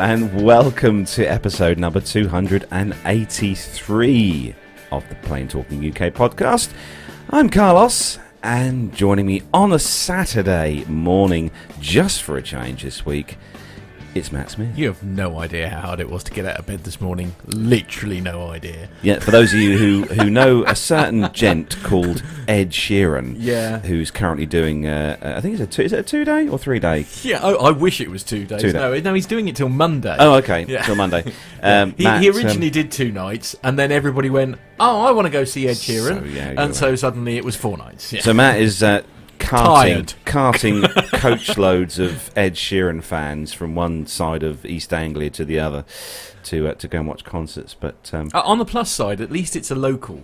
and welcome to episode number 283 of the Plain Talking UK podcast. I'm Carlos, and joining me on a Saturday morning, just for a change this week, it's Matt Smith. You have no idea how hard it was to get out of bed this morning. Literally no idea. Yeah, for those of you who, who know a certain gent called Ed Sheeran, Yeah. who's currently doing, uh, uh, I think it's a two, is it a two day or three day? Yeah, oh, I wish it was two days. Two days. No, no, he's doing it till Monday. Oh, okay, Yeah. till Monday. Um, he, Matt, he um, originally did two nights, and then everybody went, "Oh, I want to go see Ed Sheeran," So, yeah, and so right. suddenly it was four nights. Yeah. So Matt is uh, carting, Tired. carting coach loads of Ed Sheeran fans from one side of East Anglia to the other to uh, to go and watch concerts. But um, Uh, on the plus side, at least it's a local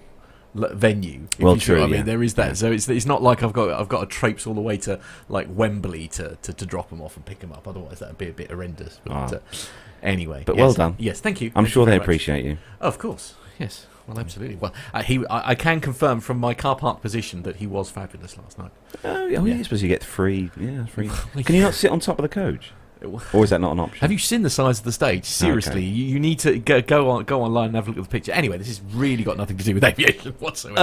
venue. If Well, you true, I mean, yeah. there is that. Yeah. So it's it's not like I've got I've got to traipse all the way to like Wembley to, to, to drop them off and pick them up. Otherwise, that would be a bit horrendous. But, Ah. uh, anyway, But yes. well done. Yes, thank you. I'm Thank you sure they very much. appreciate you. Oh, of course. Yes. Well, absolutely. Well, uh, he, I, I can confirm from my car park position that he was fabulous last night. Oh, oh yeah, Yeah. I suppose you get free. Yeah, free. Can you not sit on top of the coach, or is that not an option? Have you seen the size of the stage? Seriously, you, you need to go, go on go online and have a look at the picture. Anyway, this has really got nothing to do with aviation whatsoever.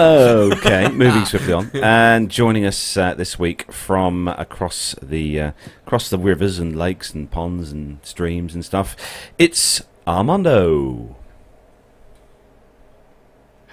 Okay, moving swiftly on, and joining us uh, this week from across the uh, across the rivers and lakes and ponds and streams and stuff, it's Armando.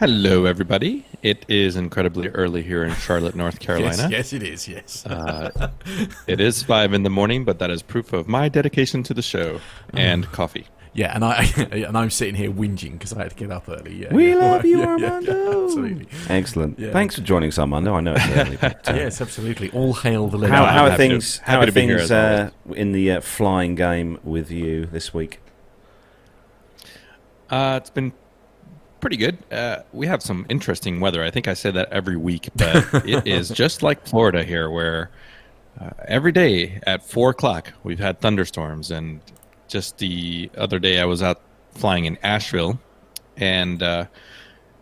Hello, everybody. It is incredibly early here in Charlotte, North Carolina. yes, yes, it is. Yes. Uh, it is five in the morning, but that is proof of my dedication to the show and coffee. yeah, and I and I'm sitting here whinging because I had to get up early. Yeah, We yeah. love you, Yeah, yeah, Armando. Yeah, absolutely. Excellent. Yeah. Thanks for joining us, Armando. I know it's early, but uh, Yes, absolutely. All hail the how, legend. how are happy to- things? How are to be here things as uh, in the uh, flying game with you this week? Uh, it's been pretty good. Uh, we have some interesting weather. I think I say that every week, but it is just like Florida here, where uh, every day at four o'clock we've had thunderstorms. And just the other day, I was out flying in Asheville, and uh,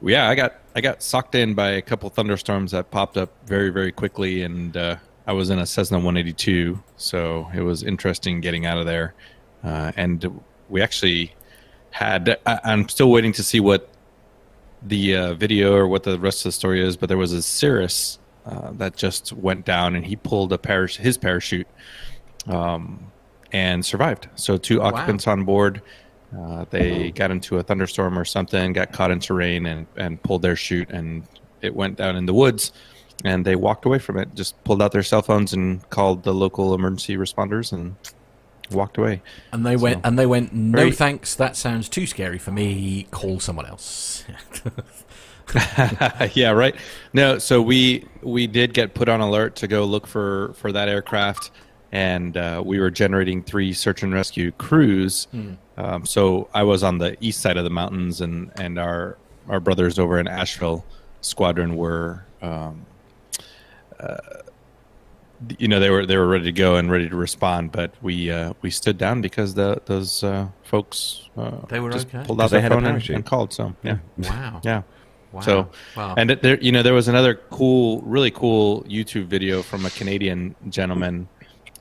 yeah, I got I got sucked in by a couple thunderstorms that popped up very very quickly, and uh, I was in a Cessna 182, so it was interesting getting out of there. Uh, and we actually had. I, I'm still waiting to see what the uh, video or what the rest of the story is, but there was a Cirrus uh, that just went down, and he pulled a parach- his parachute um, and survived. So two occupants on board. Uh, they got into a thunderstorm or something, got caught in terrain, and, and pulled their chute, and it went down in the woods. And they walked away from it, just pulled out their cell phones and called the local emergency responders and walked away. And they went, and they went. No Very- thanks. That sounds too scary for me. Call someone else. yeah, right. No, so we we did get put on alert to go look for for that aircraft, and uh, we were generating three search and rescue crews. Um, so I was on the east side of the mountains, and and our our brothers over in Asheville squadron were. Um, uh, you know they were they were ready to go and ready to respond, but we uh, we stood down because the those uh, folks uh, They were just okay. pulled 'Cause out their phone and, and called. So yeah, wow. yeah. Wow. So, wow. and it- there, you know, there was another cool, really cool YouTube video from a Canadian gentleman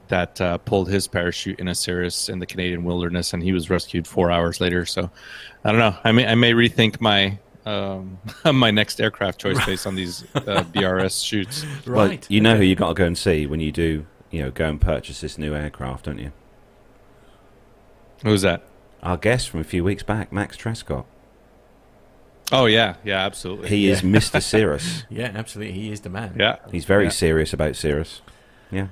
that uh, pulled his parachute in a Cirrus in the Canadian wilderness, and he was rescued four hours later. So, I don't know. I may, I may rethink my um, my next aircraft choice based on these uh, BRS chutes. Well, right. you know who you got to go and see when you do, you know, go and purchase this new aircraft, don't you? Who's that? Our guest from a few weeks back, Max Trescott. Oh yeah, yeah, absolutely. He is Mr. Cirrus. Yeah, absolutely. He is the man. yeah, He's very Yeah. serious about Cirrus. Yeah.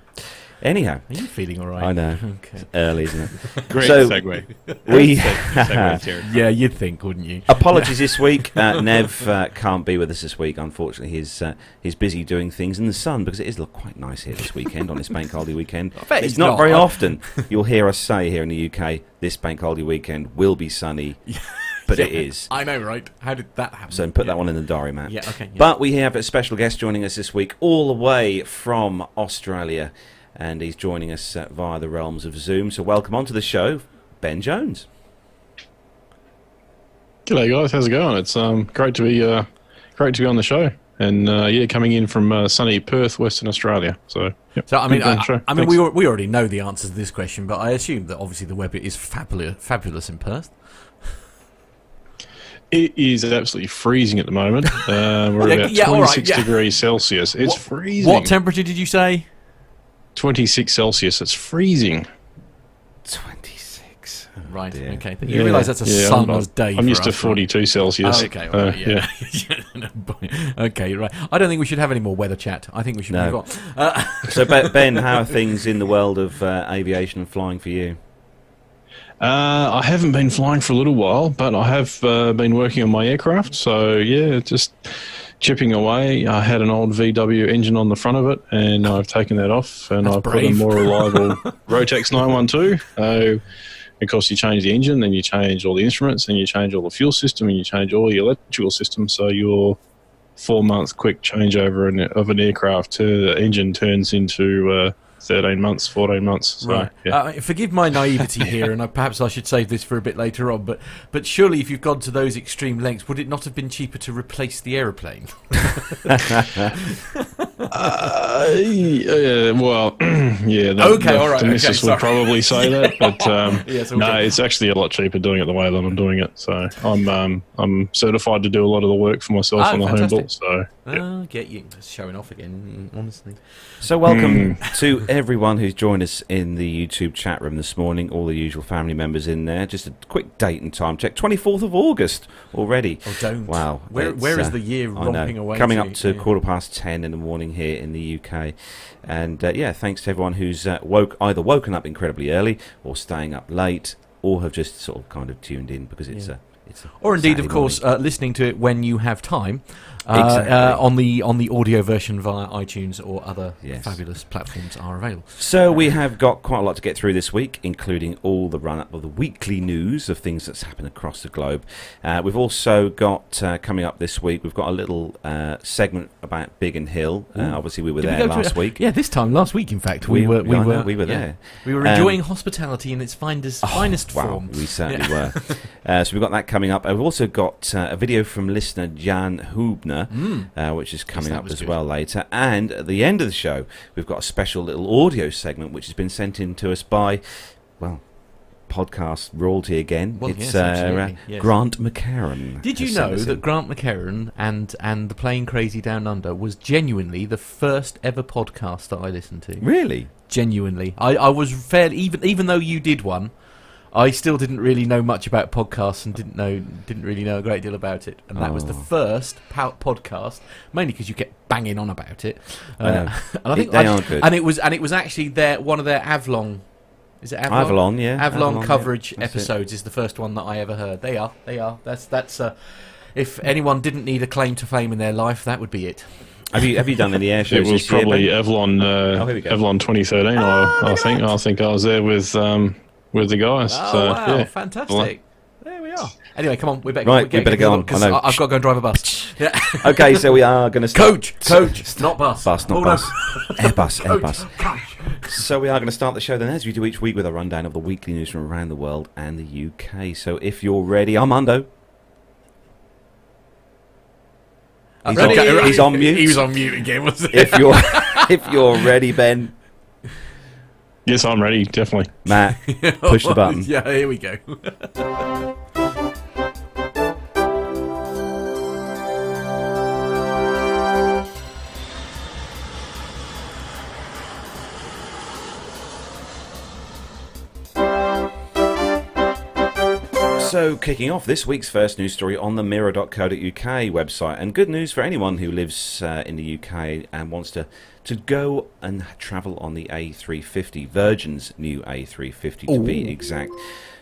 Anyhow, Are you feeling all right? I know. Okay. It's early, isn't it? great So- segue. We segue. Yeah, you'd think, wouldn't you? apologies this week. Uh, Nev uh, can't be with us this week. Unfortunately, he's uh, he's busy doing things in the sun because it is look quite nice here this weekend on this bank holiday weekend. bet It's it's not, not. very I- often you'll hear us say here in the UK this bank holiday weekend will be sunny, but it Yeah. is. I know, right? How did that happen? So put yeah. that one in the diary, Matt. Yeah, okay. yeah. But we have a special guest joining us this week, all the way from Australia, and he's joining us uh, via the realms of Zoom. So welcome onto the show, Ben Jones. G'day guys, how's it going? It's um great to be uh great to be on the show. and uh, yeah, coming in from uh, sunny Perth, Western Australia. So, yep. So I mean, Good I. I mean, Thanks. we we already know the answers to this question, but I assume that obviously the weather is fabulous, fabulous in Perth. It is absolutely freezing at the moment. Uh, we're Yeah, about yeah, all right, 26 yeah. degrees Celsius. It's What- freezing. What temperature did you say? 26 Celsius. It's freezing. 26. Oh, Right. dear. Okay. You realise that's a Yeah, sunless I'm, day. I'm for used to us, right? 42 Celsius. Oh, okay. Uh, Well, yeah. No, boy. okay. Right. I don't think we should have any more weather chat. I think we should No. move on. Uh, So, Ben, how are things in the world of uh, aviation and flying for you? Uh, I haven't been flying for a little while, but I have uh, been working on my aircraft. So yeah, just chipping away. I had an old VW engine on the front of it, and I've taken that off, and That's I've put a more reliable Rotax 912. So of course, you change the engine, then you change all the instruments, and you change all the fuel system, and you change all your electrical system. So your four month quick changeover of an aircraft to the engine turns into uh, 13 months, 14 months. So, Right. yeah. Uh, forgive my naivety here, and I, perhaps I should save this for a bit later on. But but surely, if you've gone to those extreme lengths, would it not have been cheaper to replace the aeroplane? Uh, yeah, well, yeah. The, Okay, the, all right, The okay, missus sorry. would probably say that, but um, Yes, no, okay. it's actually a lot cheaper doing it the way that I'm doing it. So I'm um, I'm certified to do a lot of the work for myself Ah, on the home fantastic. built. So Oh, get you showing off again. Honestly, So, welcome to everyone who's joined us in the YouTube chat room this morning. All the usual family members in there. Just a quick date and time check. 24th of August already. oh don't. Wow. Where where is uh, the year romping away? Coming to? up to Yeah. quarter past 10 in the morning here in the UK. And uh, yeah, thanks to everyone who's uh, woke either woken up incredibly early or staying up late or have just sort of kind of tuned in because it's Yeah. a. It's a Or indeed, Saturday of course, uh, listening to it when you have time, uh, Exactly. uh, on the on the audio version via iTunes or other Yes. fabulous platforms are available. So we have got quite a lot to get through this week, including all the run-up of the weekly news of things that's happened across the globe. Uh, we've also got uh, coming up this week. We've got a little uh, segment about Biggin Hill. Uh, obviously, we were Did we there to- last week. Yeah, this time last week, in fact, we, were we I know, were we were yeah. there. We were Um, enjoying hospitality in its finest Oh, finest wow, form. We certainly were. Uh, so we've got that coming up. We've also got uh, a video from listener Jan Hubner, Mm. uh, which is coming that up as good. well later. And at the end of the show, we've got a special little audio segment which has been sent in to us by, well, podcast royalty again. Well, it's yes, uh, absolutely, yes. Grant McHerron. Did you know that. Grant McHerron and and the Plane Crazy Down Under was genuinely the first ever podcast that I listened to? Really? Genuinely, I, I was fairly even even though you did one, I still didn't really know much about podcasts and didn't know didn't really know a great deal about it. And that was the Oh. first pow- podcast, mainly because you kept banging on about it. Uh, I know. and I think they I- are good. and it was and it was actually their one of their Avalon. Is it Avalon? Avalon, yeah. Avalon, yeah, coverage that's it. episodes is the first one that I ever heard. They are, they are. That's that's. Uh, if anyone didn't need a claim to fame in their life, that would be it. Have you have you done any air it was this year, probably Ben? Avalon uh, Oh, here we go. Avalon 2013. I, I think I think I was there with um, with the guys. Oh so, wow, yeah. fantastic! There we are. Anyway, come on, we better Right, we we better go on. because I know. I've got to go and drive a bus. Yeah. Okay, so we are going to coach, coach, not bus, Bus, not Hold on. bus. Airbus, Coach, Airbus. coach. So we are going to start the show then, as we do each week, with a rundown of the weekly news from around the world and the UK. So if you're ready, Armando. He's, Ready? on, he's on mute. He was on mute again, wasn't he? if you're if you're ready, Ben, Yes, I'm ready. Definitely. Matt, push the button. yeah, here we go. So, kicking off this week's first news story on the mirror.co.uk website, and good news for anyone who lives uh, in the UK and wants to, to go and travel on the A350, Virgin's new A350 to be exact.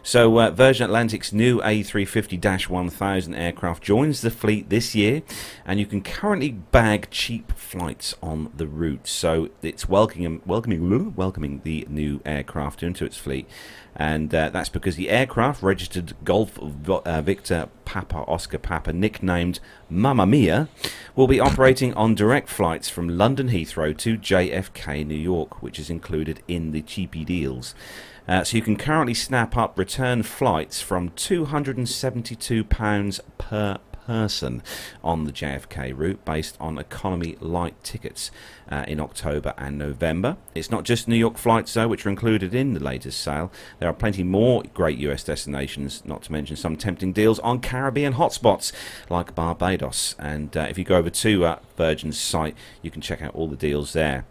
So, uh, Virgin Atlantic's new A350 1000 aircraft joins the fleet this year, and you can currently bag cheap flights on the route. So, it's welcoming, welcoming, welcoming the new aircraft into its fleet and uh, that's because the aircraft registered Golf uh, Victor Papa Oscar Papa, nicknamed Mamma Mia, will be operating on direct flights from London Heathrow to JFK, New York, which is included in the cheapy deals. Uh, so you can currently snap up return flights from £272 per person on the JFK route based on economy light tickets uh, in October and November. It's not just New York flights, though, which are included in the latest sale. There are plenty more great US destinations, not to mention some tempting deals on Caribbean hotspots like Barbados. And uh, if you go over to uh, Virgin's site, you can check out all the deals there.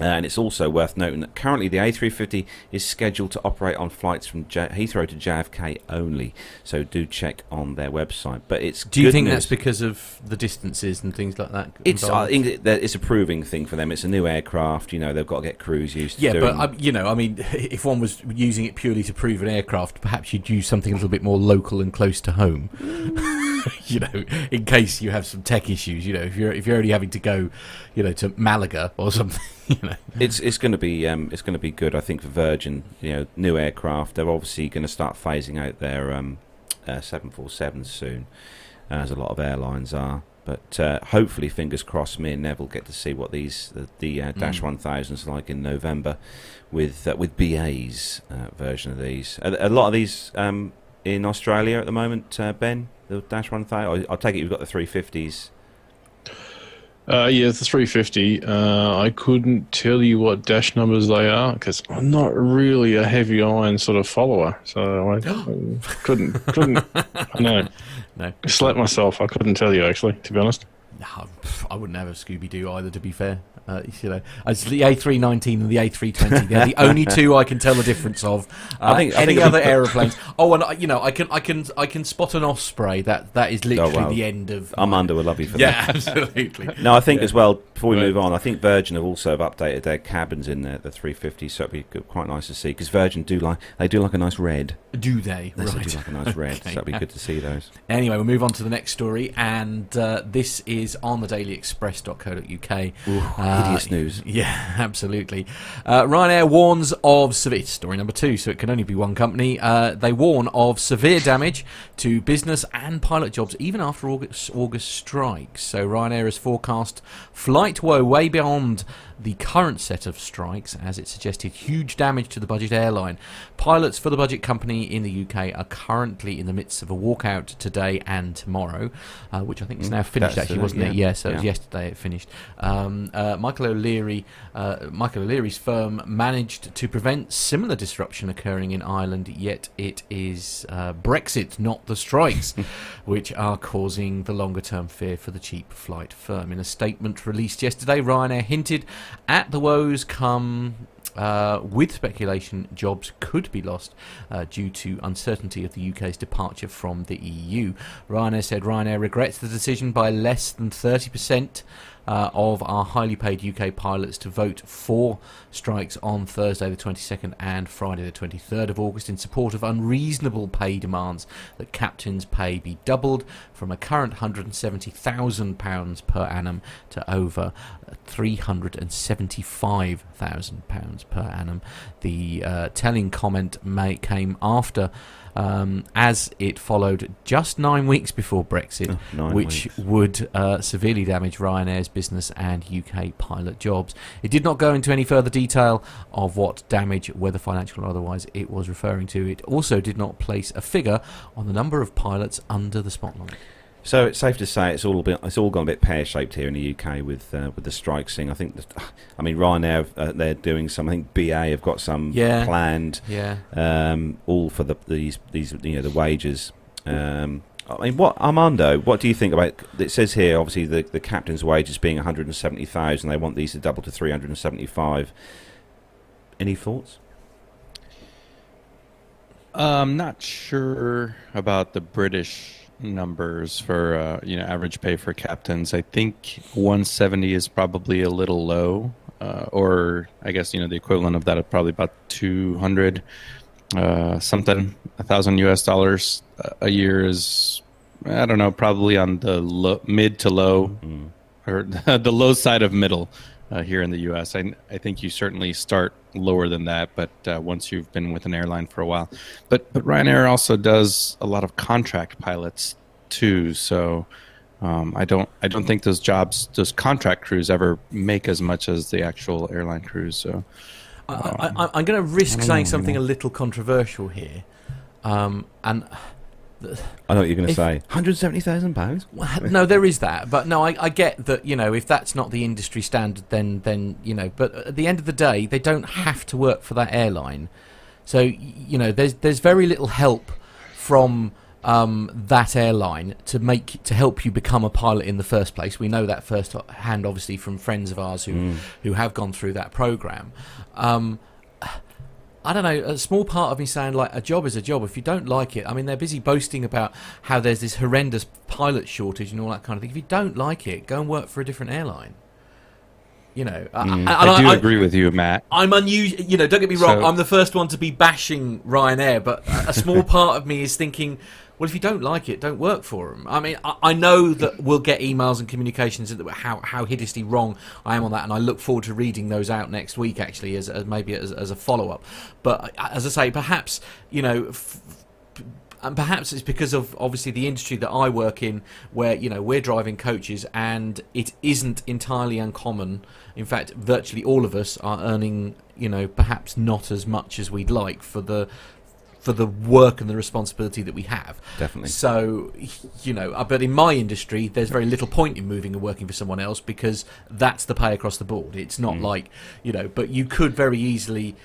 And it's also worth noting that currently the A350 is scheduled to operate on flights from J- Heathrow to JFK only. So do check on their website. But it's Do you think news. that's because of the distances and things like that? It's I think it's a proving thing for them. It's a new aircraft. You know they've got to get crews used to Yeah, doing. but um, you know, I mean, if one was using it purely to prove an aircraft, perhaps you'd use something a little bit more local and close to home. you know, in case you have some tech issues. You know, if you're if you're only having to go, you know, to Malaga or something. You know, It's it's going to be um, it's going to be good. I think for Virgin, you know, new aircraft. They're obviously going to start phasing out their um, uh, 747s soon, as a lot of airlines are. But uh, hopefully, fingers crossed, me and Neville get to see what these the, the uh, Dash Mm. 1000s are like in November with uh, with BA's uh, version of these. Are, a lot of these um, in Australia at the moment, uh, Ben. The Dash 1000. I'll take it you've got the 350s. Uh, yeah, the 350. Uh, I couldn't tell you what dash numbers they are because I'm not really a heavy iron sort of follower. So I couldn't, couldn't, no, no, slap myself. I couldn't tell you actually, to be honest. No, I wouldn't have a Scooby Doo either. To be fair, uh, you know, it's the A319 and the A320. They're the only two I can tell the difference of. Uh, I think- I any think- other aeroplanes. Oh, and uh, you know, I can, I can, I can spot an Osprey. That that is literally Oh, wow. the end of. Armando will love you for that. yeah, absolutely. No, I think as well. Before we Right. move on, I think Virgin have also updated their cabins in the, the 350, so it'd be quite nice to see. Because Virgin do like they do like a nice red. Do they? They right. like a nice red, Okay. so it'd be good to see those. Anyway, we'll move on to the next story, and uh, this is on the dailyexpress.co.uk. Uh, hideous news. Yeah, absolutely. Uh, Ryanair warns of severe. Story number two, so it can only be one company. Uh, they warn of severe damage to business and pilot jobs even after August, August strikes. So Ryanair has forecast flight woe way beyond the current set of strikes, as it suggested huge damage to the budget airline. Pilots for the budget company in the UK are currently in the midst of a walkout today and tomorrow, uh, which I think is Mm, now finished. that's Actually, wasn't it? yeah. Yeah, so it was yesterday it finished. Um, uh, Michael O'Leary, uh, Michael O'Leary's firm managed to prevent similar disruption occurring in Ireland. Yet it is uh, Brexit, not the strikes, which are causing the longer-term fear for the cheap flight firm. In a statement released yesterday, Ryanair hinted at the woes come uh, with speculation, jobs could be lost uh, due to uncertainty of the UK's departure from the EU. Ryanair said Ryanair regrets the decision by less than 30%. Uh, of our highly paid UK pilots to vote for strikes on Thursday the 22nd and Friday the 23rd of August in support of unreasonable pay demands that captains' pay be doubled from a current £170,000 per annum to over £375,000 per annum. The uh, telling comment may, came after, um, as it followed just nine weeks before Brexit, Oh, which weeks. would uh, severely damage Ryanair's business and UK pilot jobs. It did not go into any further detail of what damage, whether financial or otherwise, it was referring to. It also did not place a figure on the number of pilots under the spotlight. So it's safe to say it's all a bit, it's all gone a bit pear shaped here in the UK with uh, with the strikes thing. I think, that, I mean, Ryanair uh, they're doing some. I think BA have got some Yeah. planned, Yeah. um, all for the these these you know the wages. Um, I mean, what Armando? What do you think about? It says here, obviously, the the captain's wages being one hundred and seventy thousand. They want these to double to three hundred and seventy five. Any thoughts? I'm not sure about the British numbers for uh, you know average pay for captains. I think 170 is probably a little low, uh, or I guess you know the equivalent of that is probably about 200 uh, something, a thousand U.S. dollars a year is I don't know, probably on the low, mid to low Mm. or the low side of middle uh, here in the U.S. I, I think you certainly start lower than that, but uh, once you've been with an airline for a while, but but Ryanair also does a lot of contract pilots too. So um, I don't I don't think those jobs those contract crews ever make as much as the actual airline crews. So I, I, I'm going to risk saying something a little controversial here, um, and I know what you're going to say. Hundred seventy thousand pounds. No, there is that, but no, I, I get that. You know, if that's not the industry standard, then then you know. But at the end of the day, they don't have to work for that airline, so you know, there's there's very little help from um, that airline to make to help you become a pilot in the first place. We know that first hand, obviously, from friends of ours who who have gone through that program. Um, I don't know. A small part of me saying like a job is a job. If you don't like it, I mean, they're busy boasting about how there's this horrendous pilot shortage and all that kind of thing. If you don't like it, go and work for a different airline. You know, I- Mm, I, I, do I, agree with you, Matt. I'm unusual. You know, don't get me wrong. So- I'm the first one to be bashing Ryanair, but a small part of me is thinking, well, if you don't like it, don't work for them. I mean, I, I know that we'll get emails and communications that how how hideously wrong I am on that, and I look forward to reading those out next week, actually, as, as maybe as, as a follow up. But as I say, perhaps you know. F- and perhaps it's because of obviously the industry that I work in, where you know we're driving coaches, and it isn't entirely uncommon. In fact, virtually all of us are earning, you know, perhaps not as much as we'd like for the for the work and the responsibility that we have. Definitely. So, you know, uh, but in my industry, there's very little point in moving and working for someone else because that's the pay across the board. It's not like, you know, but you could very easily,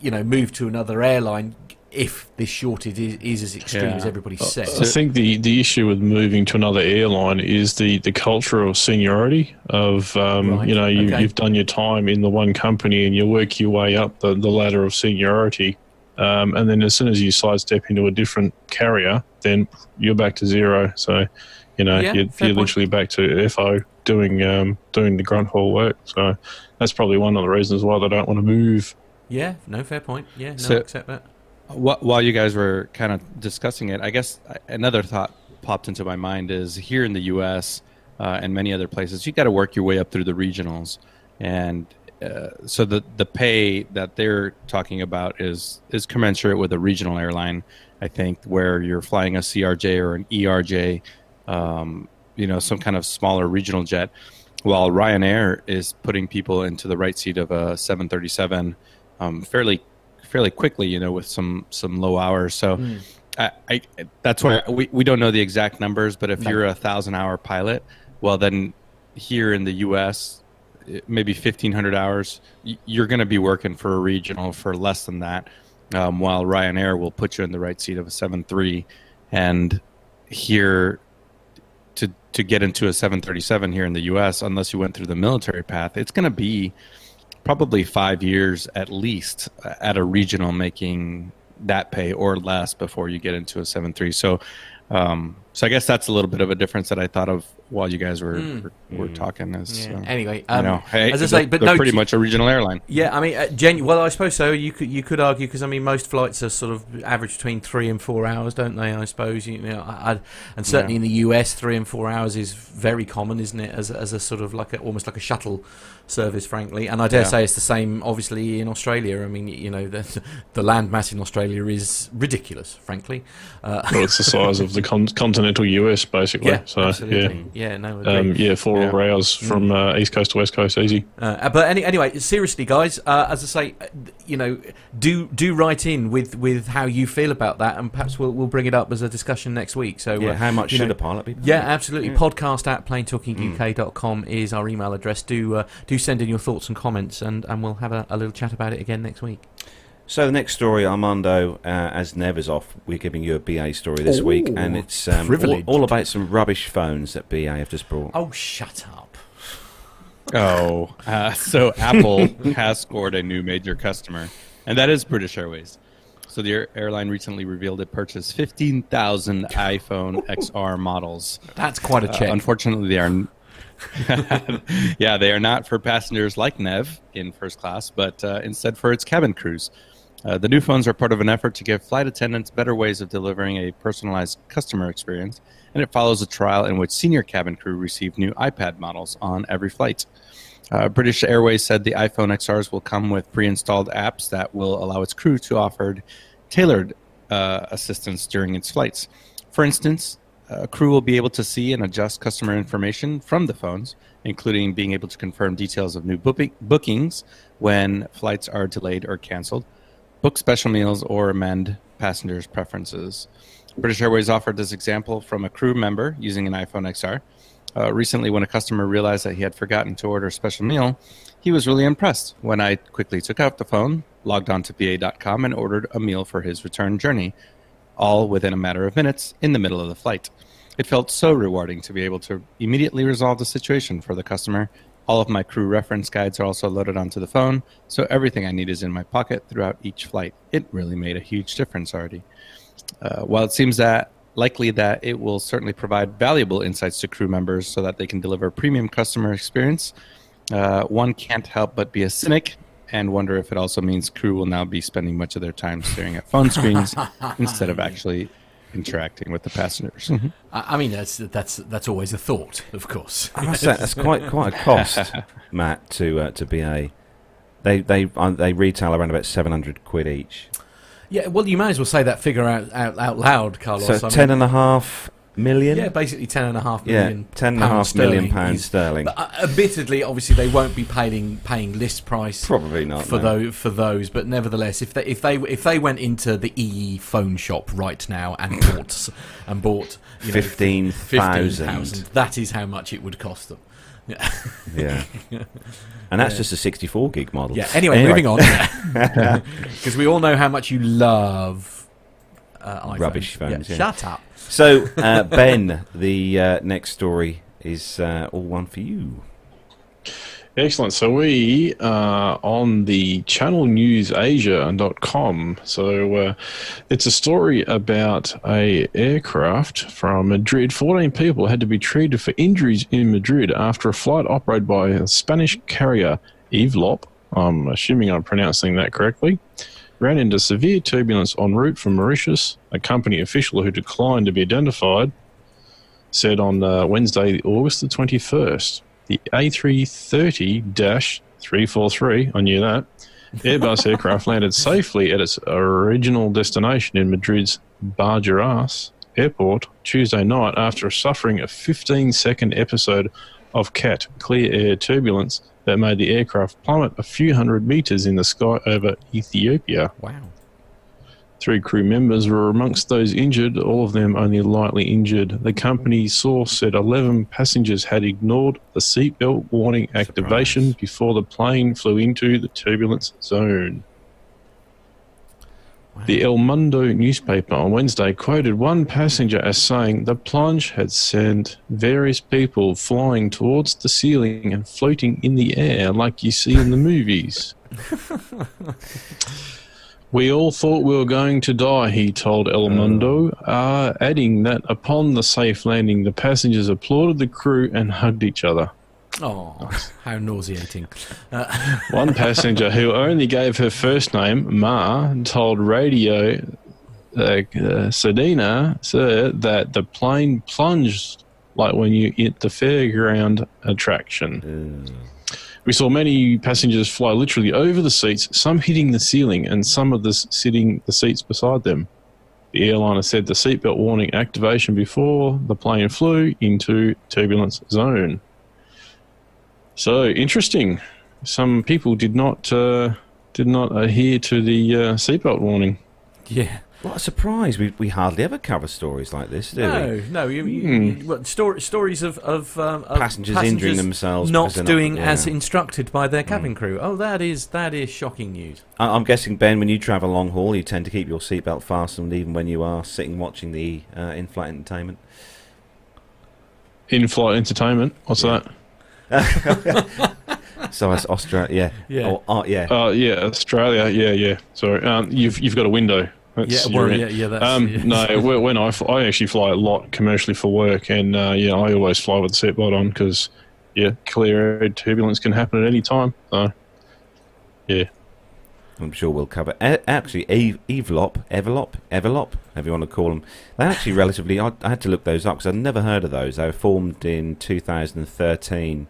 you know, move to another airline if this shortage is, is as extreme Yeah. as everybody says. I think the, the issue with moving to another airline is the, the culture of seniority of um, Right, you know you, okay. you've done your time in the one company and you work your way up the, the ladder of seniority, um, and then as soon as you sidestep into a different carrier, then you're back to zero. So you know Yeah, you're, you're literally back to FO doing um, doing the grunt haul work. So that's probably one of the reasons why they don't want to move. Yeah, no, fair point. Yeah, no, So- accept that. Wh- While you guys were kind of discussing it, I guess uh, another thought popped into my mind is here in the U.S. Uh, and many other places, you got to work your way up through the regionals, and uh, so the the pay that they're talking about is is commensurate with a regional airline. I think where you're flying a CRJ or an ERJ, um, you know, some kind of smaller regional jet, while Ryanair is putting people into the right seat of a 737 um, fairly fairly quickly, you know, with some some low hours. So I, I that's why we, we don't know the exact numbers, but if No. you're a thousand hour pilot, well then here in the U.S. maybe 1500 hours you're going to be working for a regional for less than that um, while ryanair will put you in the right seat of a 7-3 and here to to get into a 737 here in the us unless you went through the military path it's going to be probably five years at least at a regional making that pay or less before you get into a 7-3 so um, so I guess that's a little bit of a difference that I thought of while you guys were Mm. were, were talking. Is Yeah. uh, Anyway, you um, know, hey, as I they're- say, but no, pretty much a regional airline. Yeah, I mean, uh, genu- well, I suppose so. You could you could argue because I mean, most flights are sort of average between three and four hours, don't they? I suppose you know, I, I, and certainly Yeah. in the US, three and four hours is very common, isn't it? As a, as a sort of like a, almost like a shuttle service, frankly. And I dare Yeah. say it's the same, obviously, in Australia. I mean, you know, the the land mass in Australia is ridiculous, frankly. Uh, Well, it's the size of the con- continental US, basically. yeah, so absolutely. Yeah, no, yeah, um, yeah, four Yeah. hours from uh, east coast to west coast, easy. Uh, but any, anyway, seriously, guys, uh, as I say, uh, you know, do do write in with, with how you feel about that, and perhaps we'll we'll bring it up as a discussion next week. So, Yeah, uh, how much should know- a pilot be? paid? yeah, absolutely. Yeah. Podcast at plaintalkinguk.com is our email address. Do uh, do send in your thoughts and comments, and, and we'll have a, a little chat about it again next week. So the next story, Armando, uh, as Nev is off, we're giving you a BA story this week, and it's um, all, all about some rubbish phones that BA have just brought. Oh, shut up! Oh, uh, so Apple has scored a new major customer, and that is British Airways. So the airline recently revealed it purchased 15,000 iPhone XR models. That's quite a Uh, check. unfortunately, they are. yeah, they are not for passengers like Nev in first class, but uh, instead for its cabin crews. Uh, the new phones are part of an effort to give flight attendants better ways of delivering a personalized customer experience, and it follows a trial in which senior cabin crew received new iPad models on every flight. Uh, British Airways said the iPhone XRs will come with pre installed apps that will allow its crew to offer tailored uh, assistance during its flights. For instance, a crew will be able to see and adjust customer information from the phones, including being able to confirm details of new booking- bookings when flights are delayed or canceled, book special meals, or amend passengers' preferences. British Airways offered this example from a crew member using an iPhone XR. Uh, recently, when a customer realized that he had forgotten to order a special meal, he was really impressed when I quickly took out the phone, logged on to BA.com, and ordered a meal for his return journey, all within a matter of minutes in the middle of the flight. It felt so rewarding to be able to immediately resolve the situation for the customer. All of my crew reference guides are also loaded onto the phone, so everything I need is in my pocket throughout each flight. It really made a huge difference already. Uh, while it seems that likely that it will certainly provide valuable insights to crew members so that they can deliver premium customer experience, uh, one can't help but be a cynic and wonder if it also means crew will now be spending much of their time staring at phone screens instead of actually interacting with the passengers. I I mean, that's that's that's always a thought, of course. I must say that's quite quite a cost, Matt, to uh, to BA. They they uh, they retail around about seven hundred quid each. Yeah, well, you may as well say that figure out out, out loud, Carlos. So I mean, ten and a half million. yeah, basically ten and a half Yeah, million. ten pounds million sterling pounds sterling. But, uh, admittedly, obviously, they won't be paying paying list price Probably not for no. those for those. But nevertheless, if they if they if they went into the EE phone shop right now and bought and bought you know, Fifteen thousand. 15,000, that is how much it would cost them. Yeah, yeah. and that's Yeah. just a sixty-four gig model. Yeah. Anyway, moving on, because we all know how much you love uh, iPhones. Rubbish phones, Yeah, yeah. Shut up. So uh, Ben, the uh, next story is uh, all one for you. Excellent. So we are on the channelnewsasia.com. So uh, it's a story about a aircraft from Madrid. 14 people had to be treated for injuries in Madrid after a flight operated by a Spanish carrier Evelop. I'm assuming I'm pronouncing that correctly. Ran into severe turbulence en route from Mauritius. A company official who declined to be identified said on uh, Wednesday, August the 21st the A330 343, I knew that, Airbus aircraft landed safely at its original destination in Madrid's Barajas airport Tuesday night after suffering a 15 second episode of CAT clear air turbulence that made the aircraft plummet a few hundred meters in the sky over Ethiopia. Wow. Three crew members were amongst those injured, all of them only lightly injured. The company source said 11 passengers had ignored the seatbelt warning activation Surprise. before the plane flew into the turbulence zone. The El Mundo newspaper on Wednesday quoted one passenger as saying the plunge had sent various people flying towards the ceiling and floating in the air like you see in the movies. We all thought we were going to die, he told El Mundo, uh, adding that upon the safe landing, the passengers applauded the crew and hugged each other. Oh, how nauseating. One passenger who only gave her first name, Ma, told Radio uh, uh, Sedina sir, that the plane plunged like when you hit the fairground attraction. We saw many passengers fly literally over the seats, some hitting the ceiling and some of the sitting the seats beside them. The airliner said the seatbelt warning activation before the plane flew into turbulence zone. So interesting. Some people did not uh, did not adhere to the uh, seatbelt warning. Yeah. What a surprise! We we hardly ever cover stories like this, do we? No, no. You, you, Hmm. you- what, stor- stories of, of, um, of Passengers injuring themselves not because they're not- doing yeah. As instructed by their cabin crew. Oh, that is that is shocking news. I- I'm guessing Ben, when you travel long haul, you tend to keep your seatbelt fastened even when you are sitting watching the uh, in-flight entertainment. In-flight entertainment. What's that? So as Australia, yeah, Yeah. Oh, uh, yeah. Uh, yeah, Australia. Yeah, yeah. Sorry, um, you've you've got a window. That's Yeah, well, yeah, yeah. That's Um, yeah. no, when when I, I actually fly a lot commercially for work, and uh, yeah, I always fly with the seatbelt on because yeah, clear air turbulence can happen at any time. So yeah, I'm sure we'll cover. A- actually, Eve, Evelop, Everlop, Everlop, however you want to call them. They're actually relatively. I, I had to look those up because I'd never heard of those. They were formed in 2013.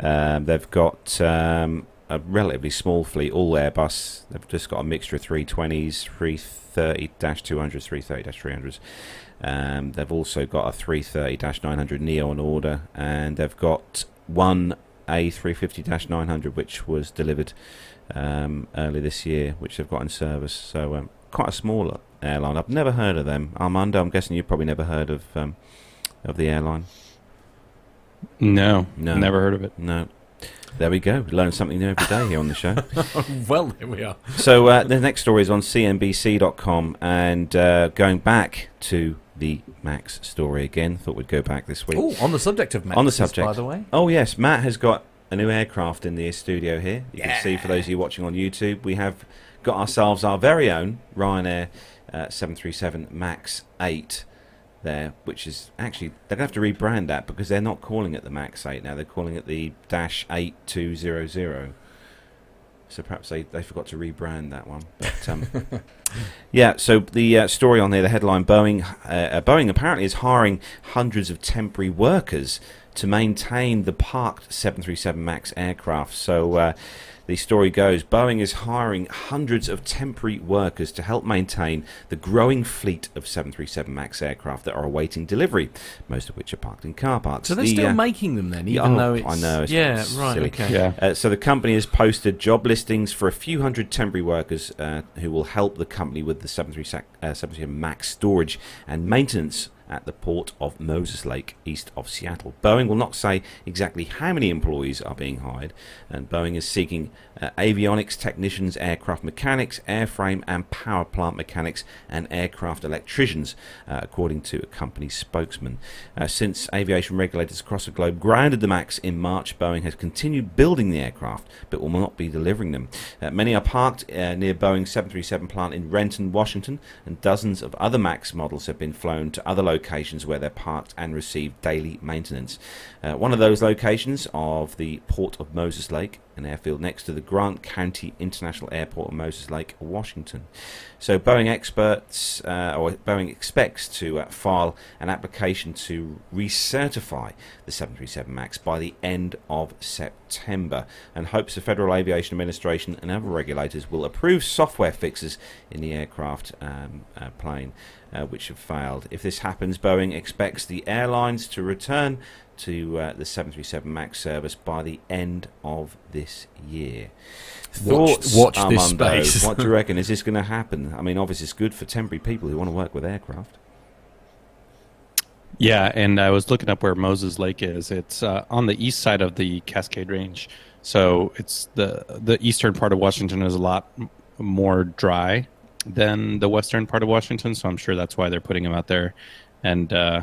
Um, they've got um, a relatively small fleet, all Airbus. They've just got a mixture of 320s, 330-200s, 330-300s. Um, they've also got a 330-900 Neo on order, and they've got one A350-900 which was delivered um, early this year, which they've got in service. So um, quite a small airline. I've never heard of them. Armando, I'm guessing you've probably never heard of um, of the airline. No, No. never heard of it. No. There we go. Learn something new every day here on the show. well, there we are. so uh, the next story is on CNBC.com, and uh, going back to the Max story again. Thought we'd go back this week. Oh, on the subject of Max, On the subject. by the way. Oh yes, Matt has got a new aircraft in the studio here. You Yeah. can see for those of you watching on YouTube, we have got ourselves our very own Ryanair uh, 737 Max 8 there, which is actually they're going to have to rebrand that because they're not calling it the Max 8 now. They're calling it the Dash 8200. So perhaps they, they forgot to rebrand that one. But um, yeah, so the uh, story on there, the headline: Boeing uh, uh, Boeing apparently is hiring hundreds of temporary workers to maintain the parked 737 Max aircraft. So uh, the story goes: Boeing is hiring hundreds of temporary workers to help maintain the growing fleet of 737 Max aircraft that are awaiting delivery, most of which are parked in car parks. So they're The, still uh, making them then, yeah, even oh, though it's I know, it's yeah, silly. right, okay. Yeah. uh, so the company has posted job listings for a few hundred temporary workers uh, who will help the company with the 737 uh, 737 Max storage and maintenance at the port of Moses Lake, east of Seattle. Boeing will not say exactly how many employees are being hired, and Boeing is seeking uh, avionics technicians, aircraft mechanics, airframe and power plant mechanics, and aircraft electricians, uh, according to a company spokesman. Uh, since aviation regulators across the globe grounded the MAX in March, Boeing has continued building the aircraft, but will not be delivering them. Uh, many are parked uh, near Boeing's 737 plant in Renton, Washington, and dozens of other MAX models have been flown to other locations where they're parked and receive daily maintenance. Uh, one of those locations of the Port of Moses Lake, an airfield next to the Grant County International Airport of Moses Lake, Washington. So Boeing experts, uh, or Boeing expects to uh, file an application to recertify the 737 MAX by the end of September, and hopes the Federal Aviation Administration and other regulators will approve software fixes in the aircraft um, uh, plane, uh, which have failed. If this happens, Boeing expects the airlines to return to uh, the 737 MAX service by the end of this year. Watch- Thoughts, watch this Armando? space. what do you reckon? Is this going to happen? I mean, obviously, it's good for temporary people who want to work with aircraft. Yeah, and I was looking up where Moses Lake is. It's uh, on the east side of the Cascade Range, so it's the the eastern part of Washington is a lot more dry than the western part of Washington. So I'm sure that's why they're putting them out there. And uh,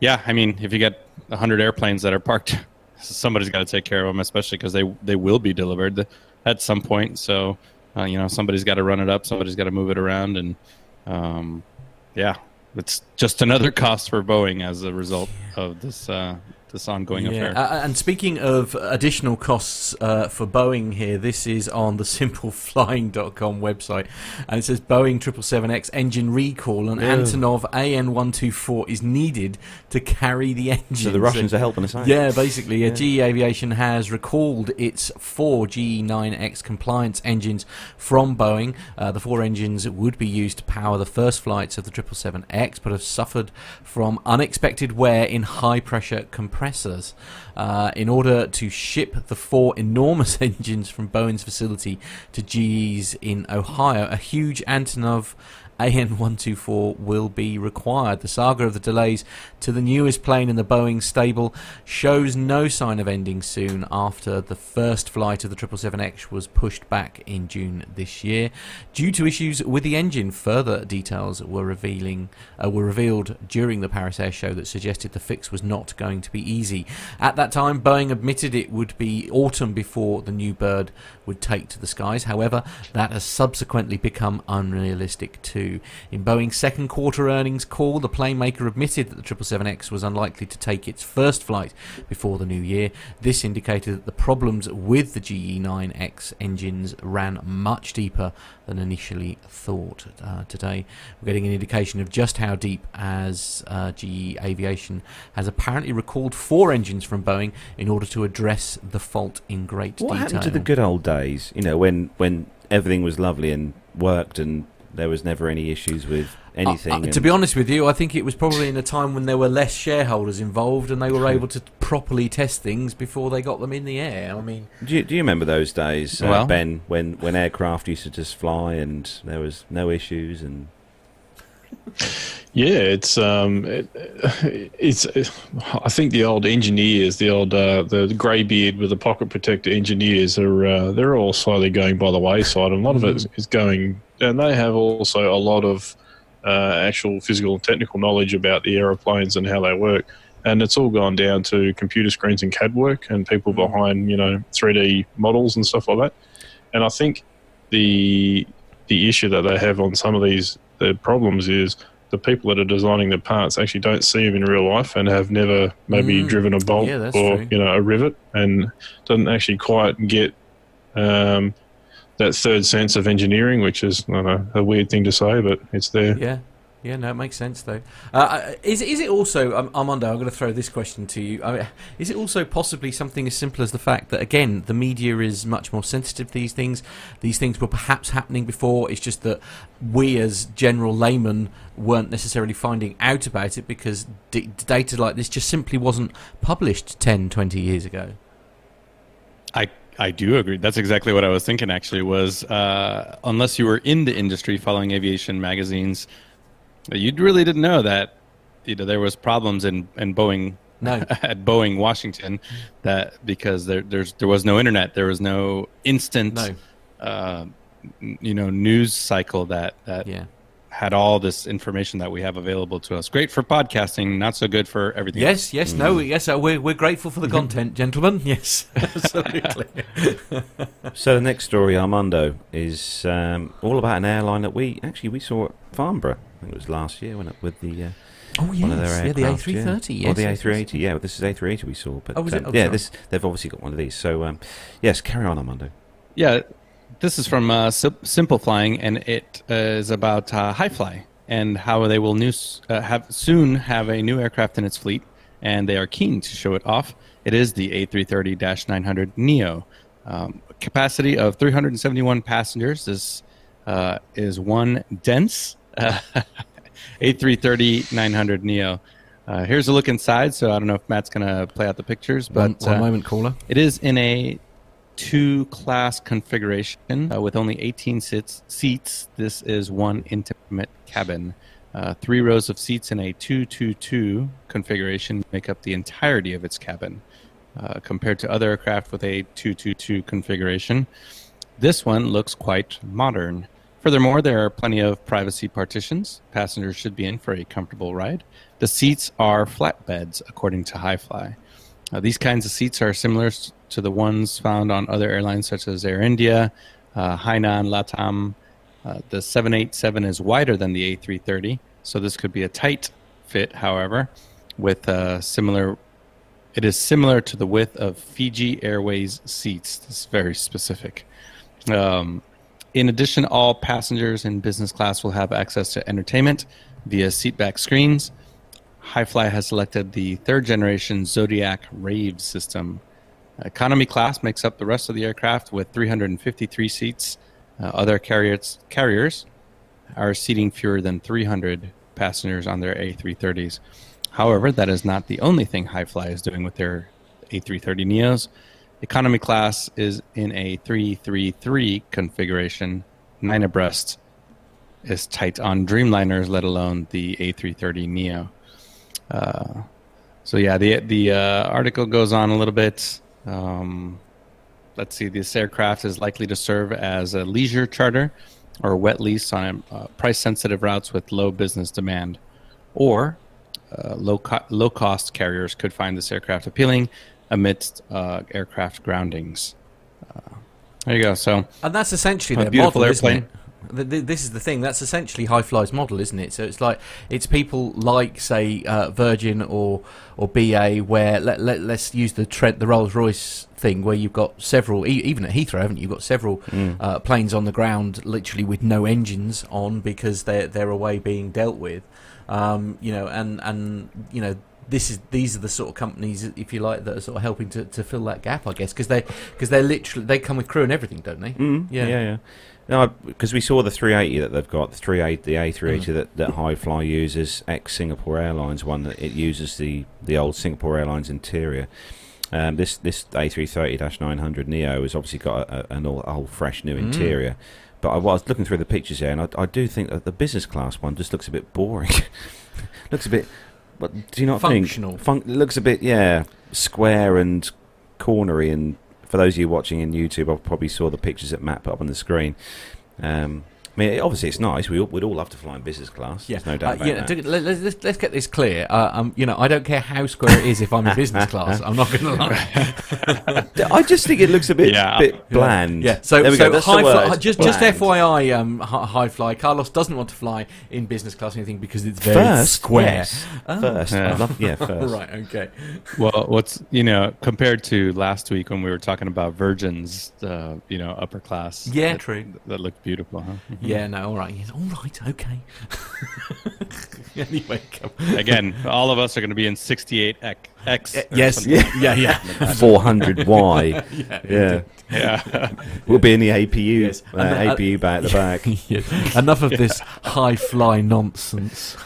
yeah, I mean, if you get hundred airplanes that are parked, somebody's got to take care of them, especially because they they will be delivered at some point. So uh, you know, somebody's got to run it up, somebody's got to move it around, and um, yeah, it's just another cost for Boeing as a result of this uh, this ongoing affair. Uh, and speaking of additional costs uh, for Boeing here, this is on the simpleflying.com website. And it says Boeing 777X engine recall and Antonov AN124 is needed to carry the engine. So the Russians are helping us out. Yeah, basically, uh, GE Aviation has recalled its four GE9X compliance engines from Boeing. Uh, the four engines would be used to power the first flights of the 777X, but have suffered from unexpected wear in high pressure compressors. Uh, in order to ship the four enormous engines from Boeing's facility to GE's in Ohio, a huge Antonov AN124 will be required. The saga of the delays to the newest plane in the Boeing stable shows no sign of ending soon after the first flight of the 777X was pushed back in June this year. Due to issues with the engine, further details were revealing uh, were revealed during the Paris Air Show that suggested the fix was not going to be easy. At that time, Boeing admitted it would be autumn before the new bird would take to the skies. However, that has subsequently become unrealistic too. In Boeing's second quarter earnings call, the plane maker admitted that the 777X was unlikely to take its first flight before the new year. This indicated that the problems with the GE9X engines ran much deeper than initially thought. Uh, today, we're getting an indication of just how deep, as uh, GE Aviation has apparently recalled four engines from Boeing in order to address the fault in great What detail. happened to the good old days? You know, when when everything was lovely and worked, and there was never any issues with anything. Uh, uh, to be honest with you, I think it was probably in a time when there were less shareholders involved and they were able to properly test things before they got them in the air. I mean, Do you, do you remember those days, uh, Well- Ben, when, when aircraft used to just fly and there was no issues and Yeah, it's um, it, it's. I think the old engineers, the old uh, the greybeard with the pocket protector engineers, are uh, they're all slowly going by the wayside, and a lot of it is- is going. And they have also a lot of uh, actual physical and technical knowledge about the aeroplanes and how they work. And it's all gone down to computer screens and CAD work and people behind, you know, 3D models and stuff like that. And I think the the issue that they have on some of these the problems is the people that are designing the parts actually don't see them in real life and have never maybe Mm. driven a bolt Yeah, or true. you know a rivet and doesn't actually quite get um, that third sense of engineering, which is I don't know a weird thing to say, but it's there. Yeah, yeah, no, it makes sense though. Uh, is is it also, um, Armando? I'm going to throw this question to you. I mean, is it also possibly something as simple as the fact that again the media is much more sensitive to these things? These things were perhaps happening before. It's just that we, as general laymen, weren't necessarily finding out about it because d- data like this just simply wasn't published 10, 20 years ago. I I do agree. That's exactly what I was thinking. Actually, was uh, unless you were in the industry following aviation magazines, you really didn't know that you know there was problems in in Boeing No. at Boeing Washington that because there there's there was no internet, there was no instant No. uh, you know news cycle that that Yeah. Had all this information that we have available to us. Great for podcasting, not so good for everything. else. Yes, yes, no, yes. Uh, we're we're grateful for the content, gentlemen. Yes, absolutely. So the next story, Armando, is um, all about an airline that we actually we saw at Farnborough. I think it was last year when it with the uh, Oh one of their yes, yeah, the A330. yeah. Yes, or the yes, yes. A380. Yeah, this is A380 we saw. But Oh, was it? um, Oh, yeah, sorry. this they've obviously got one of these. So um, yes, carry on, Armando. Yeah, this is from uh, Sim- Simple Flying, and it uh, is about uh, Hi Fly and how they will news, uh, have soon have a new aircraft in its fleet, and they are keen to show it off. It is the A330-900 Neo, um, capacity of 371 passengers. This uh, is one dense uh, A330-900 Neo. Uh, here's a look inside. So I don't know if Matt's gonna play out the pictures, One, but one uh, moment, caller. it is in a two class configuration uh, with only 18 sits, seats. This is one intimate cabin. Uh, three rows of seats in a 222 configuration make up the entirety of its cabin. Uh, compared to other aircraft with a 222 configuration, this one looks quite modern. Furthermore, there are plenty of privacy partitions. Passengers should be in for a comfortable ride. The seats are flatbeds, according to Hi Fly. Uh, these kinds of seats are similar to the ones found on other airlines such as Air India, uh, Hainan, LATAM. Uh, the 787 is wider than the A330, so this could be a tight fit, however, with uh, similar. It is similar to the width of Fiji Airways seats. This is very specific. Um, in addition, all passengers in business class will have access to entertainment via seatback screens. Hi Fly has selected the third generation Zodiac Rave system. Economy class makes up the rest of the aircraft with 353 seats. Uh, other carriers, carriers are seating fewer than 300 passengers on their A330s. However, that is not the only thing Hi Fly is doing with their A330 Neos. Economy class is in a 333 configuration, nine abreast, is tight on Dreamliners, let alone the A330 Neo. Uh, so yeah, the the uh, article goes on a little bit. Um, let's see, this aircraft is likely to serve as a leisure charter or wet lease on uh, price-sensitive routes with low business demand, or uh, low co- low cost carriers could find this aircraft appealing amidst uh, aircraft groundings. Uh, there you go. So And that's essentially A beautiful model, airplane. It? Th- th- This is the thing. That's essentially Hi Fly's model, isn't it? So it's like it's people like, say, uh, Virgin or or BA, where let, let let's use the Trent, the Rolls Royce thing, where you've got several, e- even at Heathrow, haven't you? You've got several uh, planes on the ground, literally with no engines on because they're they're away being dealt with. Um, you know, and and you know this is these are the sort of companies, if you like, that are sort of helping to, to fill that gap, I guess, because they because they're literally they come with crew and everything, don't they? Mm, Yeah. yeah, yeah. No, because we saw the 380 that they've got, the 380, the A380 Mm. that, that Hi Fly uses, ex Singapore Airlines one that it uses the, the old Singapore Airlines interior. Um, this this A330-900 Neo has obviously got a, a, an all, a whole fresh new Mm. interior. But I was looking through the pictures here, and I, I do think that the business class one just looks a bit boring. looks a bit. What do you not Functional. think? Fun- it looks a bit, yeah, square and cornery. And for those of you watching in YouTube, I probably saw the pictures that Matt put up on the screen. Um, I mean, obviously it's nice. We all, we'd all love to fly in business class. Yeah, There's no doubt Uh, about you that. let, us let's, let's get this clear. Uh, um, you know, I don't care how square it is if I'm in business class. I'm not going to lie. I just think it looks a bit, Yeah. bit bland. Yeah. So, there we so go. That's high the fly, word. just just FYI, um, Hi Fly. Carlos doesn't want to fly in business class or anything because it's very First, square. yes. Oh. First, Yeah. Love, yeah, first. Right. Okay. Well, what's you know compared to last week when we were talking about Virgin's, uh, you know, upper class. Yeah, that, true. That looked beautiful, huh? Yeah. No. All right. Yes, all right. Okay. anyway. Come. Again, all of us are going to be in 68 X. X Uh, yes. something. Yeah. Yeah. 400Y. yeah. yeah. Yeah. We'll be in the APU, Yes. uh, And the- uh, APU back at the back. Yes. Enough of this Hi Fly nonsense.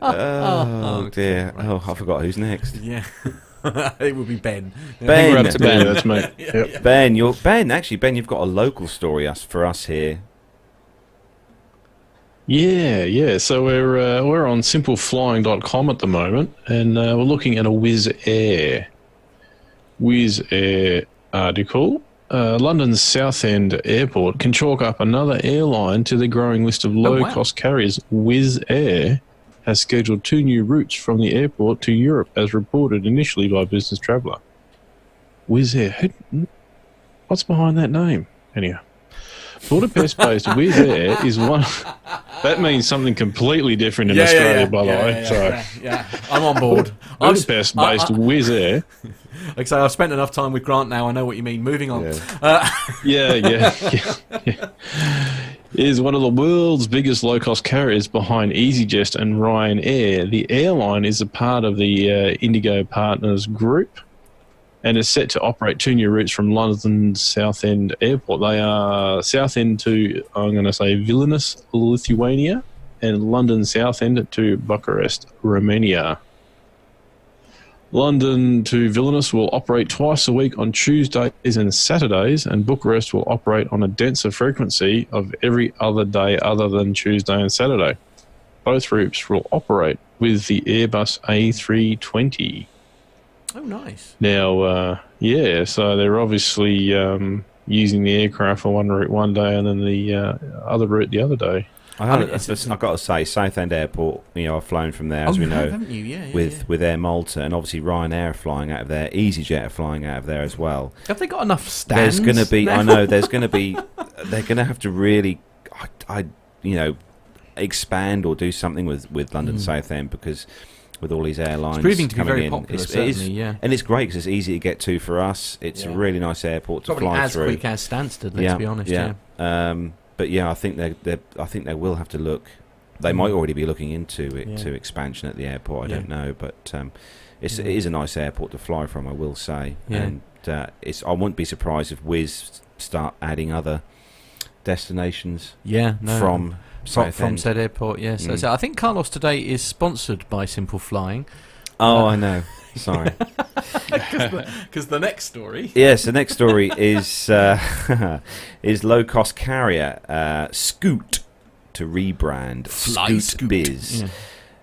oh dear. Oh, I forgot who's next. Yeah. it would be Ben. Ben. we're up to Yeah, Ben. that's me. Yep. Ben, you're Ben. Actually, Ben, you've got a local story us for us here. Yeah, yeah. So we're uh, we're on simpleflying.com at the moment, and uh, we're looking at a Wizz Air. Wizz Air article. Uh, London's Southend Airport can chalk up another airline to the growing list of low-cost carriers. Wizz Air has scheduled two new routes from the airport to Europe, as reported initially by Business Traveller. Wizz Air. Who, what's behind that name? Anyhow, Budapest-based Wizz Air is one. That means something completely different in Australia, by the yeah, way. yeah, so. yeah, yeah. I'm on board. Budapest-based Wizz Air. like I say, I've spent enough time with Grant now. I know what you mean. Moving on. Yeah. Uh, Yeah, yeah, yeah, yeah. Is one of the world's biggest low cost carriers behind EasyJet and Ryanair. The airline is a part of the uh, Indigo Partners Group and is set to operate two new routes from London's Southend Airport. They are Southend to, I'm going to say, Vilnius, Lithuania, and London Southend to Bucharest, Romania. London to Vilnius will operate twice a week on Tuesdays and Saturdays, and Bucharest will operate on a denser frequency of every other day other than Tuesday and Saturday. Both routes will operate with the Airbus A320. Oh, nice. Now, uh, yeah, so they're obviously um, using the aircraft for one route one day and then the uh, other route the other day. I, I mean, mean, it's- it's- I've got to say, Southend Airport. You know, I've flown from there, as oh, we know, have, haven't you? Yeah. yeah, with yeah. with Air Malta, and obviously Ryanair are flying out of there. EasyJet are flying out of there as well. Have they got enough stands? There's going to be, now? I know, there's going to be, they're going to have to really, I, I, you know, expand or do something with with London Mm. Southend because with all these airlines It's proving to be coming very in, popular. it's, it is- yeah. and it's great because it's easy to get to for us. It's a really nice airport to Probably fly as through. quick as Stansted. Let's be honest. Yeah. Um, but yeah, I think they they I think they will have to look. They might already be looking into it Yeah. to expansion at the airport. I Yeah. don't know, but um, it's Yeah. it is a nice airport to fly from. I will say, Yeah. and uh, it's I wouldn't be surprised if Wizz start adding other destinations Yeah. No. from from, from said airport. Yes. Mm. So I think Carlos today is sponsored by Simple Flying Oh, I know. Sorry. because the next story. yes, the next story is uh, is low cost carrier uh, Scoot to rebrand Fly Scoot, Scoot. Biz. Yeah.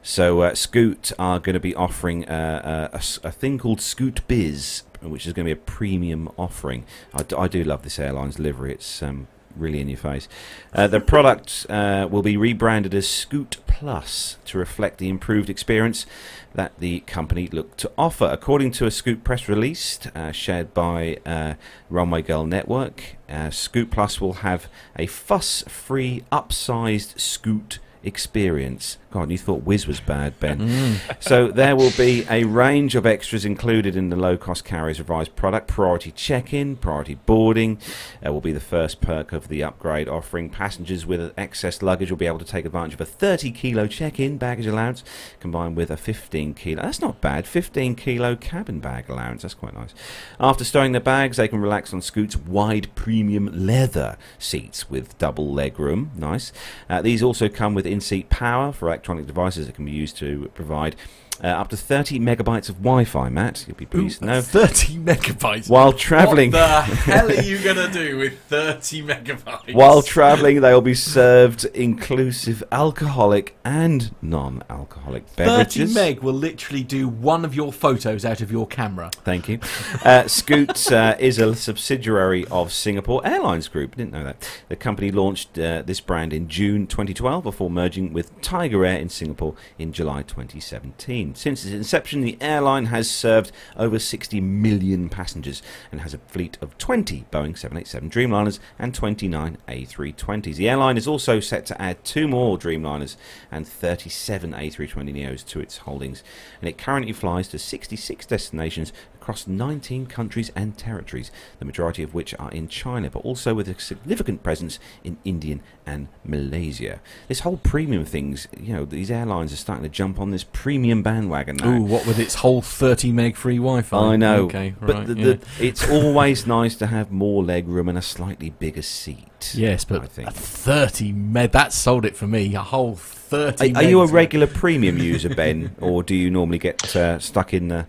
So uh, Scoot are going to be offering uh, a, a s- a thing called Scoot Biz, which is going to be a premium offering. I, d- I do love this airline's livery; it's um, really in your face. Uh, the product uh, will be rebranded as Scoot Plus to reflect the improved experience that the company looked to offer. According to a Scoot press release uh, shared by uh, Runway Girl Network, uh, Scoot Plus will have a fuss-free, upsized Scoot experience God, you thought Wizz was bad, Ben. Mm. So there will be a range of extras included in the low-cost carriers revised product. Priority check-in, priority boarding uh, will be the first perk of the upgrade, offering passengers with excess luggage will be able to take advantage of a 30 kilo check-in baggage allowance combined with a 15 kilo. That's not bad. 15 kilo cabin bag allowance. That's quite nice. After stowing their bags, they can relax on Scoot's wide premium leather seats with double leg room. Nice. Uh, these also come with in-seat power for electronic devices that can be used to provide uh, up to 30 megabytes of Wi-Fi. Matt, you'll be pleased to know. 30 megabytes. While travelling, What the hell are you going to do with 30 megabytes? while travelling, they will be served inclusive alcoholic and non-alcoholic beverages. 30 beverages. meg will literally do one of your photos out of your camera. Thank you. Uh, Scoot uh, is a subsidiary of Singapore Airlines Group. Didn't know that. The company launched uh, this brand in June 2012 before merging with Tiger Air in Singapore in July 2017. Since its inception, the airline has served over 60 million passengers and has a fleet of 20 Boeing 787 Dreamliners and 29 A320s. The airline is also set to add two more Dreamliners and 37 A320neos to its holdings, and it currently flies to 66 destinations across 19 countries and territories, the majority of which are in China, but also with a significant presence in Indian and Malaysia. This whole premium things, you know, these airlines are starting to jump on this premium bandwagon now. Ooh, what with its whole 30 meg free Wi Fi? I know, Okay, but right. the, yeah. the, it's always nice to have more leg room and a slightly bigger seat. Yes, but I think. a 30 meg, that sold it for me. A whole 30 Are, are you a regular premium user, Ben, or do you normally get uh, stuck in the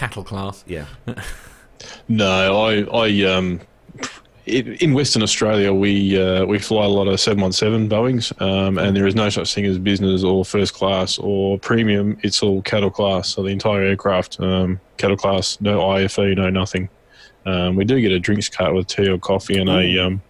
cattle class? yeah? No, I, I, um, in in Western Australia, we uh, we fly a lot of seven one seven Boeing's, um, and there is no such thing as business or first class or premium. It's all cattle class, so the entire aircraft um, cattle class, no IFE, no nothing. Um, we do get a drinks cart with tea or coffee and a,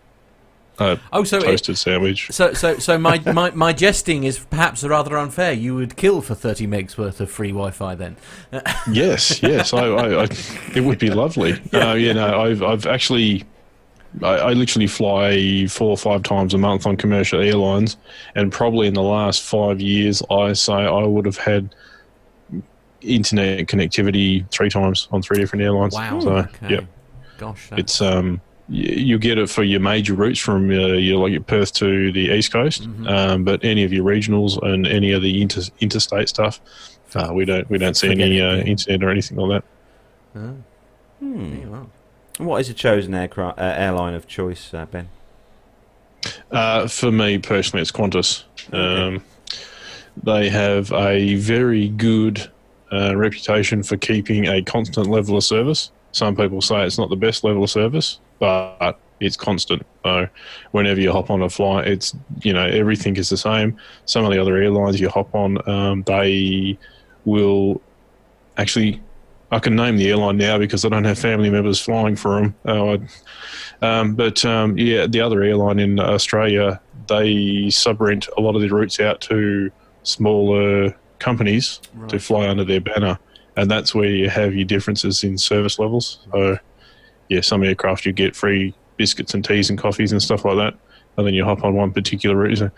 a Oh, so it, toasted sandwich. so so so my, my my jesting is perhaps rather unfair. You would kill for 30 megs worth of free Wi-Fi then. Yes, yes, I, I, I, it would be lovely. Uh, you know, I've, I've actually, I, I literally fly four or five times a month on commercial airlines, and probably in the last five years, I say I would have had internet connectivity three times on three different airlines. Wow. So, okay. yep, Gosh. that- it's um, you get it for your major routes from uh, your like your Perth to the east coast, Mhm. um, but any of your regionals and any of the inter- interstate stuff, uh, we don't we don't see Forget any it, uh, yeah. internet or anything like that. Oh, Hmm. yeah, well. What is a chosen aircraft uh, airline of choice, uh, Ben? Uh, for me personally, it's Qantas. Um, they have a very good uh, reputation for keeping a constant level of service. Some people say it's not the best level of service, but it's constant. So whenever you hop on a flight, it's you know everything is the same. Some of the other airlines you hop on, um, they will actually. I can name the airline now because I don't have family members flying for them. Uh, um, but um, yeah, the other airline in Australia, they subrent a lot of their routes out to smaller companies to fly under their banner, and that's where you have your differences in service levels. So, yeah, some aircraft you get free biscuits and teas and coffees and stuff like that, and then you hop on one particular route.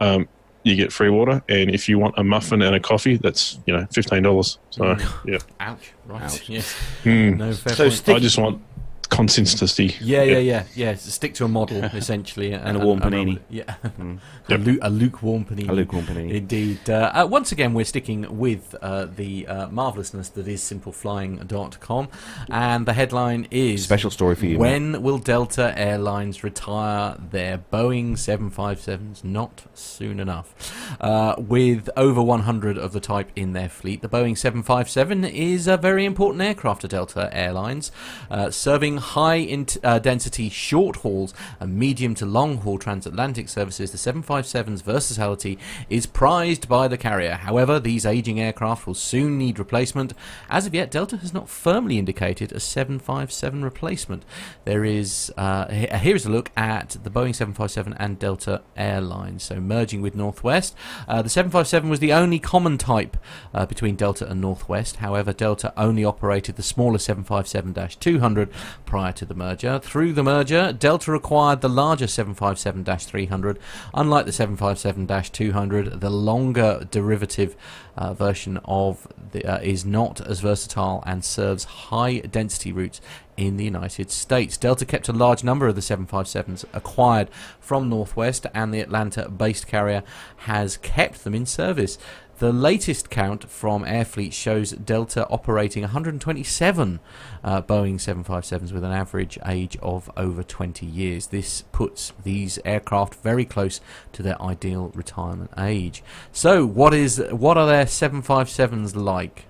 Um, you get free water, and if you want a muffin and a coffee, that's you know fifteen dollars. So yeah, Ouch. Right. Ouch. Yes. Hmm. No fair So point. stick- I just want consistency. Yeah, yeah, yeah, yeah. So stick to a model essentially, And a warm panini. Yeah, Mm. a, lu- a lukewarm panini. A lukewarm panini. Indeed. Uh, uh, once again, we're sticking with uh, the uh, marvelousness that is simpleflying.com, and the headline is Special story for you. Matt. When will Delta Airlines retire their Boeing 757s? Not soon enough. Uh, with over 100 of the type in their fleet, the Boeing 757 is a very important aircraft to Delta Airlines, uh, serving high int- uh, density short hauls and medium to long haul transatlantic services. The 757's versatility is prized by the carrier. However, these aging aircraft will soon need replacement. As of yet, Delta has not firmly indicated a 757 replacement. There is uh, here is a look at the Boeing 757 and Delta Airlines. So merging with Northwest, uh, the 757 was the only common type uh, between Delta and Northwest. However, Delta only operated the smaller 757-200 prior to the merger. Through the merger, Delta acquired the larger 757-300. Unlike the 757-200, the longer derivative uh, version of the, uh, is not as versatile and serves high density routes in the United States. Delta kept a large number of the 757s acquired from Northwest, and the Atlanta based carrier has kept them in service. The latest count from Airfleet shows Delta operating 127 uh, Boeing 757s with an average age of over 20 years. This puts these aircraft very close to their ideal retirement age. So, what is what are their 757s like?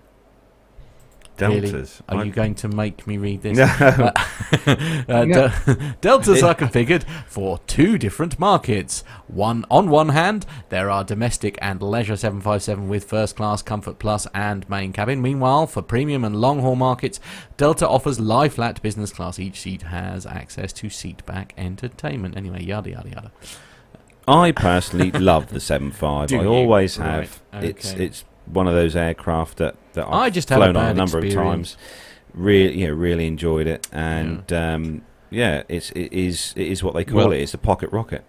Really? Deltas. Are I- you going to make me read this? No. Uh, uh, Del- Deltas are configured for two different markets. One on one hand, there are domestic and leisure 757 with first class, comfort plus, and main cabin. Meanwhile, for premium and long haul markets, Delta offers lie flat business class. Each seat has access to seat back entertainment. Anyway, yada yada yada. I personally love the 75. Do I you? always Right, have. It's it's one of those aircraft that, that I've I just had a flown on a number of times. Really, you know, really enjoyed it, and um, yeah, it's it is it is what they call Well- it. It's a pocket rocket.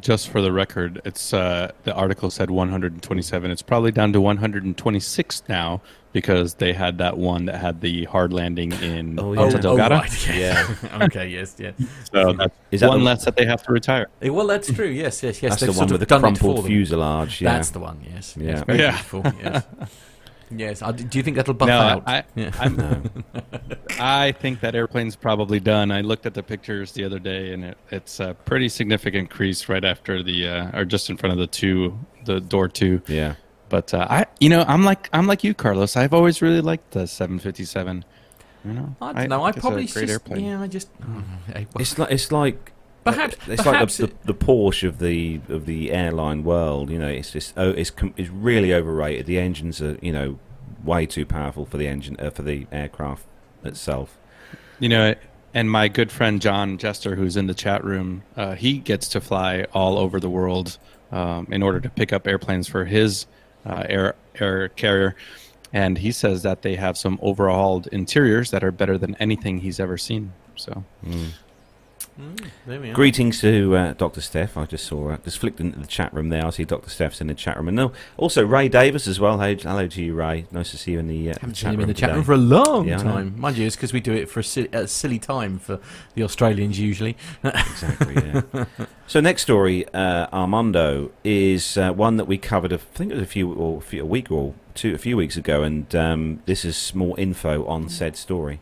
Just for the record, it's uh, the article said 127. It's probably down to 126 now because they had that one that had the hard landing in Oh, Ponta yeah. Delgada. right, yes. okay, yes, yes. So that's Is that one the- less that they have to retire. Eh, Well, that's true. Yes, yes, yes. That's They've the one with the done it for crumpled fuselage. Yeah, That's the one. Yes. Yeah. Yes, very Yeah. beautiful. Yes. yes. I- Do you think that'll buff No, out? I, yeah. I'm, No. I think that airplane's probably done. I looked at the pictures the other day, and it, it's a pretty significant crease right after the, uh, or just in front of the two, the door two. yeah. But uh, I, you know, I'm like I'm like you, Carlos. I've always really liked the 757. You know, I don't know. I think it's a probably great just, airplane. yeah. I just eh, well, It's like it's like Perhaps- it's perhaps like the, the, the Porsche of the of the airline world. You know, it's just oh, it's it's really overrated. The engines are you know way too powerful for the engine uh, for the aircraft itself. You know, and my good friend John Jester, who's in the chat room, uh, he gets to fly all over the world um, in order to pick up airplanes for his uh, air air carrier. And he says that they have some overhauled interiors that are better than anything he's ever seen. So mm, are. Greetings to uh, Dr. Steph. I just saw uh, just flicked into the chat room there. I see Dr. Steph's in the chat room, and no, also Ray Davis as well. Hey, hello to you, Ray. Nice to see you in the uh, Haven't chat seen him room in the chat room for a long Yeah, time. Mind you, it's because we do it for a silly, a silly time for the Australians usually. exactly. Yeah. so next story, uh, Armando, is uh, one that we covered. I think it was a few or a, few, a week or two, a few weeks ago, and um, this is more info on said story.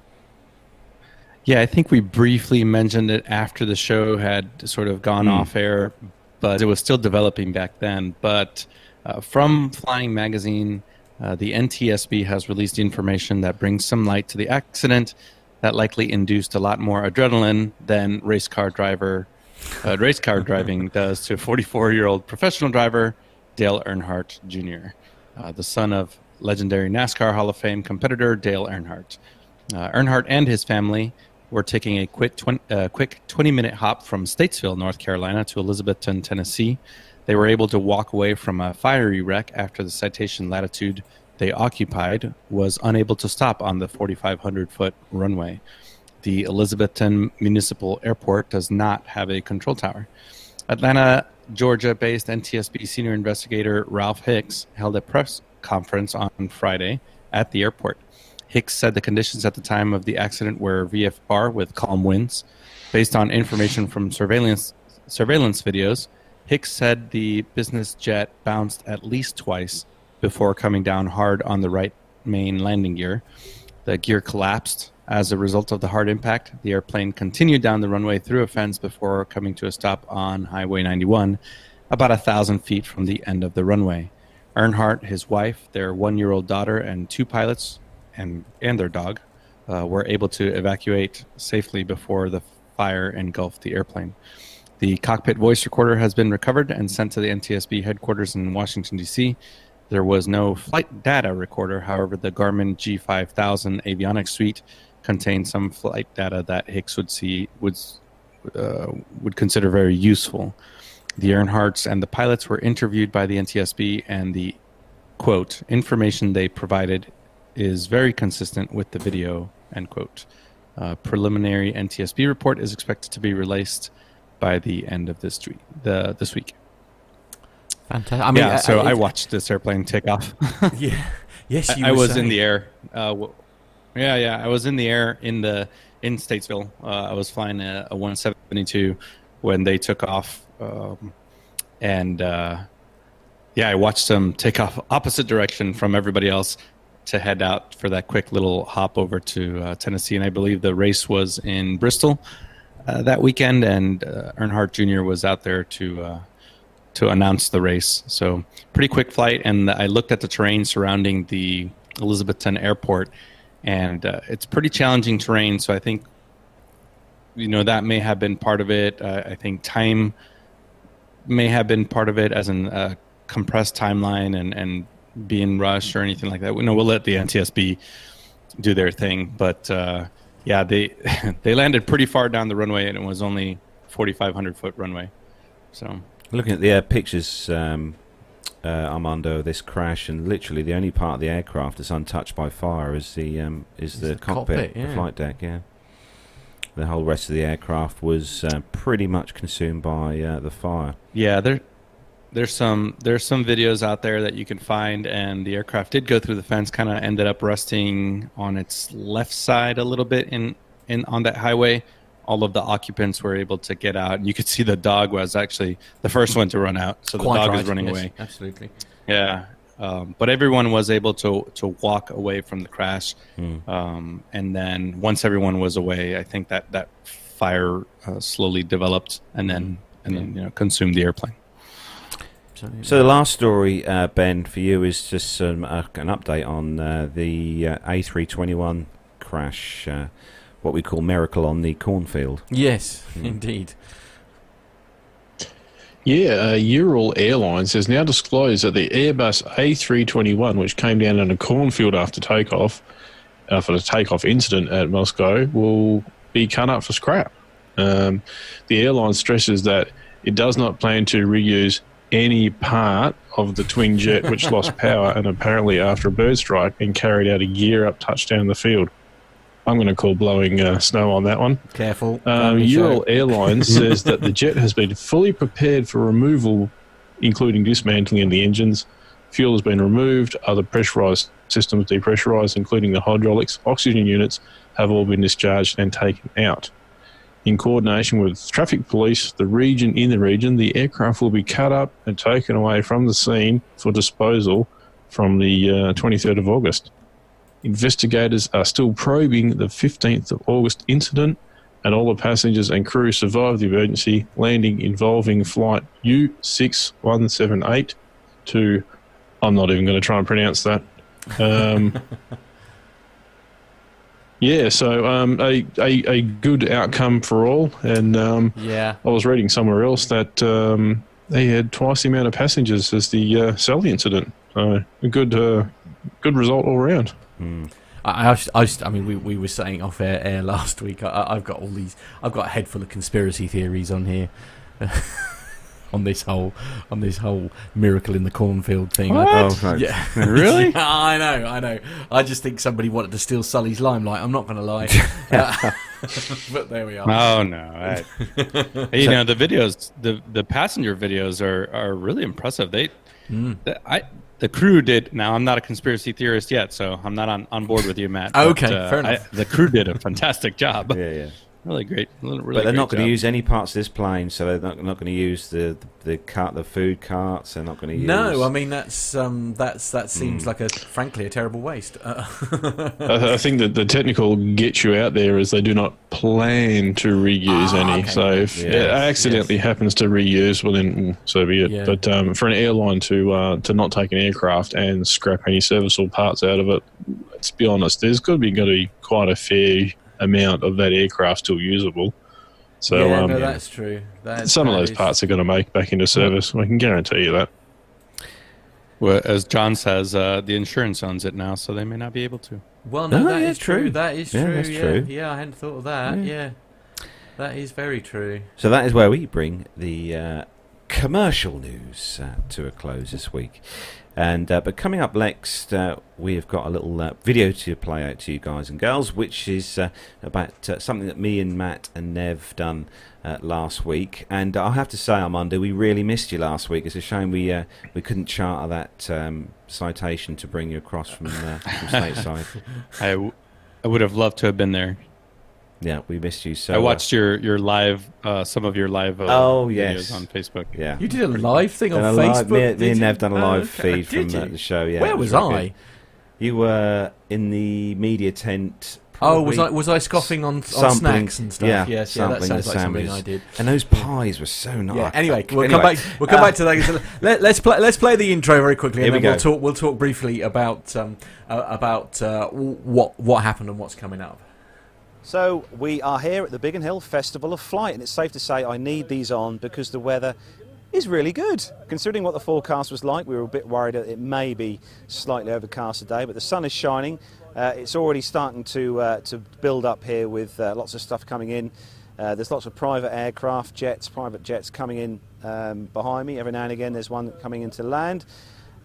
Yeah, I think we briefly mentioned it after the show had sort of gone Hmm. off air, but it was still developing back then. But uh, from Flying Magazine, uh, the NTSB has released information that brings some light to the accident that likely induced a lot more adrenaline than race car driver, uh, race car driving does to 44-year-old professional driver Dale Earnhardt Jr., uh, the son of legendary NASCAR Hall of Fame competitor Dale Earnhardt. Uh, Earnhardt and his family were taking a quick, twen- uh, quick 20 minute hop from Statesville, North Carolina to Elizabethton, Tennessee. They were able to walk away from a fiery wreck after the citation latitude they occupied was unable to stop on the 4,500 foot runway. The Elizabethton Municipal Airport does not have a control tower. Atlanta, Georgia based NTSB senior investigator Ralph Hicks held a press conference on Friday at the airport. Hicks said the conditions at the time of the accident were VFR with calm winds. Based on information from surveillance surveillance videos, Hicks said the business jet bounced at least twice before coming down hard on the right main landing gear. The gear collapsed as a result of the hard impact. The airplane continued down the runway through a fence before coming to a stop on Highway 91, about a thousand feet from the end of the runway. Earnhardt, his wife, their one-year-old daughter, and two pilots and and their dog uh, were able to evacuate safely before the fire engulfed the airplane. The cockpit voice recorder has been recovered and sent to the NTSB headquarters in Washington, D.C. There was no flight data recorder. However, the Garmin G5000 avionics suite contained some flight data that Hicks would see would uh, would consider very useful. The Earnhardts and the pilots were interviewed by the NTSB, and the quote information they provided is very consistent with the video. End quote. Uh, preliminary NTSB report is expected to be released by the end of this week. The this week. Fantastic. I mean, yeah. So I it- watched this airplane take off. Yeah. Yes, you I, I were was in the air. Uh, w- yeah, yeah. I was in the air in the in Statesville. Uh, I was flying a, a 172 when they took off, um, and uh, yeah, I watched them take off opposite direction from everybody else to head out for that quick little hop over to uh, Tennessee. And I believe the race was in Bristol uh, that weekend, and uh, Earnhardt Jr. was out there to uh, to announce the race. So pretty quick flight, and I looked at the terrain surrounding the Elizabethton Airport, and uh, it's pretty challenging terrain. So I think you know that may have been part of it. Uh, I think time may have been part of it, as in a compressed timeline and and being rushed or anything like that. You know, we'll let the NTSB do their thing, but uh, yeah, they they landed pretty far down the runway, and it was only 4,500 foot runway. So Looking at the uh, pictures, um, uh, Armando, this crash, and literally the only part of the aircraft that's untouched by fire is the um, is Is the, the cockpit, cockpit, the flight deck. Yeah, the whole rest of the aircraft was uh, pretty much consumed by uh, the fire. Yeah, there, there's some there's some videos out there that you can find, and the aircraft did go through the fence. Kind of ended up resting on its left side a little bit in in on that highway. All of the occupants were able to get out, and you could see the dog was actually the first one to run out. So the Quite dog right, was running yes, away. Absolutely. Yeah, um, but everyone was able to to walk away from the crash, Hmm. um, and then once everyone was away, I think that that fire uh, slowly developed, and then and then you know consumed the airplane. So, So the last story, uh, Ben, for you is just some, uh, an update on uh, the uh, A321 crash, uh, what we call miracle on the cornfield. yes, Hmm. indeed. Yeah, uh, Ural Airlines has now disclosed that the Airbus A321, which came down in a cornfield after takeoff, after the takeoff incident at Moscow, will be cut up for scrap. Um, the airline stresses that it does not plan to reuse any part of the twin jet which lost power and apparently after a bird strike and carried out a gear up touchdown the field. I'm going to call blowing uh, snow on that one. Careful. Um, Family Ural. Airlines says that the jet has been fully prepared for removal, including dismantling of the engines. Fuel has been removed, other pressurized systems depressurized, including the hydraulics, oxygen units, have all been discharged and taken out. In coordination with traffic police, the region in the region, the aircraft will be cut up and taken away from the scene for disposal from the uh, 23rd of August. Investigators are still probing the 15th of August incident, and all the passengers and crew survived the emergency landing involving flight U6178 to, I'm not even going to try and pronounce that. Um, yeah, so um, a, a, a good outcome for all, and um, Yeah. I was reading somewhere else that um, they had twice the amount of passengers as the uh, Sully incident. So a good, uh, good result all round. Hmm. I, I, just, I, just, I mean, we, we were saying off air, air last week. I- I, I've got all these. I've got a head full of conspiracy theories on here, on this whole, on this whole miracle in the cornfield thing. I- Oh, right. yeah, Really? Yeah, I know, I know. I just think somebody wanted to steal Sully's limelight. I'm not going to lie, Uh, but there we are. Oh no! I, you know the videos, the the passenger videos are are really impressive. They, Mm. the, I the crew did. Now I'm not a conspiracy theorist yet, so I'm not on, on board with you, Matt. Okay, but, uh, fair I- enough. the crew did a fantastic job. Yeah, yeah. Really great. Really, really but they're great not going to use any parts of this plane, so they're not, not going to use the the cart, the food carts. They're not going to use. No, I mean that's um, that's that seems Mm. like a frankly a terrible waste. Uh, I, I think that the technical get you out there is they do not plan to reuse Ah, any. okay. So if Yes, it accidentally happens to reuse, well then mm, so be it. Yeah. But um, for an airline to uh, to not take an aircraft and scrap any serviceable parts out of it, let's be honest, there's got to be going to be quite a fair amount of that aircraft still usable. So yeah, um, no, that's true. That, some of those is- parts are going to make back into service. I can guarantee you that. Well, as John says, uh, the insurance owns it now, so they may not be able to. Well, no, No, that yeah, is true. true. That is Yeah, true. that's yeah, true. yeah, I hadn't thought of that. Yeah. Yeah, that is very true. So that is where we bring the uh, commercial news uh, to a close this week. And uh, but coming up next, uh, we have got a little uh, video to play out to you guys and girls, which is uh, about uh, something that me and Matt and Nev done uh, last week. And I have to say, Armando, we really missed you last week. It's a shame we uh, we couldn't charter that um, citation to bring you across from, uh, from stateside. I, w- I would have loved to have been there. Yeah, we missed you. So I watched your your live, uh, some of your live. Uh, Oh, videos on Facebook. yeah, You did a live thing on Done a Facebook. live- me, me and? Nev done a Oh, live okay. feed from Did you? the show. Yeah, Where it was I? good. You were in the media tent. Oh, was I was I scoffing on, on snacks and stuff? yeah, yes, yeah, that sounds the like something. I did. And those pies were so nice. Yeah. Anyway, we'll Anyway, come back. We'll come uh, back to that. So Let, let's play. Let's play the intro very quickly, and then we'll talk. We'll talk briefly about um, uh, about uh, what what happened and what's coming up. So we are here at the Biggin Hill Festival of Flight, and it's safe to say I need these on because the weather is really good. Considering what the forecast was like, we were a bit worried that it may be slightly overcast today, but the sun is shining. Uh, it's already starting to uh, to build up here with uh, lots of stuff coming in. Uh, there's lots of private aircraft, jets, private jets coming in um, behind me. Every now and again, there's one coming into land.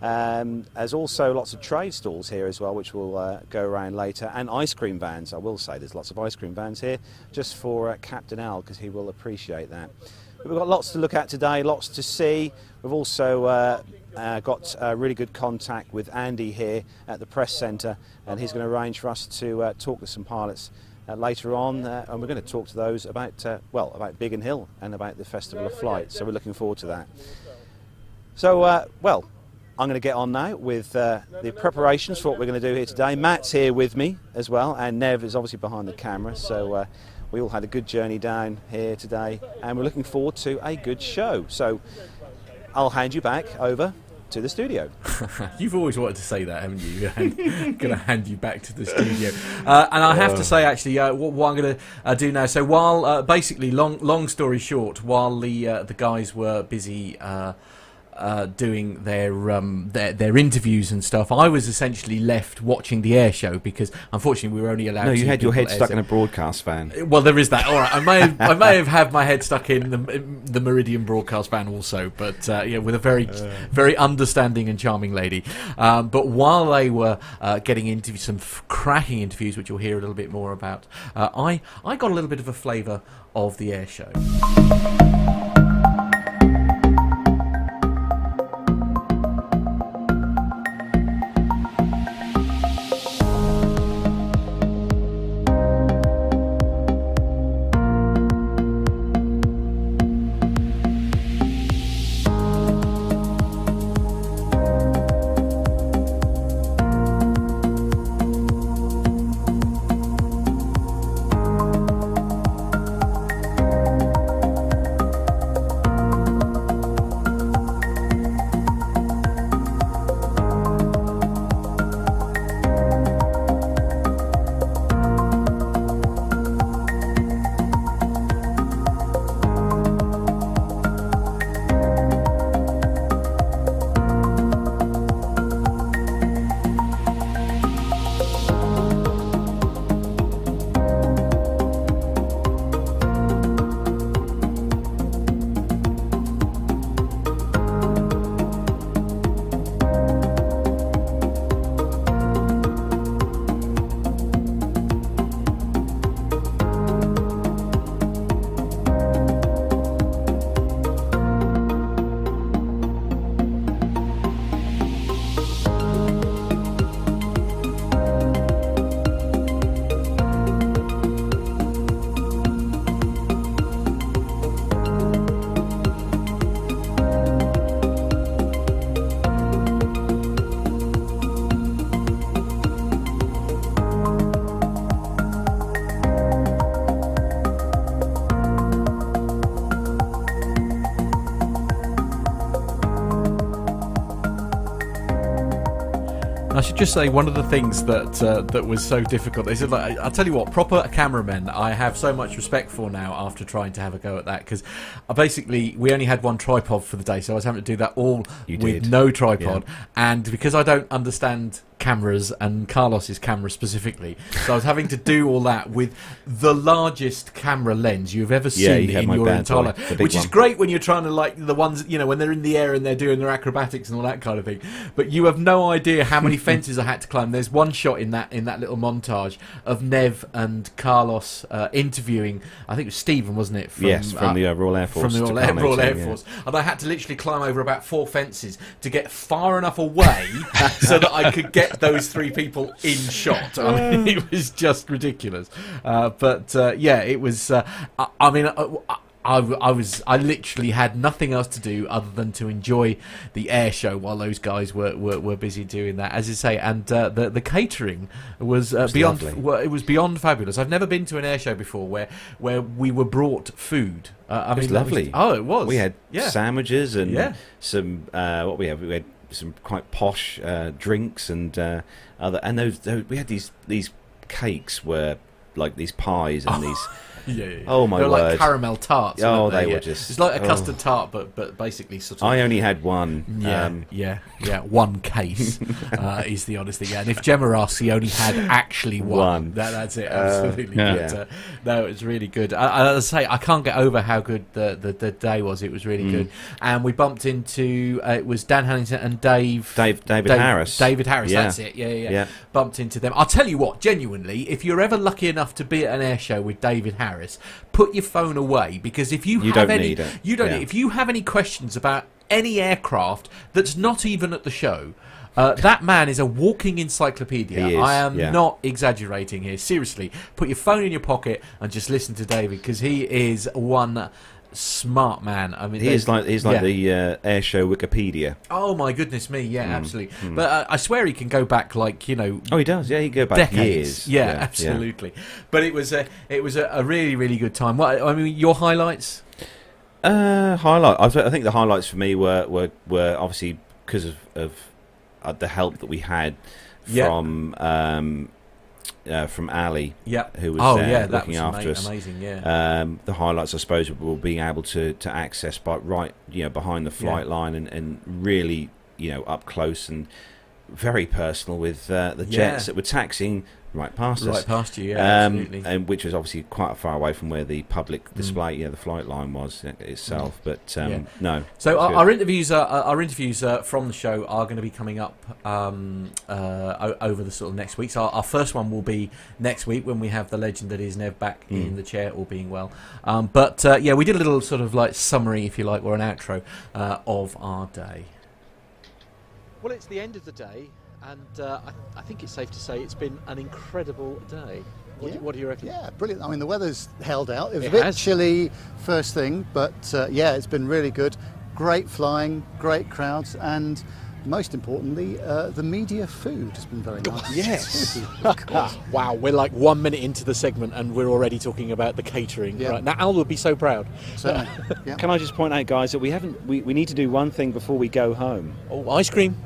Um, there's also lots of trade stalls here as well, which we'll uh, go around later, and ice cream vans. I will say there's lots of ice cream vans here, just for uh, Captain Al, because he will appreciate that. But we've got lots to look at today, lots to see. We've also uh, uh, got really good contact with Andy here at the press centre, and he's going to arrange for us to uh, talk to some pilots. Uh, later on, and we're going to talk to those about well about Biggin Hill and about the Festival of Flight. So we're looking forward to that. So, well, I'm going to get on now with uh, the preparations for what we're going to do here today. Matt's here with me as well, and Nev is obviously behind the camera. So uh, we all had a good journey down here today, and we're looking forward to a good show. So I'll hand you back over to the studio. You've always wanted to say that, haven't you? I'm going to hand you back to the studio. Uh, and I have to say, actually, uh, what, what I'm going to uh, do now. So while uh, basically, long long story short, while the uh, the guys were busy. Uh, uh, doing their, um, their their interviews and stuff. I was essentially left watching the air show because unfortunately we were only allowed. No, you had your head stuck in a broadcast fan. Well, there is that. All right, I may have, I may have had my head stuck in the the Meridian broadcast van also, but uh, yeah, with a very very understanding and charming lady. Um, but while they were uh, getting into some f- cracking interviews, which you'll hear a little bit more about, uh, I I got a little bit of a flavour of the air show. Just say one of the things that uh, that was so difficult. They said, like, I'll tell you what, proper cameramen, I have so much respect for now after trying to have a go at that because basically we only had one tripod for the day, so I was having to do that all You with did. no tripod, and because I don't understand cameras and Carlos's camera specifically. So I was having to do all that with the largest camera lens you've ever Yeah, seen you in your entire life, which is great when you're trying to like the ones you know when they're in the air and they're doing their acrobatics and all that kind of thing. But you have no idea how many fences I had to climb. There's one shot in that in that little montage of Nev and Carlos uh, interviewing. I think it was Stephen, wasn't it? yes, from the uh, Royal Air Force. from the Royal, Air, Royal Air yeah. Force, and I had to literally climb over about four fences to get far enough away so that I could get those three people in shot. I mean, it was just ridiculous. Uh, but uh, yeah, it was. Uh, I, I mean. I, I, I was I literally had nothing else to do other than to enjoy the air show while those guys were, were, were busy doing that, as you say. And uh, the the catering was, uh, beyond lovely. well, it was beyond fabulous. I've never been to an air show before where where we were brought food. Uh, I It was mean, lovely. oh, it was. We had yeah. sandwiches and Yeah. some uh, what we had. We had some quite posh uh, drinks and uh, other. And those, those we had these these cakes were like these pies and these. Yeah, yeah, yeah. Oh, my god. they were word. like caramel tarts. Oh, they Yeah. were just- It's like a oh. custard tart, but but basically sort of. I only had one. yeah, Um, yeah, yeah. One case uh, is the honest thing. Yeah. And if Gemma asks, he only had actually one. One. That, that's it. Uh, Absolutely. yeah. But, uh, no, it's really good. I, I, say, I can't get over how good the, the, the day was. It was Mm. really good. And we bumped into uh, it was Dan Hannington and Dave. Dave David Dave- Harris. David Harris, Yeah. that's it. Yeah, yeah, yeah. Yeah. Bumped into them. I'll tell you what, genuinely, if you're ever lucky enough to be at an air show with David Harris, put your phone away because if you, You have any, you don't. Yeah. If you have any questions about any aircraft that's not even at the show. Uh, that man is a walking encyclopedia. Is, I am yeah. not exaggerating here. Seriously, put your phone in your pocket and just listen to David because he is one smart man. I mean, He is like he's like yeah. the uh, air show Wikipedia. Oh my goodness me! Yeah, Mm, absolutely. But uh, I swear he can go back like you know Oh, he does. Yeah, he go back decades. years. Yeah, absolutely. But it was a it was a, a really really good time. What I mean, your highlights? Uh, highlight. I, th- I think the highlights for me were were, were obviously because of, of uh, the help that we had Yeah. from um, uh, from Ali, Yeah. who was oh there yeah, looking was after ama- us. amazing. Yeah. Um, the highlights, I suppose, were being able to, to access by right, you know, behind the flight Yeah. line and, and really, you know, up close and very personal with uh, the Yeah. jets that were taxiing right past us. right past you. Yeah, um, absolutely. and which was obviously quite far away from where the public Mm. display, yeah, the flight line was itself. But um, Yeah. no, So our, our interviews, uh, our interviews uh, from the show are going to be coming up um, uh, over the sort of next week. So our, our first one will be next week when we have the legend that is Nev back Mm. in the chair, all being well. Um, but uh, yeah, we did a little sort of like summary, if you like, or an outro uh, of our day. Well, it's the end of the day, and uh, I, I think it's safe to say it's been an incredible day. What, do, Yeah. what do you reckon? Yeah, brilliant. I mean, the weather's held out. It was It a bit has. chilly first thing, but uh, yeah, it's been really good. Great flying, great crowds, and most importantly, uh, the media food has been very nice. Yes. too, of course. Wow, we're like one minute into the segment and we're already talking about the catering. Yeah. Right now, Al would be so proud. Certainly. Yeah. Can I just point out, guys, that we haven't we, we need to do one thing before we go home. Oh, ice cream.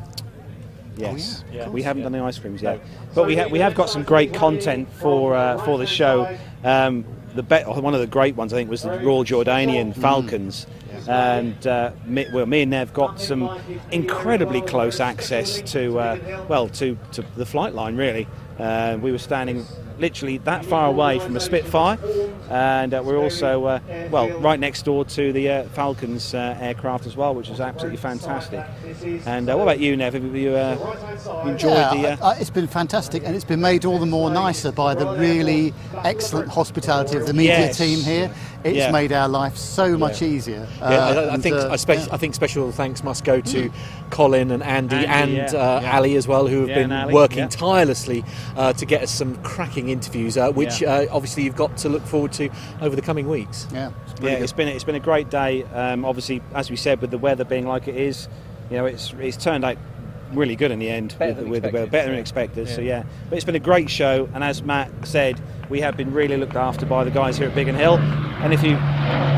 Yes, yeah, of we haven't yeah. done the ice creams yet, but we ha- we have got some great content for uh, for the show. Um, the be- one of the great ones I think was the Royal Jordanian Falcons, and uh, me, well, me and Nev got some incredibly close access to uh, well to, to the flight line. Really, uh, we were standing literally that far away from a Spitfire, and uh, we're also uh, well right next door to the uh, Falcons uh, aircraft as well, which is absolutely fantastic. And uh, what about you, Nev? Have you uh, enjoyed Yeah, the? Uh, I- I- it's been fantastic, and it's been made all the more nicer by the really excellent hospitality of the media Yes. team here. It's Yeah. made our life so much easier. Yeah, I, I Uh, think uh, I, spe- yeah. I think special thanks must go to Colin and Andy, Andy, and yeah, uh, yeah. Ali as well, who have Yeah, been Ali, working yeah. tirelessly uh, to get us some cracking interviews, uh, which Yeah. uh, obviously you've got to look forward to over the coming weeks. yeah, it's yeah, really it's good. been it's been a great day. Um, obviously, as we said, with the weather being like it is, you know, it's it's turned out really good in the end Better with, than with the weather, better than yeah. expected. So Yeah. yeah, but it's been a great show, and as Matt said, we have been really looked after by the guys here at Biggin Hill. And if you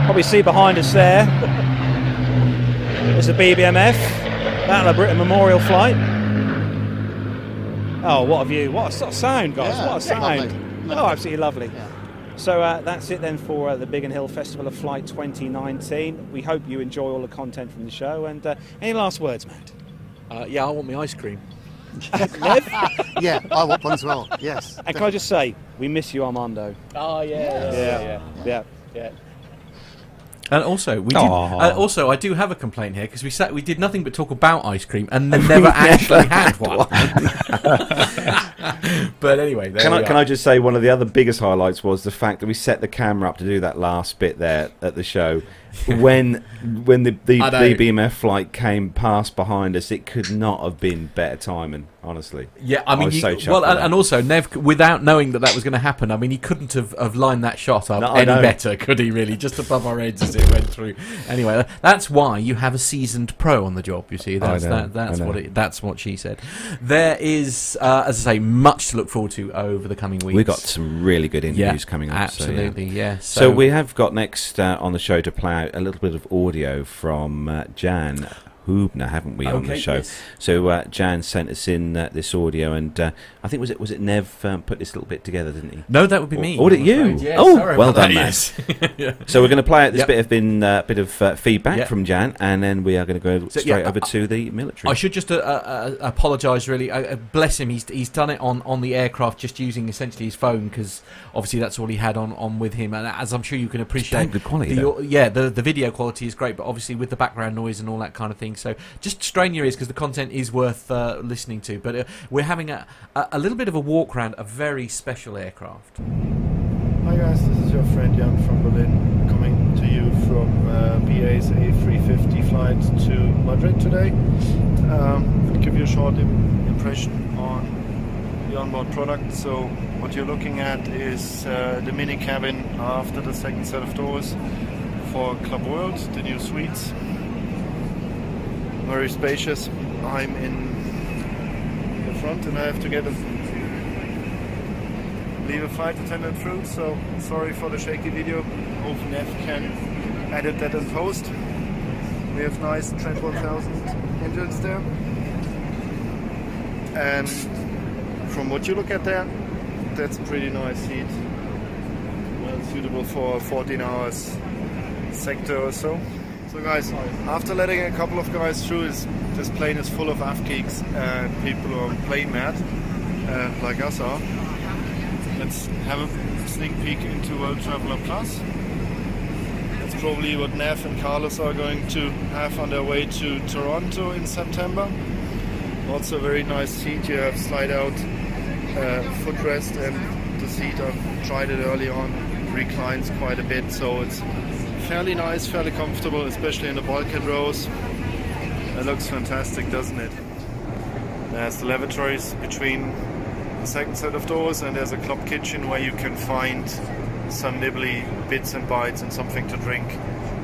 probably see behind us there, there's the BBMF Battle of Britain Memorial Flight. Oh, what a view! What a sort of sound, guys! Yeah, what a it's sound! lovely. Oh, absolutely lovely. Yeah. So uh, that's it then for uh, the Biggin Hill Festival of Flight 2019. We hope you enjoy all the content from the show. And uh, any last words, Matt? Uh, yeah, I want my ice cream. Nev? Yeah, I want one as well. Yes. And can I just say, we miss you, Armando. Oh yeah, Yeah, yeah. yeah. yeah. And also, we did, uh, also, I do have a complaint here because we sat, we did nothing but talk about ice cream and then never actually had one. but anyway, there Can we I, are. can I just say one of the other biggest highlights was the fact that we set the camera up to do that last bit there at the show. When when the the, I the BMF flight came past behind us, it could not have been better timing. Honestly, Yeah, I mean, was you, so well, and, and also Nev, without knowing that that was going to happen, I mean, he couldn't have, have lined that shot up No, any better, could he? Really, just above our heads as it went through. Anyway, that's why you have a seasoned pro on the job. You see, that's that, that's what it, that's what she said. There is, uh, as I say, much to look forward to over the coming weeks. We've got some really good interviews yeah, coming up. so, yeah. Absolutely, yeah. So, we have got next uh, on the show to play a little bit of audio from uh, Jan Hubner, haven't we, on the show? yes. So uh, Jan sent us in uh, this audio, and uh, I think was it was it Nev um, put this little bit together, didn't he? No, that would be me. Or, or did you? Yeah, oh, well done, that, man. yes. So we're going to play out this Yep. bit of been uh, bit of uh, feedback Yep. from Jan, and then we are going to go So, straight yeah, over I- to the military. I should just uh, uh, apologise, really. Bless him. He's he's done it on, on the aircraft, just using essentially his phone because obviously that's all he had on, on with him. And as I'm sure you can appreciate, good quality, the, yeah, the the video quality is great, but obviously with the background noise and all that kind of thing. So just strain your ears because the content is worth uh, listening to. But uh, we're having a, a little bit of a walk around a very special aircraft. Hi guys, this is your friend Jan from Berlin coming to you from uh, BA's A350 flight to Madrid today. Um, give you a short Im- impression on the onboard product. So what you're looking at is uh, the mini cabin after the second set of doors for Club World, the new suites. Very spacious. I'm in the front and I have to get a leave a flight attendant through, so sorry for the shaky video. Hope Nev can edit that in post. We have nice Trent 1000 engines there. And from what you look at there, that's a pretty nice seat. Well suitable for 14 hours sector or so. So guys, after letting a couple of guys through, this, plane is full of AV geeks and people who are plane mad, uh, like us are. Let's have a sneak peek into World Traveler Plus. That's probably what Nev and Carlos are going to have on their way to Toronto in September. Also, very nice seat. You have slide out uh, footrest, and the seat I've tried it early on reclines quite a bit, so it's fairly nice, fairly comfortable, especially in the bulkhead rows. It looks fantastic, doesn't it? There's the lavatories between the second set of doors, and there's a club kitchen where you can find some nibbly bits and bites and something to drink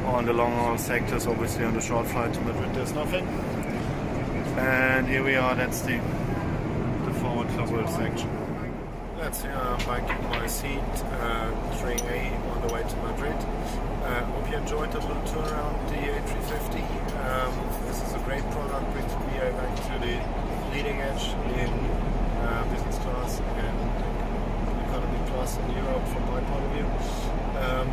on the long haul sectors. Obviously, on the short flight to Madrid, there's nothing. And here we are. That's the the forward club world section. Uh, back in my seat, uh, train A on the way to Madrid. Uh, hope you enjoyed the little tour around the A350. Um, this is a great product, brings BA back to the leading edge in uh, business class and economy class in Europe from my point of view. Um,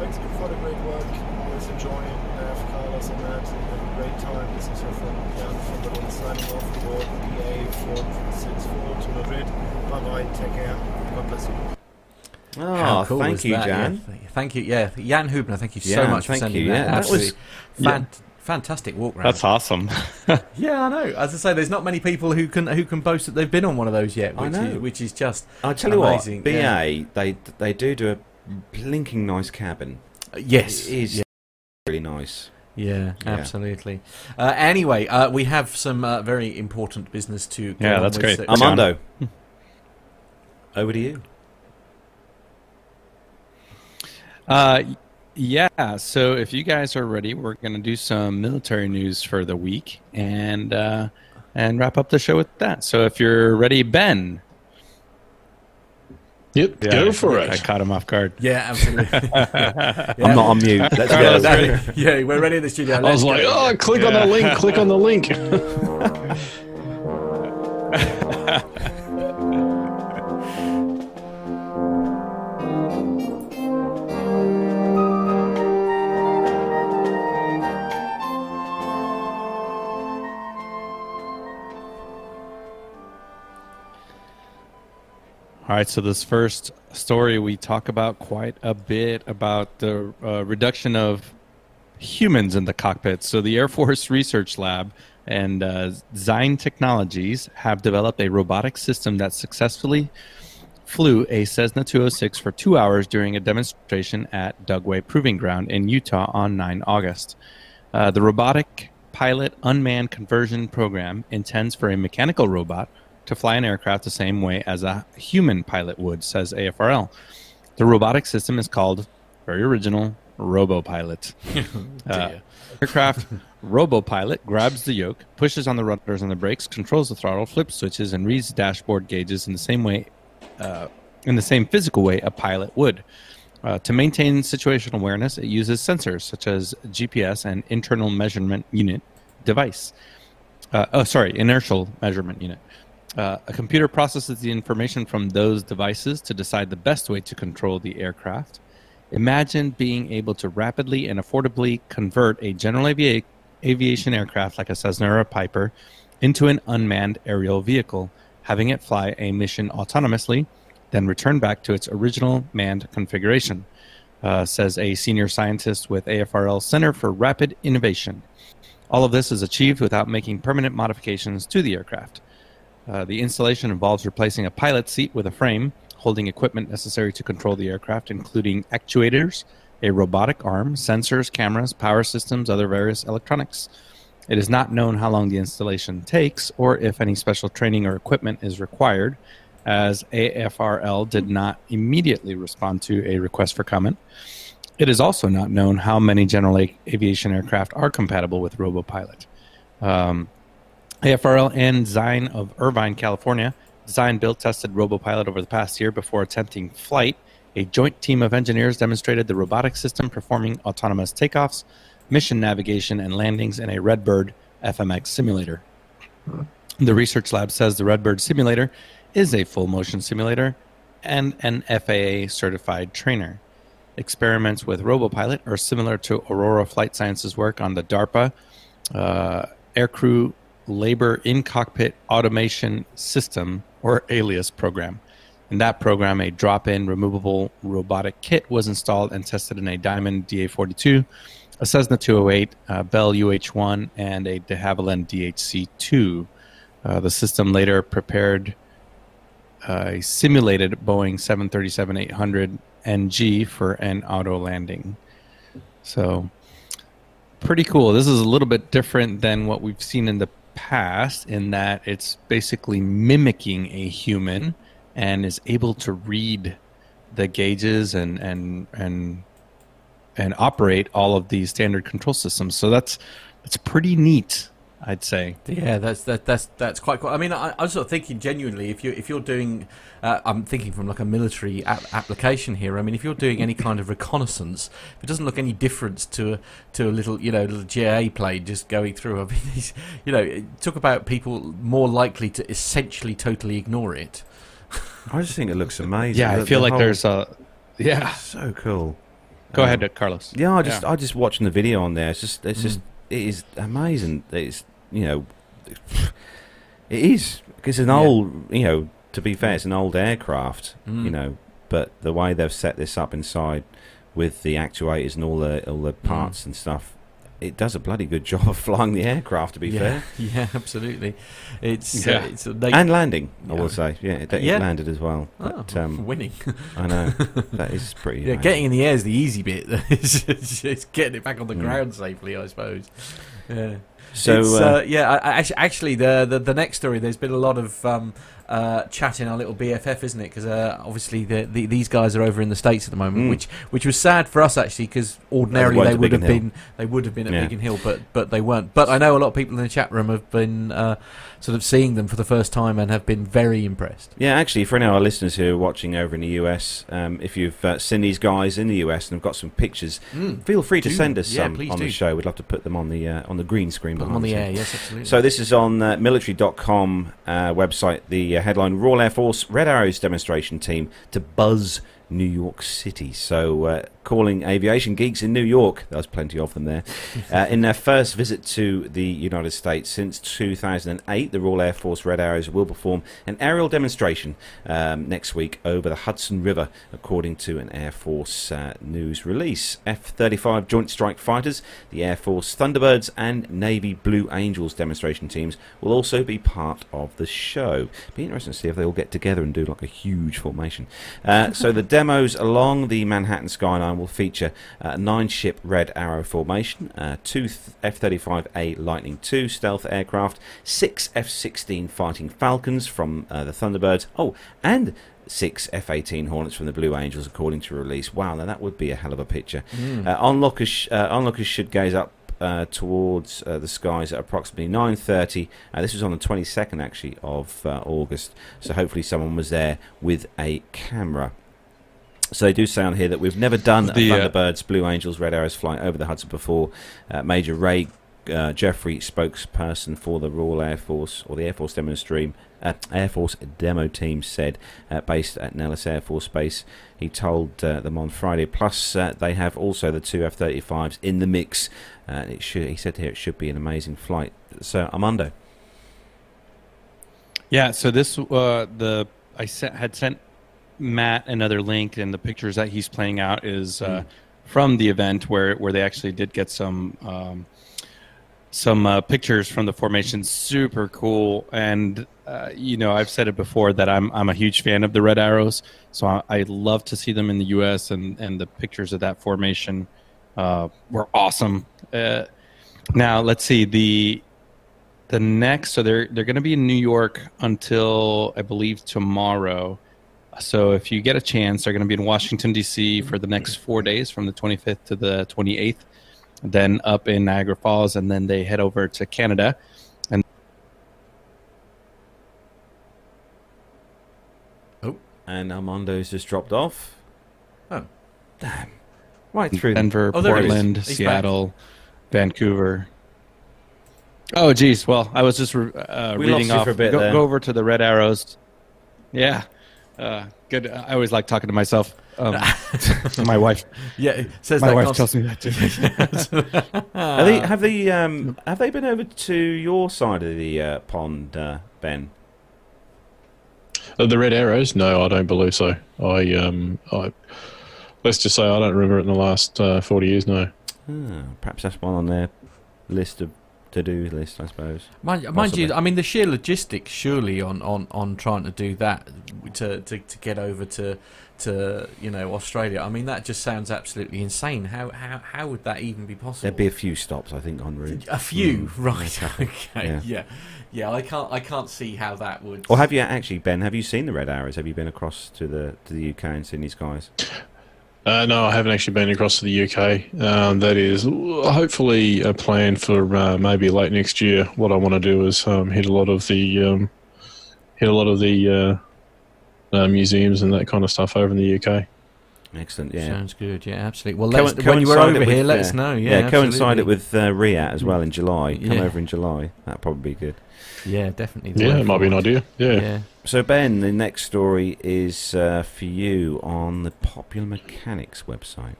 thanks for the great work. Always enjoying Nav, Carlos and that. Have a great time. This is your friend Jan from Berlin signing off board BA 464 to Madrid. Bye bye, take care. God bless you. oh, How cool thank you, that? Jan. Yeah, thank you, yeah, Jan Hubner. Thank you so Yeah, much for sending you, that. yeah, that was- fan- fantastic walk round. That's awesome. Yeah, I know. As I say, there's not many people who can who can boast that they've been on one of those yet. I Which know. Is, which is just I tell you what, BA yeah. they they do do a blinking nice cabin. Uh, yes, it is Yeah, really nice. yeah, Yeah. absolutely. Uh, anyway, uh, we have some uh, very important business to. Yeah, on that's with, great. so- Armando, over to you. Uh, yeah. So if you guys are ready, we're going to do some military news for the week and uh, and wrap up the show with that. So if you're ready, Ben. Yep, go for I it. I caught him off guard. Yeah, absolutely. I'm not on mute. Let's go. ready? yeah, we're ready in the studio. I Let's was like, go. oh, click on the link, click on the link. All right, so this first story we talk about quite a bit about the uh, reduction of humans in the cockpit. So the Air Force Research Lab and uh, Zyne Technologies have developed a robotic system that successfully flew a Cessna 206 for two hours during a demonstration at Dugway Proving Ground in Utah on 9 August. Uh, the robotic pilot unmanned conversion program intends for a mechanical robot to fly an aircraft the same way as a human pilot would, says AFRL. The robotic system is called, very original, RoboPilot. uh, aircraft RoboPilot grabs the yoke, pushes on the rudders and the brakes, controls the throttle, flips switches, and reads dashboard gauges in the same way, uh, in the same physical way a pilot would. Uh, to maintain situational awareness, it uses sensors such as GPS and internal measurement unit device. Uh, oh, sorry, inertial measurement unit. Uh, a computer processes the information from those devices to decide the best way to control the aircraft. Imagine being able to rapidly and affordably convert a general avia- aviation aircraft like a Cessna or a Piper into an unmanned aerial vehicle, having it fly a mission autonomously, then return back to its original manned configuration, uh, says a senior scientist with AFRL Center for Rapid Innovation. All of this is achieved without making permanent modifications to the aircraft. Uh, the installation involves replacing a pilot seat with a frame holding equipment necessary to control the aircraft, including actuators, a robotic arm, sensors, cameras, power systems, other various electronics. It is not known how long the installation takes or if any special training or equipment is required, as AFRL did not immediately respond to a request for comment. It is also not known how many general aviation aircraft are compatible with RoboPilot. Um, AFRL and Zyne of Irvine, California, designed, built, tested RoboPilot over the past year before attempting flight. A joint team of engineers demonstrated the robotic system performing autonomous takeoffs, mission navigation, and landings in a Redbird FMX simulator. The research lab says the Redbird simulator is a full motion simulator and an FAA certified trainer. Experiments with RoboPilot are similar to Aurora Flight Sciences' work on the DARPA uh, Aircrew Labor in Cockpit Automation System, or ALIAS program. In that program, a drop in removable robotic kit was installed and tested in a Diamond DA 42, a Cessna 208, a Bell UH 1, and a de Havilland DHC 2. Uh, the system later prepared a simulated Boeing 737 800 NG for an auto landing. So, pretty cool. This is a little bit different than what we've seen in the past in that it's basically mimicking a human and is able to read the gauges and and and and operate all of these standard control systems. So that's that's pretty neat, I'd say. Yeah, that's that, that's that's quite cool. I mean, I, I was sort of thinking genuinely if you if you're doing, uh, I'm thinking from like a military ap- application here. I mean, if you're doing any kind of reconnaissance, it doesn't look any different to a, to a little you know little GA plane just going through. I mean, these, you know, talk about people more likely to essentially totally ignore it. I just think it looks amazing. Yeah, I feel the like whole- there's a yeah. so cool. Go Um, ahead, Carlos. Yeah, I just Yeah. I just watching the video on there. It's just it's just it is amazing. It's you know, it is. It's an Yeah. old you know. To be fair, it's an old aircraft. Mm. You know, but the way they've set this up inside with the actuators and all the all the parts and stuff, it does a bloody good job of flying the aircraft. To be yeah, fair, yeah, absolutely. It's Yeah. uh, it's a, they, and landing, I Yeah. will say, yeah, it, it Yeah. landed as well. oh, um, winning. I know that is pretty. Yeah, amazing. getting in the air is the easy bit. it's, it's- it's getting it back on the Mm. ground safely, I suppose. Yeah. So. Uh, uh, yeah, I, I, actually, the, the the next story, there's been a lot of um, uh, chat in our little BFF, isn't it? Because uh, obviously the, the, these guys are over in the states at the moment, Mm. which which was sad for us actually, because ordinarily they would have Biggin been they would have been at Yeah. Biggin Hill, but but they weren't. But I know a lot of people in the chat room have been uh, sort of seeing them for the first time and have been very impressed. Yeah, actually, for any of our listeners who are watching over in the US, um, if you've uh, seen these guys in the US and have got some pictures, feel free to Do. send us Yeah, some on do. the show. We'd love to put them on the uh, on the green screen Put them on the air, yes, absolutely. So this is on uh, military.com uh, website. The uh, headline: Royal Air Force Red Arrows demonstration team to buzz New York City. So, uh, calling aviation geeks in New York, there's plenty of them there, uh, in their first visit to the United States since 2008, the Royal Air Force Red Arrows will perform an aerial demonstration um, next week over the Hudson River, according to an Air Force uh, news release. F 35 Joint Strike Fighters, the Air Force Thunderbirds, and Navy Blue Angels demonstration teams will also be part of the show. Be interesting to see if they all get together and do like a huge formation. Uh, so the demos along the Manhattan skyline will feature a nine ship Red Arrow formation, uh, two F 35A Lightning II stealth aircraft, six F 16 Fighting Falcons from uh, the Thunderbirds, oh, and six F 18 Hornets from the Blue Angels, according to release. Wow, now that would be a hell of a picture. Mm. Uh, onlookers, uh, onlookers should gaze up uh, towards uh, the skies at approximately 9.30. Uh, this was on the 22nd, actually, of uh, August. So hopefully someone was there with a camera. So they do say on here that we've never done The, a uh, Thunderbirds, Blue Angels, Red Arrows flight over the Hudson before. Uh, Major Ray uh, Jeffrey, spokesperson for the Royal Air Force or the Air Force demo stream, uh, Air Force demo team, said, uh, based at Nellis Air Force Base. He told uh, them on Friday. Plus, uh, they have also the two F-35s in the mix. Uh, it should, he said here, it should be an amazing flight. So, Armando. Yeah, so this uh, the I sent, had sent Matt another link, and the pictures that he's playing out is uh, from the event where where they actually did get some um, some uh, pictures from the formation. Super cool, and uh, you know I've said it before that I'm I'm a huge fan of the Red Arrows, so I, I love to see them in the U.S. and and the pictures of that formation uh, were awesome. Uh, now let's see the the next so they're they're going to be in New York until I believe tomorrow. So if you get a chance, they're going to be in Washington D.C. for the next four days, from the 25th to the 28th. Then up in Niagara Falls, and then they head over to Canada. And oh, And Armando's just dropped off. Oh. Damn. Right through. Denver, Oh. Portland, Seattle, Vancouver. Oh, geez. Well, I was just uh, We reading lost you off. for a bit go, go over to the Red Arrows. Yeah. Uh, good. I always like talking to myself. Um, my wife. Yeah, says My that wife const- tells me that too. Are they, have they um, have they been over to your side of the uh, pond, uh, Ben? Uh, the red arrows? No, I don't believe so. I um, I let's just say I don't remember it in the last uh, forty years. No. Ah, perhaps that's one on their list of to-do list, I suppose. Mind, mind you, I mean the sheer logistics surely on, on, on trying to do that to, to, to get over to to you know Australia. I mean that just sounds absolutely insane. How how, how would that even be possible? There'd be a few stops, I think, en route. A few, Mm. right? Okay. Okay, Yeah. yeah. yeah, I can't I can't see how that would. Or have you actually, Ben? Have you seen the Red Arrows? Have you been across to the to the UK and seen these guys? Uh, no, I haven't actually been across to the UK. Um, that is hopefully a plan for uh, maybe late next year. What I want to do is um, hit a lot of the um, hit a lot of the uh, uh, museums and that kind of stuff over in the UK. Excellent. Yeah. Sounds good. Yeah, absolutely. Well, Co- let us, when you were coincide over it here, with, let uh, us know. Yeah, coincide it absolutely. with uh, RIAT as well in July. Come Yeah. over in July. That'd probably be good. Yeah, definitely. Yeah, it might be an idea. Yeah. Yeah. So Ben, the next story is uh, for you on the Popular Mechanics website.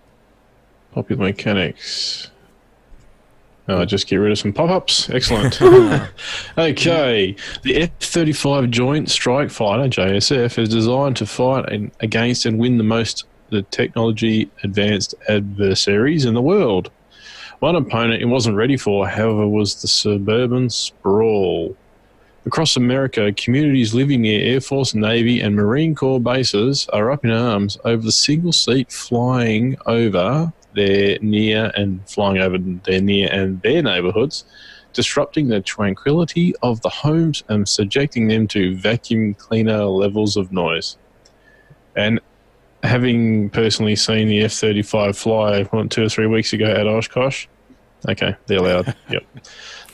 Popular mechanics. Uh, just get rid of some pop-ups. Excellent. okay, the F-35 Joint Strike Fighter (JSF) is designed to fight and, against and win the most the technology advanced adversaries in the world. One opponent it wasn't ready for, however, was the suburban sprawl. Across America, communities living near Air Force, Navy, and Marine Corps bases are up in arms over the single seat flying over their near and flying over their near and their neighborhoods, disrupting the tranquility of the homes and subjecting them to vacuum cleaner levels of noise. And having personally seen the F 35 fly what, two or three weeks ago at Oshkosh, okay, they're loud. yep.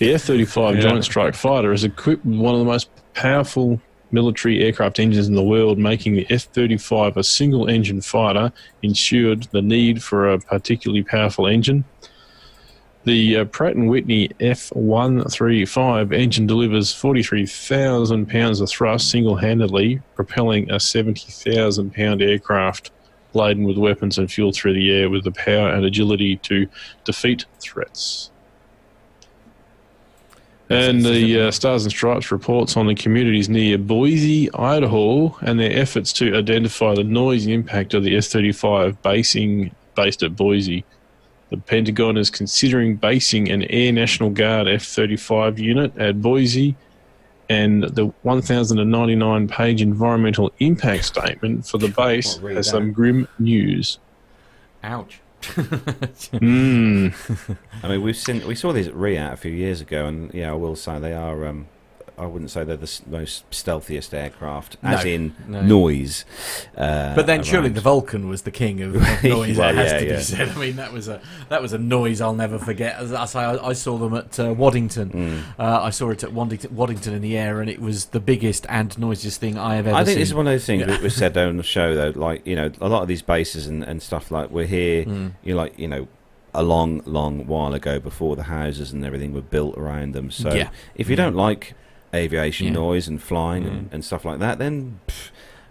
The F 35 Yeah. Joint Strike Fighter is equipped with one of the most powerful military aircraft engines in the world, making the F 35 a single engine fighter, ensured the need for a particularly powerful engine. The uh, Pratt & Whitney F135 engine delivers 43,000 pounds of thrust single-handedly, propelling a 70,000 pound aircraft laden with weapons and fuel through the air with the power and agility to defeat threats. And the uh, Stars and Stripes reports on the communities near Boise, Idaho, and their efforts to identify the noise impact of the F 35 basing based at Boise. The Pentagon is considering basing an Air National Guard F 35 unit at Boise, and the 1,099 page environmental impact statement for the base has that. some grim news. Ouch. Mm. I mean, we've seen we saw these at RIAT a few years ago, and yeah, I will say they are. Um, I wouldn't say they're the most stealthiest aircraft, as No, in no. noise. Uh, But then surely the Vulcan was the king of, of noise. Well, it has yeah, to yeah. be said. I mean, that was a that was a noise I'll never forget. As I say, I, I saw them at uh, Waddington. Mm. Uh, I saw it at Waddington, Waddington in the air, and it was the biggest and noisiest thing I have ever seen. I think seen. this is one of those things Yeah. that was said on the show, though. Like you know, a lot of these bases and, and stuff like we're here. Mm. You like you know, a long, long while ago before the houses and everything were built around them. So Yeah. if you don't like aviation Yeah. noise and flying and, Mm. and stuff like that, then pff,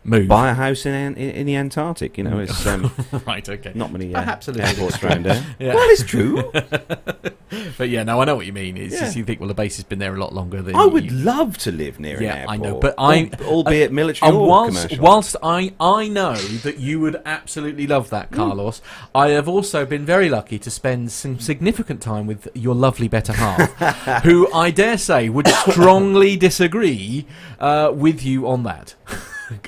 Move. buy a house in, in in the Antarctic. You know, it's um, right, okay. not many uh, Perhaps a little bit. airports around there. Yeah. Well, it's true. But yeah, no, I know what you mean. It's Yeah. just you think, well, the base has been there a lot longer than I would you- love to live near Yeah, an airport. I know, but I- Al- albeit military And or whilst, commercial. whilst I, I know that you would absolutely love that, Carlos, I have also been very lucky to spend some significant time with your lovely better half, who I dare say would strongly disagree uh, with you on that.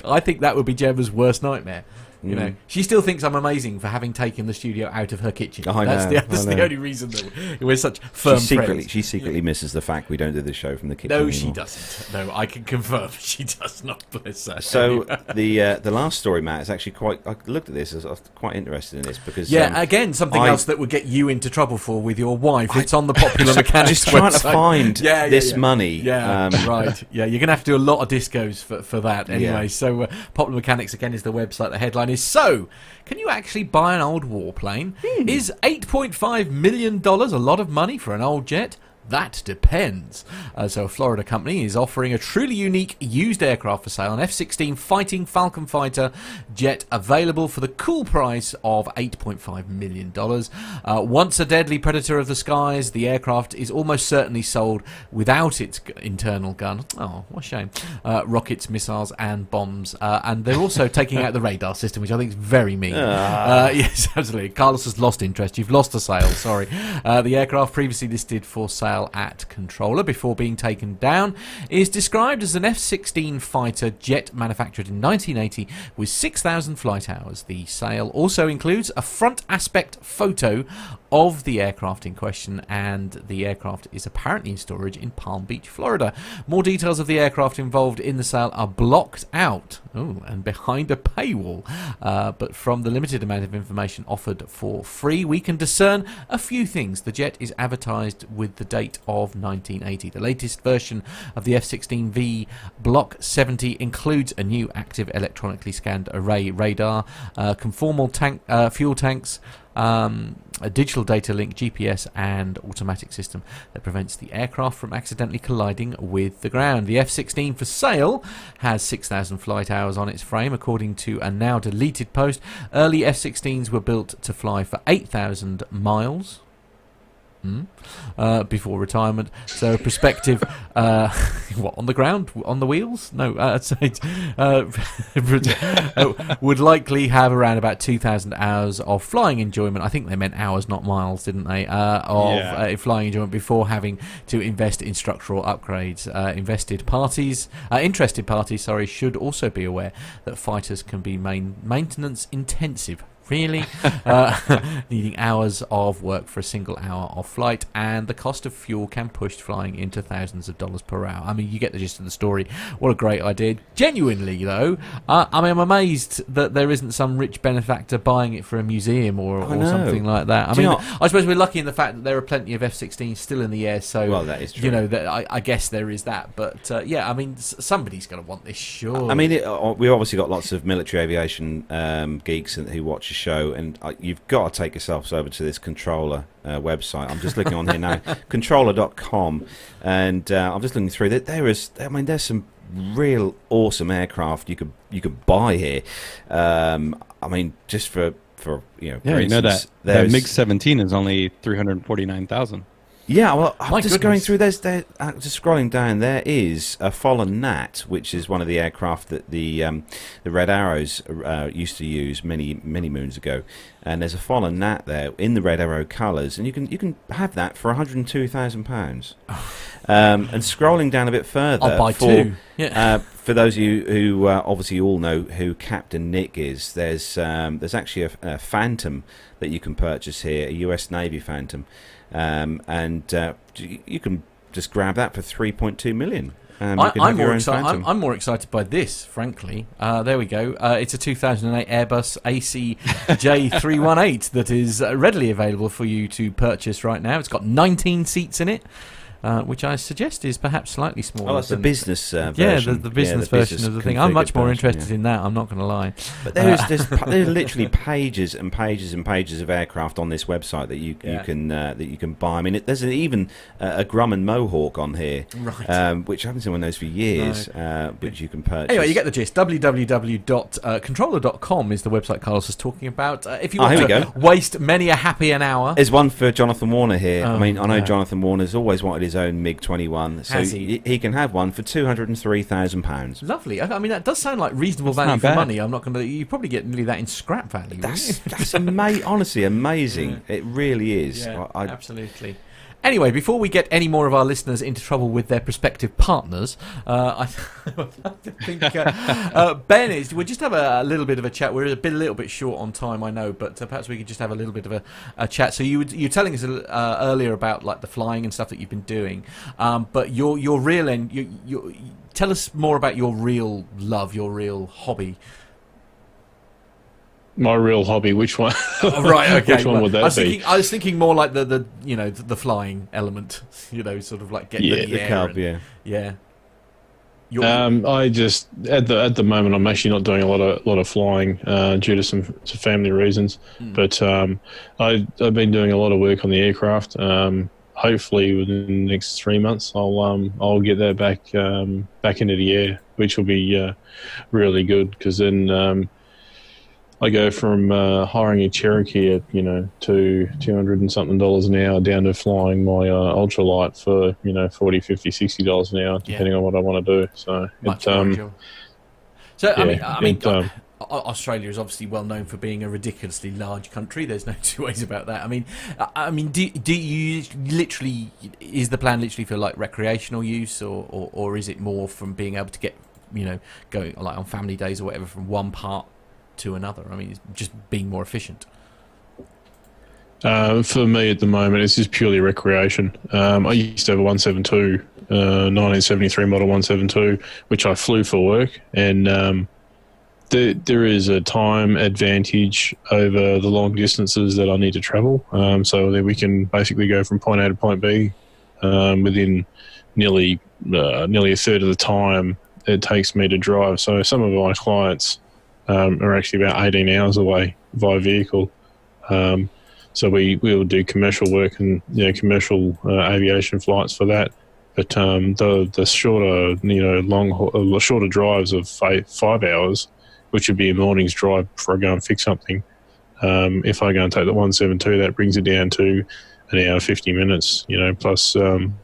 I think that would be Gemma's worst nightmare. You know, Mm. she still thinks I'm amazing for having taken the studio out of her kitchen. I that's know, the, I that's the only reason that we're such firm she secretly, friends. she secretly misses the fact we don't do the show from the kitchen. No, she doesn't. No, I can confirm she does not. Bless her. So the uh, the last story, Matt, is actually quite. I looked at this. I was quite interested in this because Yeah, um, again, something I- else that would get you into trouble for with your wife. It's on the Popular Mechanics just trying to find Yeah, yeah, this yeah. money. Yeah, um, right. Yeah, you're going to have to do a lot of discos for, for that anyway. Yeah. So, uh, Popular Mechanics, again, is the website. The headline is So, can you actually buy an old warplane? Hmm. Is $8.5 million a lot of money for an old jet? That depends. Uh, so, a Florida company is offering a truly unique used aircraft for sale, an F 16 Fighting Falcon Fighter jet available for the cool price of $8.5 million. Uh, once a deadly predator of the skies, the aircraft is almost certainly sold without its internal gun. Oh, what a shame. Uh, rockets, missiles, and bombs. Uh, and they're also taking out the radar system, which I think is very mean. Uh, yes, absolutely. Carlos has lost interest. You've lost a sale, sorry. Uh, the aircraft previously listed for sale at Controller before being taken down is described as an F 16 fighter jet manufactured in 1980 with 6,000 flight hours. The sale also includes a front aspect photo of the aircraft in question, and the aircraft is apparently in storage in Palm Beach, Florida. More details of the aircraft involved in the sale are blocked out oh, and behind a paywall. Uh, but from the limited amount of information offered for free, we can discern a few things. The jet is advertised with the date of 1980. The latest version of the F 16V Block 70 includes a new active electronically scanned array radar, uh, conformal tank, uh, fuel tanks. Um, a digital data link, GPS, and automatic system that prevents the aircraft from accidentally colliding with the ground. The F 16 for sale has 6,000 flight hours on its frame, according to a now deleted post. Early F 16s were built to fly for 8,000 miles. Hmm? Uh, before retirement, so prospective. Uh, what on the ground, on the wheels? No, uh, uh, uh, would likely have around about two thousand hours of flying enjoyment. I think they meant hours, not miles, didn't they? Uh, of Yeah. uh, flying enjoyment before having to invest in structural upgrades. Uh, invested parties, uh, interested parties, sorry, should also be aware that fighters can be main maintenance intensive. Really, uh, needing hours of work for a single hour of flight, and the cost of fuel can push flying into thousands of dollars per hour. I mean, you get the gist of the story. What a great idea! Genuinely, though, uh, I mean, I'm amazed that there isn't some rich benefactor buying it for a museum or, or something like that. I Do you mean, know- I suppose we're lucky in the fact that there are plenty of F-16s still in the air. So, Well, that is true. you know, that I, I guess there is that. But uh, yeah, I mean, s- somebody's going to want this, sure. I mean, it, uh, we obviously got lots of military aviation um, geeks who watch a show, and uh, you've got to take yourselves over to this controller uh, website. I'm just looking on here now, controller.com, and uh, I'm just looking through. that. There is, I mean, there's some real awesome aircraft you could you could buy here. Um, I mean, just for for you know, Yeah, you know that that MiG 17 is only 349,000. Yeah, well, I'm My just going through. There's there, uh, just scrolling down. There is a Folland Gnat, which is one of the aircraft that the um, the Red Arrows uh, used to use many many moons ago. And there's a Folland Gnat there in the Red Arrow colours, and you can you can have that for 102 thousand pounds. Um, and scrolling down a bit further, I'll buy for, two. Yeah. uh, for those of you who uh, obviously all know who Captain Nick is, there's um, there's actually a, a Phantom that you can purchase here, a U.S. Navy Phantom, um, and uh, you can just grab that for 3.2 million. Um, I, I'm, more excited. I'm, I'm more excited by this, frankly. Uh, there we go. Uh, it's a 2008 Airbus ACJ318 that is readily available for you to purchase right now. It's got 19 seats in it, uh, which I suggest is perhaps slightly smaller. Oh, that's the business uh, Yeah, version. the, the business the version business of the thing. I'm much more version, interested yeah. in that. I'm not going to lie. But there's, Uh, there's, there's literally pages and pages and pages of aircraft on this website that you you can uh, that you can buy. I mean, it, there's even uh, a Grumman Mohawk on here, Right. um, which I haven't seen one of those for years, uh, which you can purchase. Anyway, you get the gist. www.controller.com is the website Carlos was talking about. Uh, if you Oh, want we to waste many a happy an hour, There's one for Jonathan Warner here. I Oh, mean, I know no. Jonathan Warner's always wanted his own MiG 21, so Has he? he can have one for two hundred and three thousand pounds. lovely. I, I mean, that does sound like reasonable That's value for bad. money. I'm not going to. You probably get nearly that in scrap value. That's that's ama- honestly amazing. It really is. Yeah, I, I, absolutely. Anyway, before we get any more of our listeners into trouble with their prospective partners, uh, I, think uh, uh, Ben is. We'll just have a, a little bit of a chat. We're a bit, a little bit short on time, I know, but uh, perhaps we could just have a little bit of a, a chat. So you were- you're telling us uh, earlier about like the flying and stuff that you've been doing, um, but your your real end. You, you, tell us more about your real love, your real hobby. My real hobby, which one? Oh, right, okay. which one would I that was be? thinking, I was thinking more like the, the you know the, the flying element, you know, sort of like getting Yeah, the, the air cub, and- yeah. yeah. You're- Um, I just at the at the moment I'm actually not doing a lot of lot of flying uh, due to some, some family reasons. Hmm. But um, I I've been doing a lot of work on the aircraft. Um, hopefully within the next three months I'll um, I'll get that back um, back into the air, which will be uh, really good because then um, I go from uh, hiring a Cherokee at you know to two hundred and something dollars an hour down to flying my uh, ultralight for you know 40 50 60 dollars an hour depending on what I want to do. So much it, um. So I mean, I mean, it, um, Australia is obviously well known for being a ridiculously large country. There's no two ways about that. I mean, I, I mean, do, do you literally is the plan literally for like recreational use, or, or or is it more from being able to get you know going like on family days or whatever from one part to another? I mean, just being more efficient. Uh, for me at the moment, it's just purely recreation. Um, I used to have a 172, uh, 1973 model 172, which I flew for work, and um, there, there is a time advantage over the long distances that I need to travel. Um, so that we can basically go from point A to point B um, within nearly uh, nearly a third of the time it takes me to drive. So some of my clients um, are actually about 18 hours away via vehicle. Um, so we we will do commercial work and you know commercial uh, aviation flights for that. But um, the the shorter you know long uh, shorter drives of five, hours, which would be a morning's drive before I go and fix something. Um, if I go and take the one seven two, that brings it down to an hour fifty minutes. You know, plus um,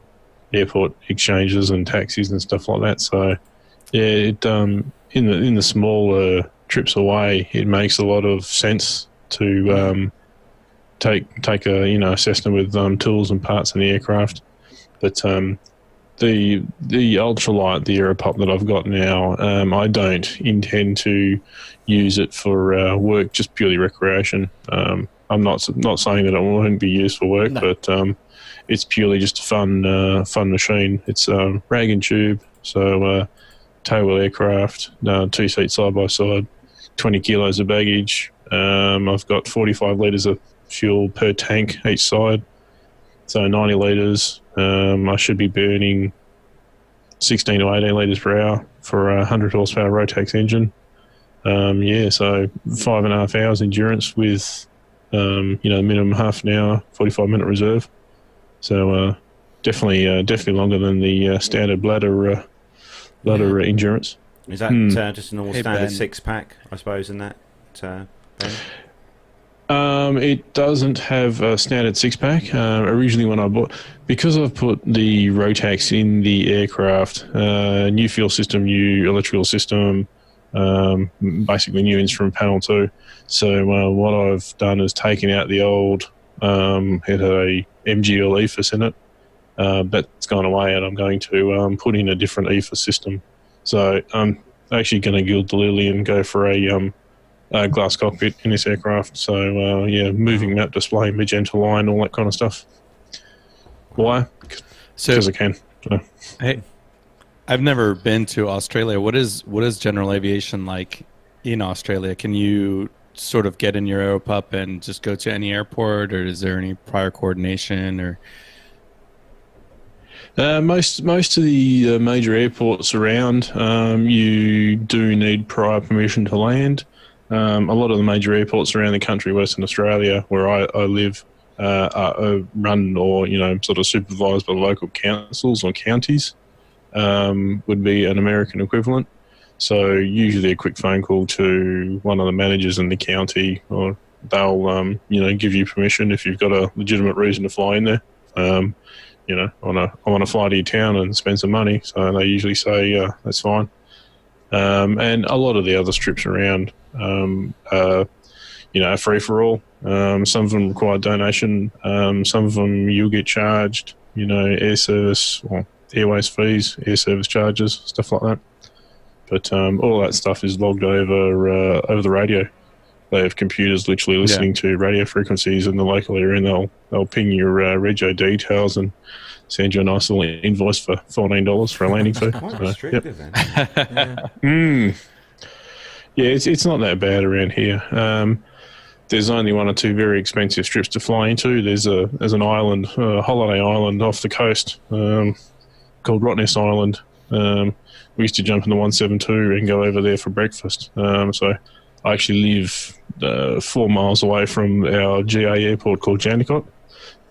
airport exchanges and taxis and stuff like that. So yeah, it um, in the in the smaller trips away, it makes a lot of sense to um, take take a you know a Cessna with um, tools and parts in the aircraft. But um, the the ultralight, the Aeropup that I've got now, um, I don't intend to use it for uh, work, just purely recreation. Um, I'm not not saying that it won't be used for work, No. but um, it's purely just a fun uh, fun machine. It's rag and tube, so uh, tailwheel aircraft, uh, two seats side by side, 20 kilos of baggage. Um, I've got 45 litres of fuel per tank each side, so 90 litres. Um, I should be burning 16 to 18 litres per hour for a 100 horsepower Rotax engine. Um, yeah, so five and a half hours endurance with, um, you know, minimum half an hour, 45 minute reserve. So uh, definitely uh, definitely longer than the uh, standard bladder uh, bladder endurance. Is that Hmm. uh, just a normal Hey, standard Ben. six pack, I suppose, in that? Uh, Um, it doesn't have a standard six pack. Uh, originally, when I bought, because I've put the Rotax in the aircraft, uh, new fuel system, new electrical system, um, basically new instrument panel too. So uh, what I've done is taken out the old. Um, it had a MGL EFIS in it. Uh, that's gone away, and I'm going to um, put in a different EFIS system. So I'm actually going to gild the lily and go for a um, uh, glass cockpit in this aircraft. So uh, yeah, moving map display, magenta line, all that kind of stuff. Why? So Because I can. So, Hey, I've never been to Australia. What is what is general aviation like in Australia? Can you sort of get in your Aeropup and just go to any airport, or is there any prior coordination? Or Uh, most most of the uh, major airports around, um, you do need prior permission to land. Um, a lot of the major airports around the country, Western Australia, where I, I live, uh, are, run or you know sort of supervised by local councils or counties. Um, would be an American equivalent. So usually a quick phone call to one of the managers in the county, or they'll um, you know give you permission if you've got a legitimate reason to fly in there. You know, I want to I want to fly to your town and spend some money. So they usually say, uh, that's fine. Um, and a lot of the other strips around, um, you know, free for all. Um, some of them require donation. Um, some of them you'll get charged. You know, air service, well, airways fees, air service charges, stuff like that. But um, all that stuff is logged over uh, over the radio. They have computers literally listening to radio frequencies in the local area, and they'll they'll ping your uh, rego details and send you a nice little invoice for fourteen dollars for a landing fee. Quite So, yep. restrictive then. Mm. Yeah, it's it's not that bad around here. Um, there's only one or two very expensive strips to fly into. There's a there's an island, a holiday island off the coast um, called Rottnest Island. Um, we used to jump in the 172 and go over there for breakfast. Um, so I actually live uh, four miles away from our GA airport called Jandakot.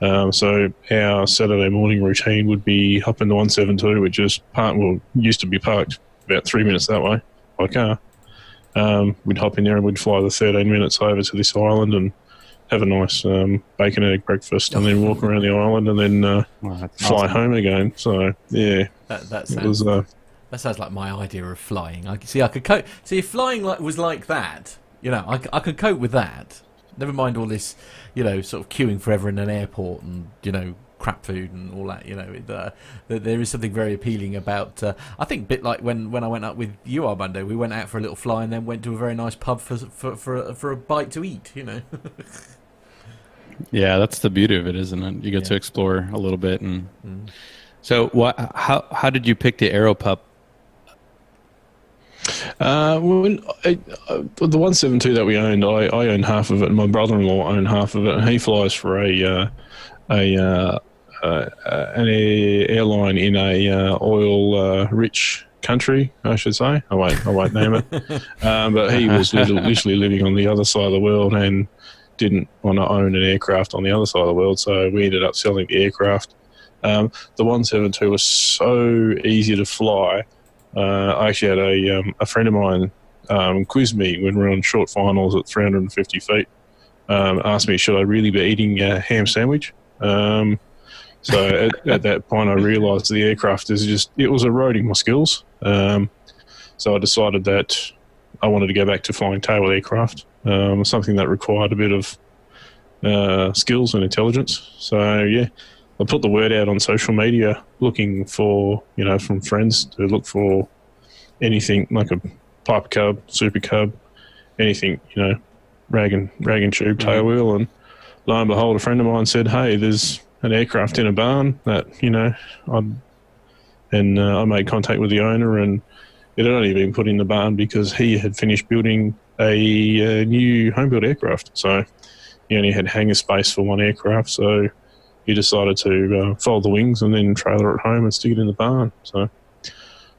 Um, so our Saturday morning routine would be up in the 172, which is part well used to be parked about three minutes that way by car. Um, we'd hop in there and we'd fly the 13 minutes over to this island and have a nice um, bacon egg breakfast and then walk around the island and then uh, fly home again. So yeah, That, that it sounds was. Uh, That sounds like my idea of flying. I see. I could cope. See, if flying like was like that, you know, I, I could cope with that. Never mind all this, you know, sort of queuing forever in an airport and you know crap food and all that. You know, it, uh, there, there is something very appealing about. Uh, I think a bit like when, when I went up with you, Armando. We went out for a little fly and then went to a very nice pub for for for a, for a bite to eat. You know. yeah, that's the beauty of it, isn't it? You get to explore a little bit. And so, what? How how did you pick the Aeropup? Uh, well, I, uh, the one seven two that we owned, I, I own half of it, and my brother in law owned half of it, and he flies for a uh, a uh, uh, an air, airline in a uh, oil uh, rich country, I should say. I won't I won't name it, um, but he was literally, literally living on the other side of the world and didn't want to own an aircraft on the other side of the world, so we ended up selling the aircraft. Um, the 172 was so easy to fly. Uh, I actually had a, um, a friend of mine um, quiz me when we were on short finals at 350 feet. Um, asked me, should I really be eating a ham sandwich? Um, so at, at that point, I realised the aircraft is just, it was eroding my skills. Um, so I decided that I wanted to go back to flying tail aircraft, um, something that required a bit of uh, skills and intelligence. So yeah, I put the word out on social media, looking for you know from friends to look for anything like a Piper Cub, super cub, anything you know, rag and rag and tube tail wheel, and lo and behold, a friend of mine said, "Hey, there's an aircraft in a barn that you know I'd." And uh, I made contact with the owner, and it had only been put in the barn because he had finished building a, uh new home built aircraft. So he only had hangar space for one aircraft. So he decided to uh, fold the wings and then trailer it home and stick it in the barn. So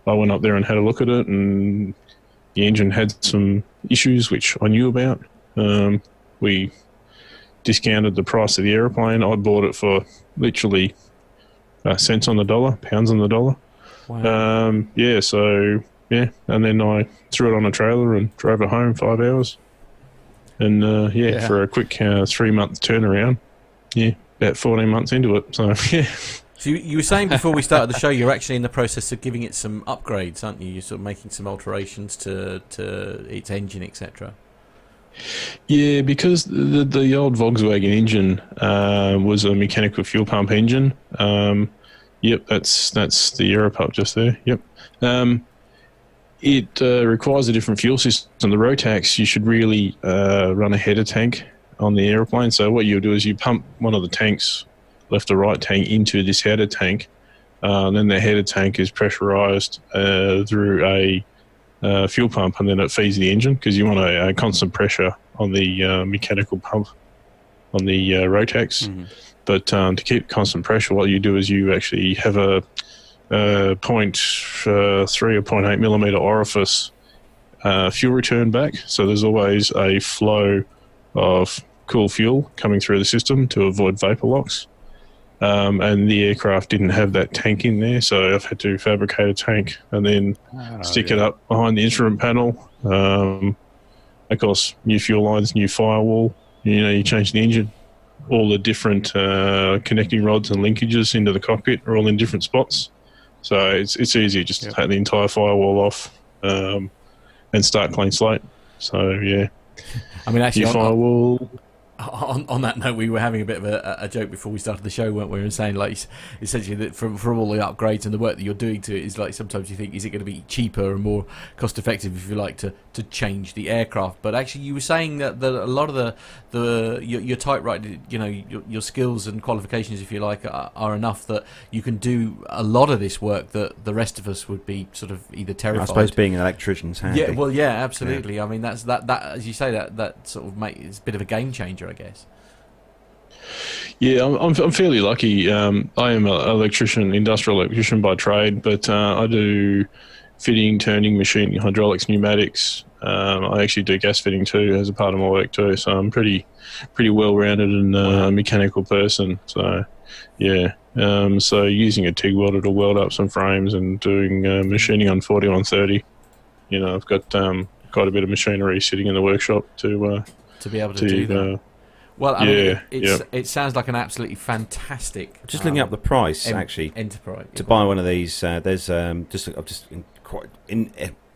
I went up there and had a look at it and the engine had some issues which I knew about. Um, we discounted the price of the aeroplane. I bought it for literally uh, cents on the dollar, pounds on the dollar. Wow. Um, yeah, so yeah, and then I threw it on a trailer and drove it home five hours. And uh, yeah, Yeah. for a quick uh, three month turnaround, yeah, about 14 months into it. So yeah, So you, you were saying before we started the show, you're actually in the process of giving it some upgrades, aren't you? You're sort of making some alterations to to its engine, etc. Yeah, because the the old Volkswagen engine uh, was a mechanical fuel pump engine. Um, yep, that's that's the Aeropup just there. Yep. Um, it uh, requires a different fuel system. The Rotax, you should really uh, run a header tank on the aeroplane. So what you do is you pump one of the tanks, left or right tank, into this header tank. Uh, and then the header tank is pressurized uh, through a uh, fuel pump, and then it feeds the engine because you want a, a constant pressure on the uh, mechanical pump on the uh, Rotax. But um, to keep constant pressure, what you do is you actually have a, uh point uh, or point 0.8 millimeter orifice uh, fuel return back. So there's always a flow of cool fuel coming through the system to avoid vapor locks. Um, and the aircraft didn't have that tank in there, so I've had to fabricate a tank and then stick it up behind the instrument panel. Um, of course, new fuel lines, new firewall. You know, you change the engine. All the different uh, connecting rods and linkages into the cockpit are all in different spots. So it's it's easy just to take the entire firewall off um, and start clean slate. So yeah, I mean, actually, new on, firewall. On, on that note, we were having a bit of a, a joke before we started the show, weren't we? And saying like essentially that from from all the upgrades and the work that you're doing to it is like sometimes you think is it going to be cheaper and more cost effective if you like to, to change the aircraft, but actually you were saying that, that a lot of the the your, your typewriter, you know, your, your skills and qualifications, if you like, are, are enough that you can do a lot of this work that the rest of us would be sort of either terrified. I suppose being an electrician's handy. Yeah, well, yeah, absolutely. I mean, that's that. That as you say, that that sort of make it's a bit of a game changer, I guess. Yeah, I'm, I'm, I'm fairly lucky. Um, I am an electrician, industrial electrician by trade, but uh, I do fitting, turning, machining, hydraulics, pneumatics. Um, I actually do gas fitting too as a part of my work too. So I'm pretty, pretty well rounded and uh, mechanical person. So, yeah. Um, so using a TIG welder to weld up some frames and doing uh, machining on 4130. You know, I've got um, quite a bit of machinery sitting in the workshop to uh, To be able to, to do that. Uh, Well, I mean, Yeah, it's, yeah. it sounds like an absolutely fantastic. Just looking um, up the price, en- actually, enterprise to buy one of these. Uh, there's um, just I'm just in, quite in,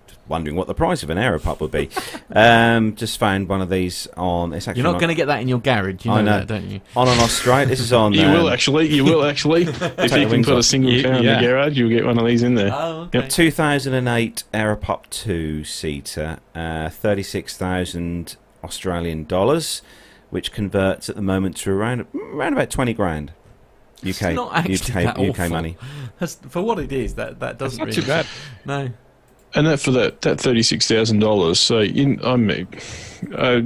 just wondering what the price of an Aeropup would be. um, just found one of these on. It's actually You're not on- going to get that in your garage, you know, I know. that, don't you? on an Australia. This is on. You um, will actually. You will actually. if you can wings put a single Ye- car in yeah. the garage, you'll get one of these in there. Oh, okay. Yep. 2008 Aeropup 2 seater, uh, 36,000 Australian dollars, which converts at the moment to around around about 20 grand. It's UK not actually UK, that UK awful. money. That's, for what it is, that that doesn't not really too bad. No, And that for that that thirty six thousand dollars. So in I'm uh,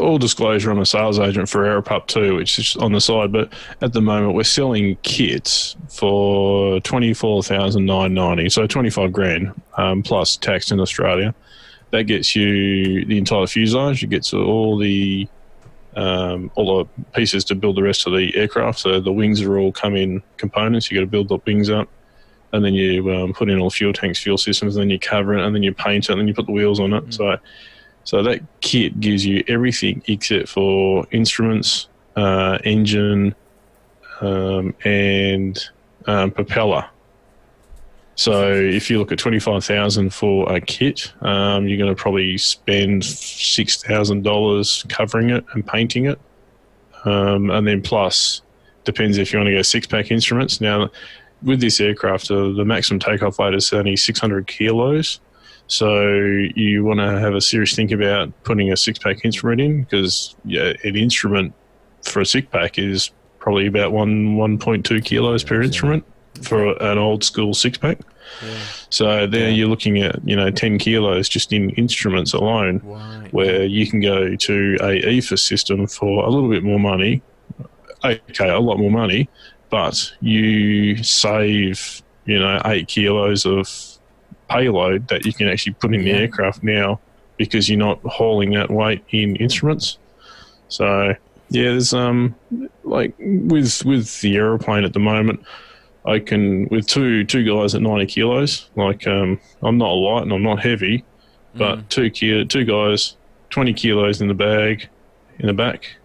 all disclosure. I'm a sales agent for Aeropup too, which is on the side. But at the moment, we're selling kits for twenty four thousand nine ninety. So twenty five grand um, plus tax in Australia. That gets you the entire fuselage. It gets all the um, all the pieces to build the rest of the aircraft. So the wings are all come in components. You got to build the wings up, and then you um, put in all fuel tanks, fuel systems, and then you cover it, and then you paint it, and then you put the wheels on it. So, so that kit gives you everything except for instruments, uh, engine, um, and um, propeller. So if you look at twenty five thousand for a kit, um, you're going to probably spend six thousand dollars covering it and painting it, um, and then plus depends if you want to go six pack instruments. Now, with this aircraft, uh, the maximum takeoff weight is only six hundred kilos. So you want to have a serious think about putting a six pack instrument in because yeah, an instrument for a six pack is probably about one one point two kilos per instrument for an old school six pack. So there you're looking at you know ten kilos just in instruments alone, right. where you can go to a EFIS system for a little bit more money. Okay, a lot more money, but you save you know eight kilos of payload that you can actually put in the aircraft now because you're not hauling that weight in instruments. So yeah, there's um like with with the aeroplane at the moment, I can with two two guys at 90 kilos. Like um, I'm not light and I'm not heavy, but two kilo, two guys, 20 kilos in the bag, in the back,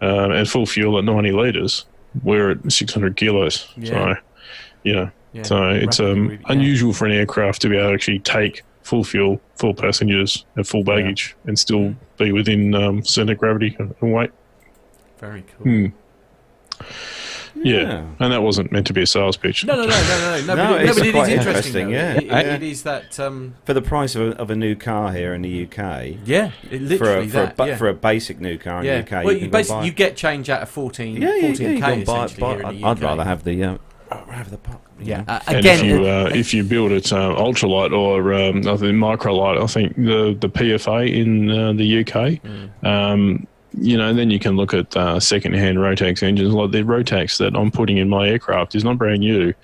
um, and full fuel at 90 liters. We're at 600 kilos. Yeah. So yeah. Yeah, So it's um, yeah. unusual for an aircraft to be able to actually take full fuel, full passengers, and full baggage, and still be within um, center of gravity and weight. Very cool. Hmm. Yeah. Yeah. and that wasn't meant to be a sales pitch. No, no, no, no, no, no. No, but, it- it's but it is quite interesting. interesting, yeah, It- it- yeah. it is that. Um, For the price of a, of a new car here in the UK, yeah, it, for literally a, for, that. a, yeah. for a basic new car in yeah. the UK, well, you you, can basically buy. you get change out of 14, yeah, yeah, 14k yeah, you can buy, buy, here in I'd, I'd rather have the uh, I'd rather the pop. Yeah, know. uh, And if you uh, uh, if you build it um, ultralight or um, I think microlight, I think the the PFA in uh, the UK, Mm. um, you know, then you can look at uh, second-hand Rotax engines. Like the Rotax that I'm putting in my aircraft is not brand new;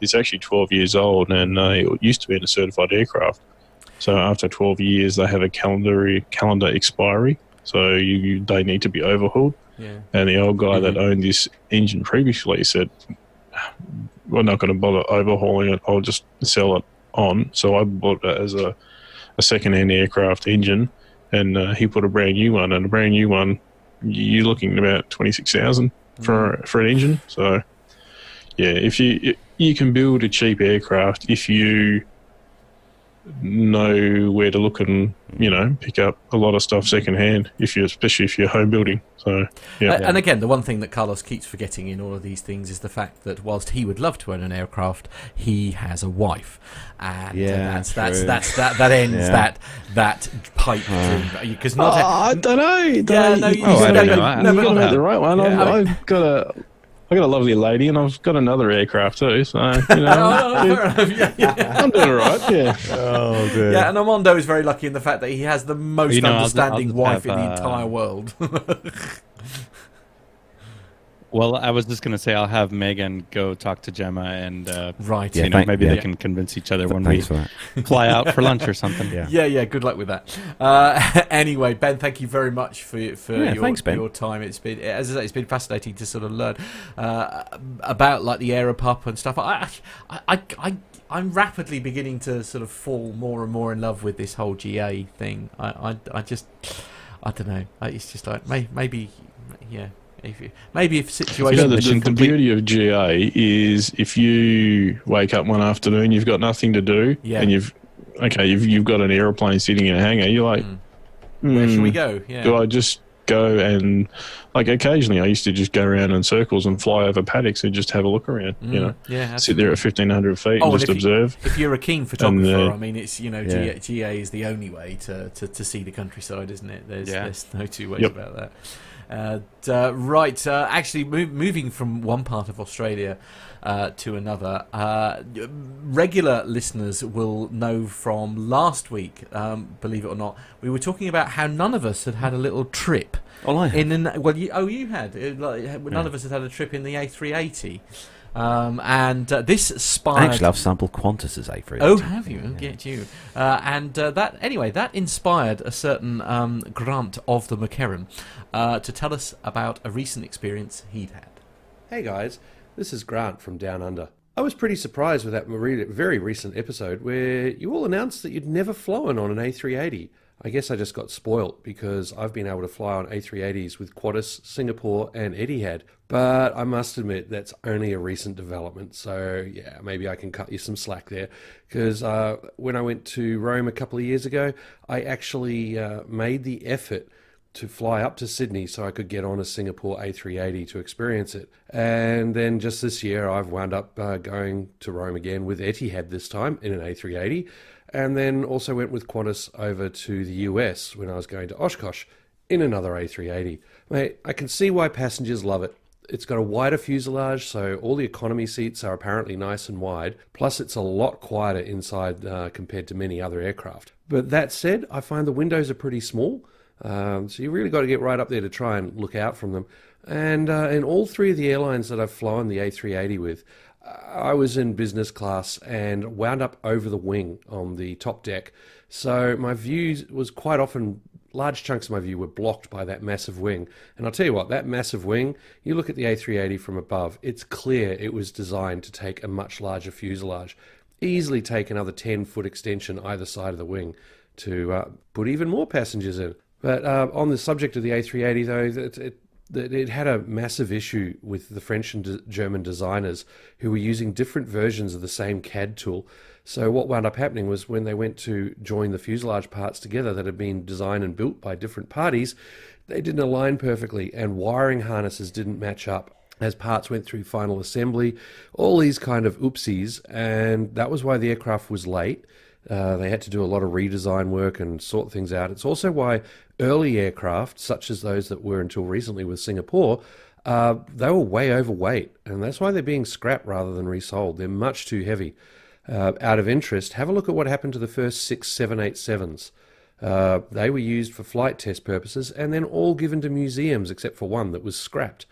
it's actually 12 years old, and uh, it used to be in a certified aircraft. So after 12 years, they have a calendar calendar expiry. So you, you they need to be overhauled. yeah. And the old guy that owned this engine previously said, "We're not going to bother overhauling it. I'll just sell it on." So I bought it as a, a second-hand aircraft engine, and uh, he put a brand new one. And a brand new one, you're looking at about twenty-six thousand for for an engine. So, yeah, if you you can build a cheap aircraft if you know where to look and you know pick up a lot of stuff secondhand if you especially if you're home building so yeah Uh, And again, the one thing that Carlos keeps forgetting in all of these things is the fact that whilst he would love to own an aircraft, he has a wife, and uh, Yeah, that's that's that's that that ends Yeah. that that pipe dream because not. Oh, I don't know. Don't Yeah, know. no, You- you- you Oh, I gotta don't make- know. I- you no, gotta make the right one. Yeah, I've, I mean- I've got a, I got a lovely lady, and I've got another aircraft too. So you Oh, know, no, no. Yeah, yeah. I'm doing all right. Yeah. Oh dear. Yeah, and Armando is very lucky in the fact that he has the most You know, I'll- understanding I'll wife have, in the uh, entire world. Well, I was just going to say I'll have Megan go talk to Gemma and uh, right. Yeah, you know thank- maybe yeah. they can convince each other when Thanks we fly out for lunch or something. Yeah. Yeah, yeah. Good luck with that. Uh, anyway, Ben, thank you very much for for Yeah, your, thanks, your time. It's been, as I say, it's been fascinating to sort of learn uh, about like the Aeropup and stuff. I, I, I, I, I'm rapidly beginning to sort of fall more and more in love with this whole GA thing. I, I, I just, I don't know. It's just like may, maybe, yeah. If you, maybe if You situation know, the, the, the beauty of GA is if you wake up one afternoon, you've got nothing to do, Yeah. and you've okay, you've you've got an aeroplane sitting in a hangar. You're like, Mm. where should we "Hmm, go? Yeah. do I just go and like occasionally I used to just go around in circles and fly over paddocks and just have a look around, you Mm, know, yeah, sit there at fifteen hundred feet Oh, and just if you- observe. if you're a keen photographer, uh, I mean, it's you know Yeah. GA, GA is the only way to, to, to see the countryside, isn't it? There's Yeah. there's no two ways Yep. about that. Uh, uh, right, uh, actually, move, moving from one part of Australia uh, to another, uh, regular listeners will know from last week. Um, believe it or not, we were talking about how none of us had had a little trip Well, I have. in an well, you, oh, you had. Uh, like, none Yeah. of us had had a trip in the A380. Um, and uh, this inspired. Actually, I've sampled Qantas's A380. Oh, have you? Get you. Uh, and uh, that anyway, that inspired a certain um, Grant of the McHerron uh, to tell us about a recent experience he'd had. Hey guys, this is Grant from Down Under. I was pretty surprised with that very recent episode where you all announced that you'd never flown on an A380. I guess I just got spoilt because I've been able to fly on A380s with Qantas, Singapore, and Etihad. But I must admit that's only a recent development, so yeah, maybe I can cut you some slack there. Because uh, when I went to Rome a couple of years ago, I actually uh, made the effort to fly up to Sydney so I could get on a Singapore A380 to experience it. And then just this year, I've wound up uh, going to Rome again with Etihad this time in an A380, and then also went with Qantas over to the US when I was going to Oshkosh in another A380. Mate, I can see why passengers love it. It's got a wider fuselage, so all the economy seats are apparently nice and wide. Plus, it's a lot quieter inside uh, compared to many other aircraft. But that said, I find the windows are pretty small, um, so you really got to get right up there to try and look out from them. And uh, in all three of the airlines that I've flown the A380 with, I was in business class and wound up over the wing on the top deck. So my view was quite often, large chunks of my view were blocked by that massive wing. And I'll tell you what, that massive wing, you look at the A380 from above, it's clear it was designed to take a much larger fuselage. Easily take another 10 foot extension either side of the wing to uh, put even more passengers in. But uh, on the subject of the A380, though, it, it, it had a massive issue with the French and German designers who were using different versions of the same CAD tool. So what wound up happening was when they went to join the fuselage parts together that had been designed and built by different parties, they didn't align perfectly, and wiring harnesses didn't match up as parts went through final assembly. All these kind of oopsies, and that was why the aircraft was late. Uh, they had to do a lot of redesign work and sort things out. It's also why early aircraft, such as those that were until recently with Singapore, uh, they were way overweight, and that's why they're being scrapped rather than resold. They're much too heavy. Uh, out of interest, have a look at what happened to the first six 787s. Uh, they were used for flight test purposes and then all given to museums except for one that was scrapped.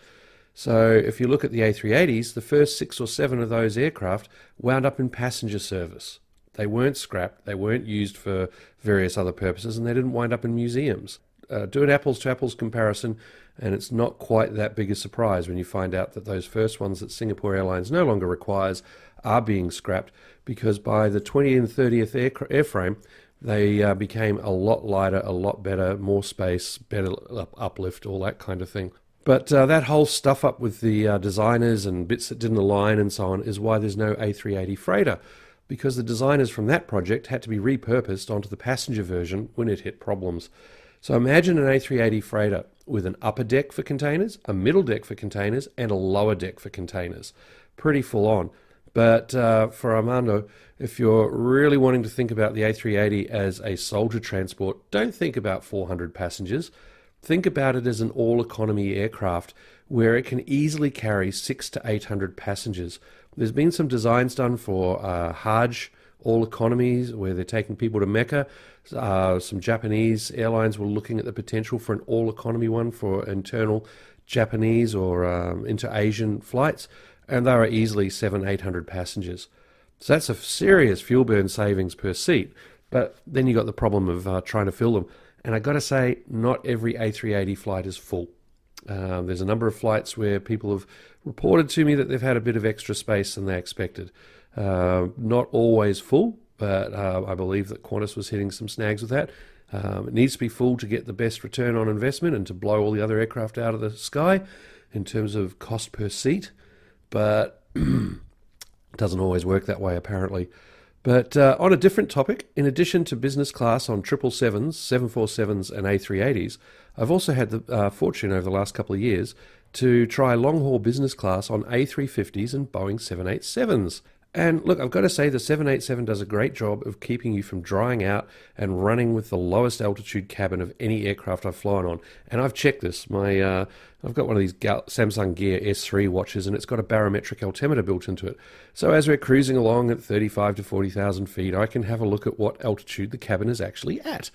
So if you look at the A380s, the first six or seven of those aircraft wound up in passenger service. They weren't scrapped, they weren't used for various other purposes, and they didn't wind up in museums. Uh, do an apples to apples comparison, and it's not quite that big a surprise when you find out that those first ones that Singapore Airlines no longer requires are being scrapped because by the 20th and 30th air, airframe, they uh, became a lot lighter, a lot better, more space, better uplift, all that kind of thing. But uh, that whole stuff up with the uh, designers and bits that didn't align and so on is why there's no A380 freighter because the designers from that project had to be repurposed onto the passenger version when it hit problems. So imagine an A380 freighter with an upper deck for containers, a middle deck for containers, and a lower deck for containers. Pretty full on. But uh, for Armando, if you're really wanting to think about the A380 as a soldier transport, don't think about 400 passengers. Think about it as an all economy aircraft where it can easily carry six to 800 passengers there's been some designs done for uh, Hajj, all economies, where they're taking people to Mecca. Uh, some Japanese airlines were looking at the potential for an all economy one for internal Japanese or um, inter Asian flights, and they are easily seven, eight hundred passengers. So that's a serious fuel burn savings per seat. But then you got the problem of uh, trying to fill them. And I got to say, not every A380 flight is full. Um, there's a number of flights where people have reported to me that they've had a bit of extra space than they expected. Uh, not always full, but uh, I believe that Qantas was hitting some snags with that. Um, it needs to be full to get the best return on investment and to blow all the other aircraft out of the sky in terms of cost per seat, but it doesn't always work that way apparently. But uh, on a different topic, in addition to business class on 777s, 747s, and A380s, I've also had the uh, fortune over the last couple of years to try long haul business class on A350s and Boeing 787s. And look, I've got to say, the 787 does a great job of keeping you from drying out and running with the lowest altitude cabin of any aircraft I've flown on. And I've checked this. My uh, I've got one of these Samsung Gear S3 watches, and it's got a barometric altimeter built into it. So as we're cruising along at 35 to 40,000 feet, I can have a look at what altitude the cabin is actually at.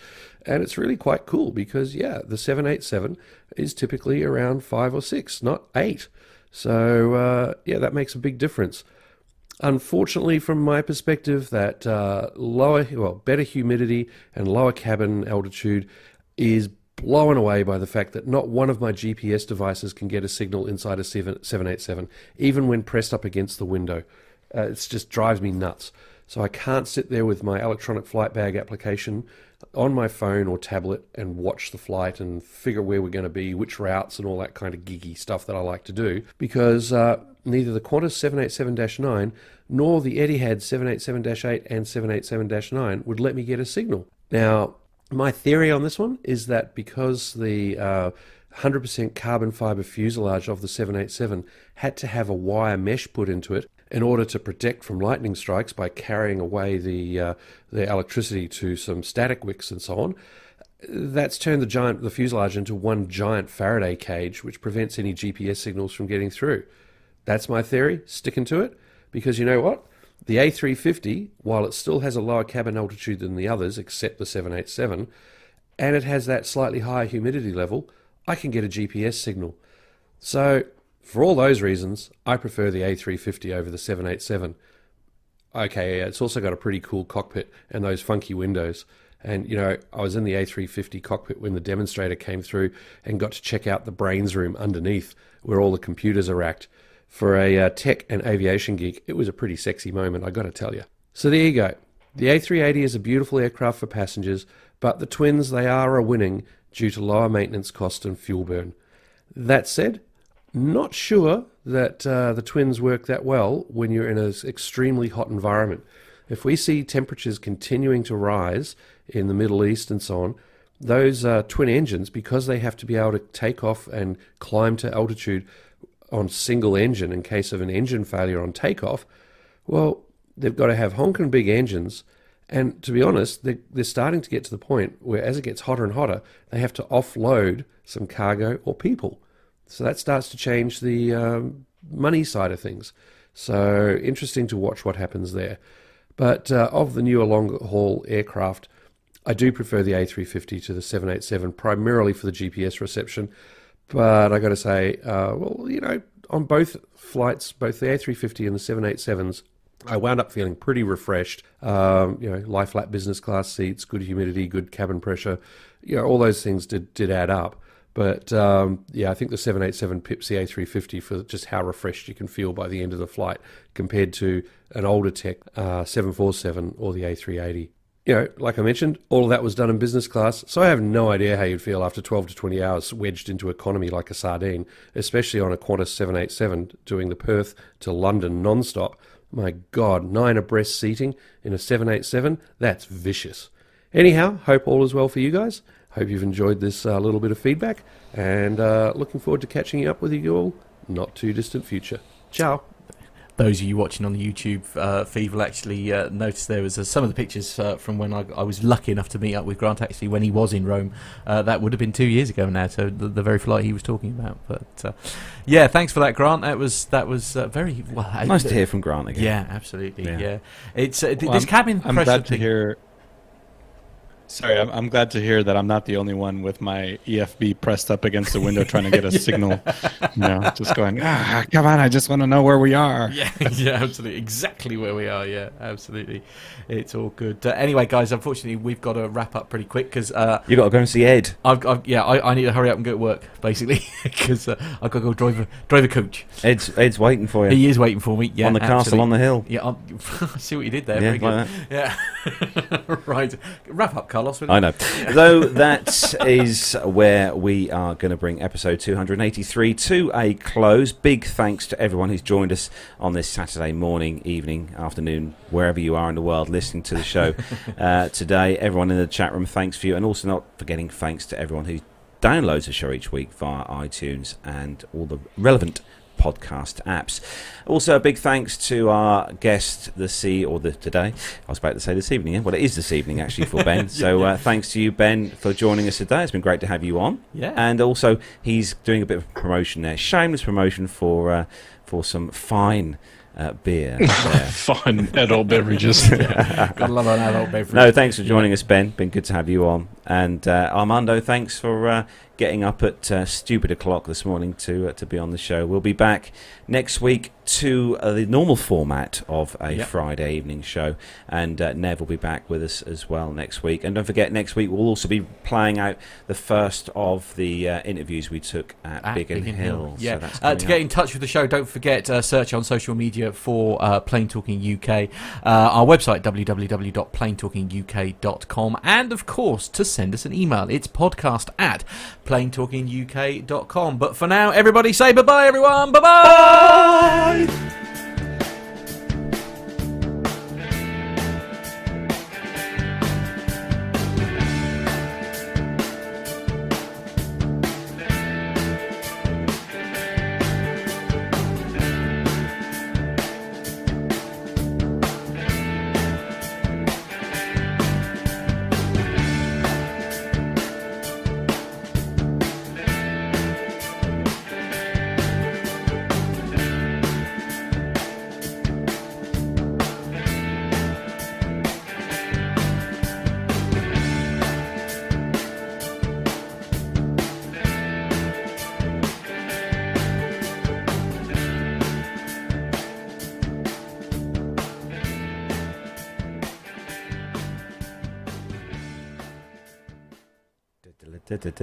And it's really quite cool because, yeah, the 787 is typically around five or six, not eight. So, uh, yeah, that makes a big difference. Unfortunately, from my perspective, that uh, lower, well, better humidity and lower cabin altitude is blown away by the fact that not one of my GPS devices can get a signal inside a 787, even when pressed up against the window. Uh, it just drives me nuts. So I can't sit there with my electronic flight bag application on my phone or tablet and watch the flight and figure where we're going to be, which routes, and all that kind of geeky stuff that I like to do because uh, neither the Qantas 787 9 nor the Etihad 787 8 and 787 9 would let me get a signal. Now, my theory on this one is that because the uh, 100% carbon fiber fuselage of the 787 had to have a wire mesh put into it in order to protect from lightning strikes by carrying away the uh, the electricity to some static wicks and so on. That's turned the giant the fuselage into one giant Faraday cage, which prevents any GPS signals from getting through. That's my theory. Sticking to it because you know what? The A350, while it still has a lower cabin altitude than the others, except the 787, and it has that slightly higher humidity level, I can get a GPS signal. So For all those reasons, I prefer the A350 over the 787. Okay, it's also got a pretty cool cockpit and those funky windows. And, you know, I was in the A350 cockpit when the demonstrator came through and got to check out the brains room underneath where all the computers are racked. For a uh, tech and aviation geek, it was a pretty sexy moment, I got to tell you. So there you go. The A380 is a beautiful aircraft for passengers, but the twins, they are a winning due to lower maintenance cost and fuel burn. That said, not sure that uh, the twins work that well when you're in an extremely hot environment. If we see temperatures continuing to rise in the Middle East and so on, those uh, twin engines, because they have to be able to take off and climb to altitude on single engine in case of an engine failure on takeoff, well, they've got to have honking big engines. And to be honest, they're, they're starting to get to the point where as it gets hotter and hotter, they have to offload some cargo or people. So that starts to change the um, money side of things. So interesting to watch what happens there. But uh, of the newer long haul aircraft, I do prefer the A350 to the 787, primarily for the GPS reception. But I got to say, uh, well, you know, on both flights, both the A350 and the 787s, I wound up feeling pretty refreshed. Um, you know, lie flat business class seats, good humidity, good cabin pressure. You know, all those things did did add up. But um, yeah, I think the 787 pips the A350 for just how refreshed you can feel by the end of the flight compared to an older tech uh, 747 or the A380. You know, like I mentioned, all of that was done in business class, so I have no idea how you'd feel after 12 to 20 hours wedged into economy like a sardine, especially on a Qantas 787 doing the Perth to London non-stop. My God, nine abreast seating in a 787? That's vicious. Anyhow, hope all is well for you guys. Hope you've enjoyed this uh, little bit of feedback, and uh, looking forward to catching up with you all not too distant future. Ciao. Those of you watching on the YouTube uh, feed will actually uh, notice there was uh, some of the pictures uh, from when I, I, was lucky enough to meet up with Grant actually when he was in Rome. Uh, that would have been two years ago now, so the, the very flight he was talking about. But uh, yeah, thanks for that, Grant. That was that was very well, nice to hear from Grant again. Yeah, absolutely. Yeah, yeah. it's well, this I'm, cabin. I'm glad to hear Sorry, I'm, I'm, glad to hear that I'm not the only one with my EFB pressed up against the window trying to get a yeah. signal. You know, just going, ah, come on, I just want to know where we are. Yeah, yeah, absolutely. Exactly where we are. Yeah, absolutely. It's all good. Uh, anyway, guys, unfortunately, we've got to wrap up pretty quick because. Uh, You've got to go and see Ed. I've, I've, yeah, I, I, need to hurry up and go to work, basically, because uh, I've got to go drive a, drive a coach. Ed's, Ed's waiting for you. He is waiting for me, yeah. On the absolutely. castle on the hill. Yeah, i see what you did there. Yeah, like Yeah. right. Wrap up, Carlos. I know. Though that is where we are going to bring episode 283 to a close. Big thanks to everyone who's joined us on this Saturday morning, evening, afternoon, wherever you are in the world listening to the show uh, today. Everyone in the chat room, thanks for you. And also, not forgetting thanks to everyone who downloads the show each week via iTunes and all the relevant podcast apps. Also, a big thanks to our guest, the C or the today. I was about to say this evening. Yeah? Well, it is this evening actually for Ben. So uh, thanks to you, Ben, for joining us today. It's been great to have you on. Yeah. And also, he's doing a bit of promotion there, shameless promotion for uh, for some fine uh, beer. Fine adult beverages. Got a lot of adult beverages. No, thanks for joining us, Ben. Been good to have you on. And uh, Armando, thanks for uh, getting up at uh, stupid o'clock this morning to uh, to be on the show. We'll be back next week to uh, the normal format of a yep. Friday evening show, and uh, Nev will be back with us as well next week. And don't forget, next week we'll also be playing out the first of the uh, interviews we took at, at Biggin, Biggin Hill. Hill. Yeah, so to get in touch with the show, don't forget search on social media for Plane Talking UK, our website www.planetalkinguk.com, and of course to send us an email. It's podcast at planetalkinguk.com. But for now, everybody say bye bye, everyone. Bye bye.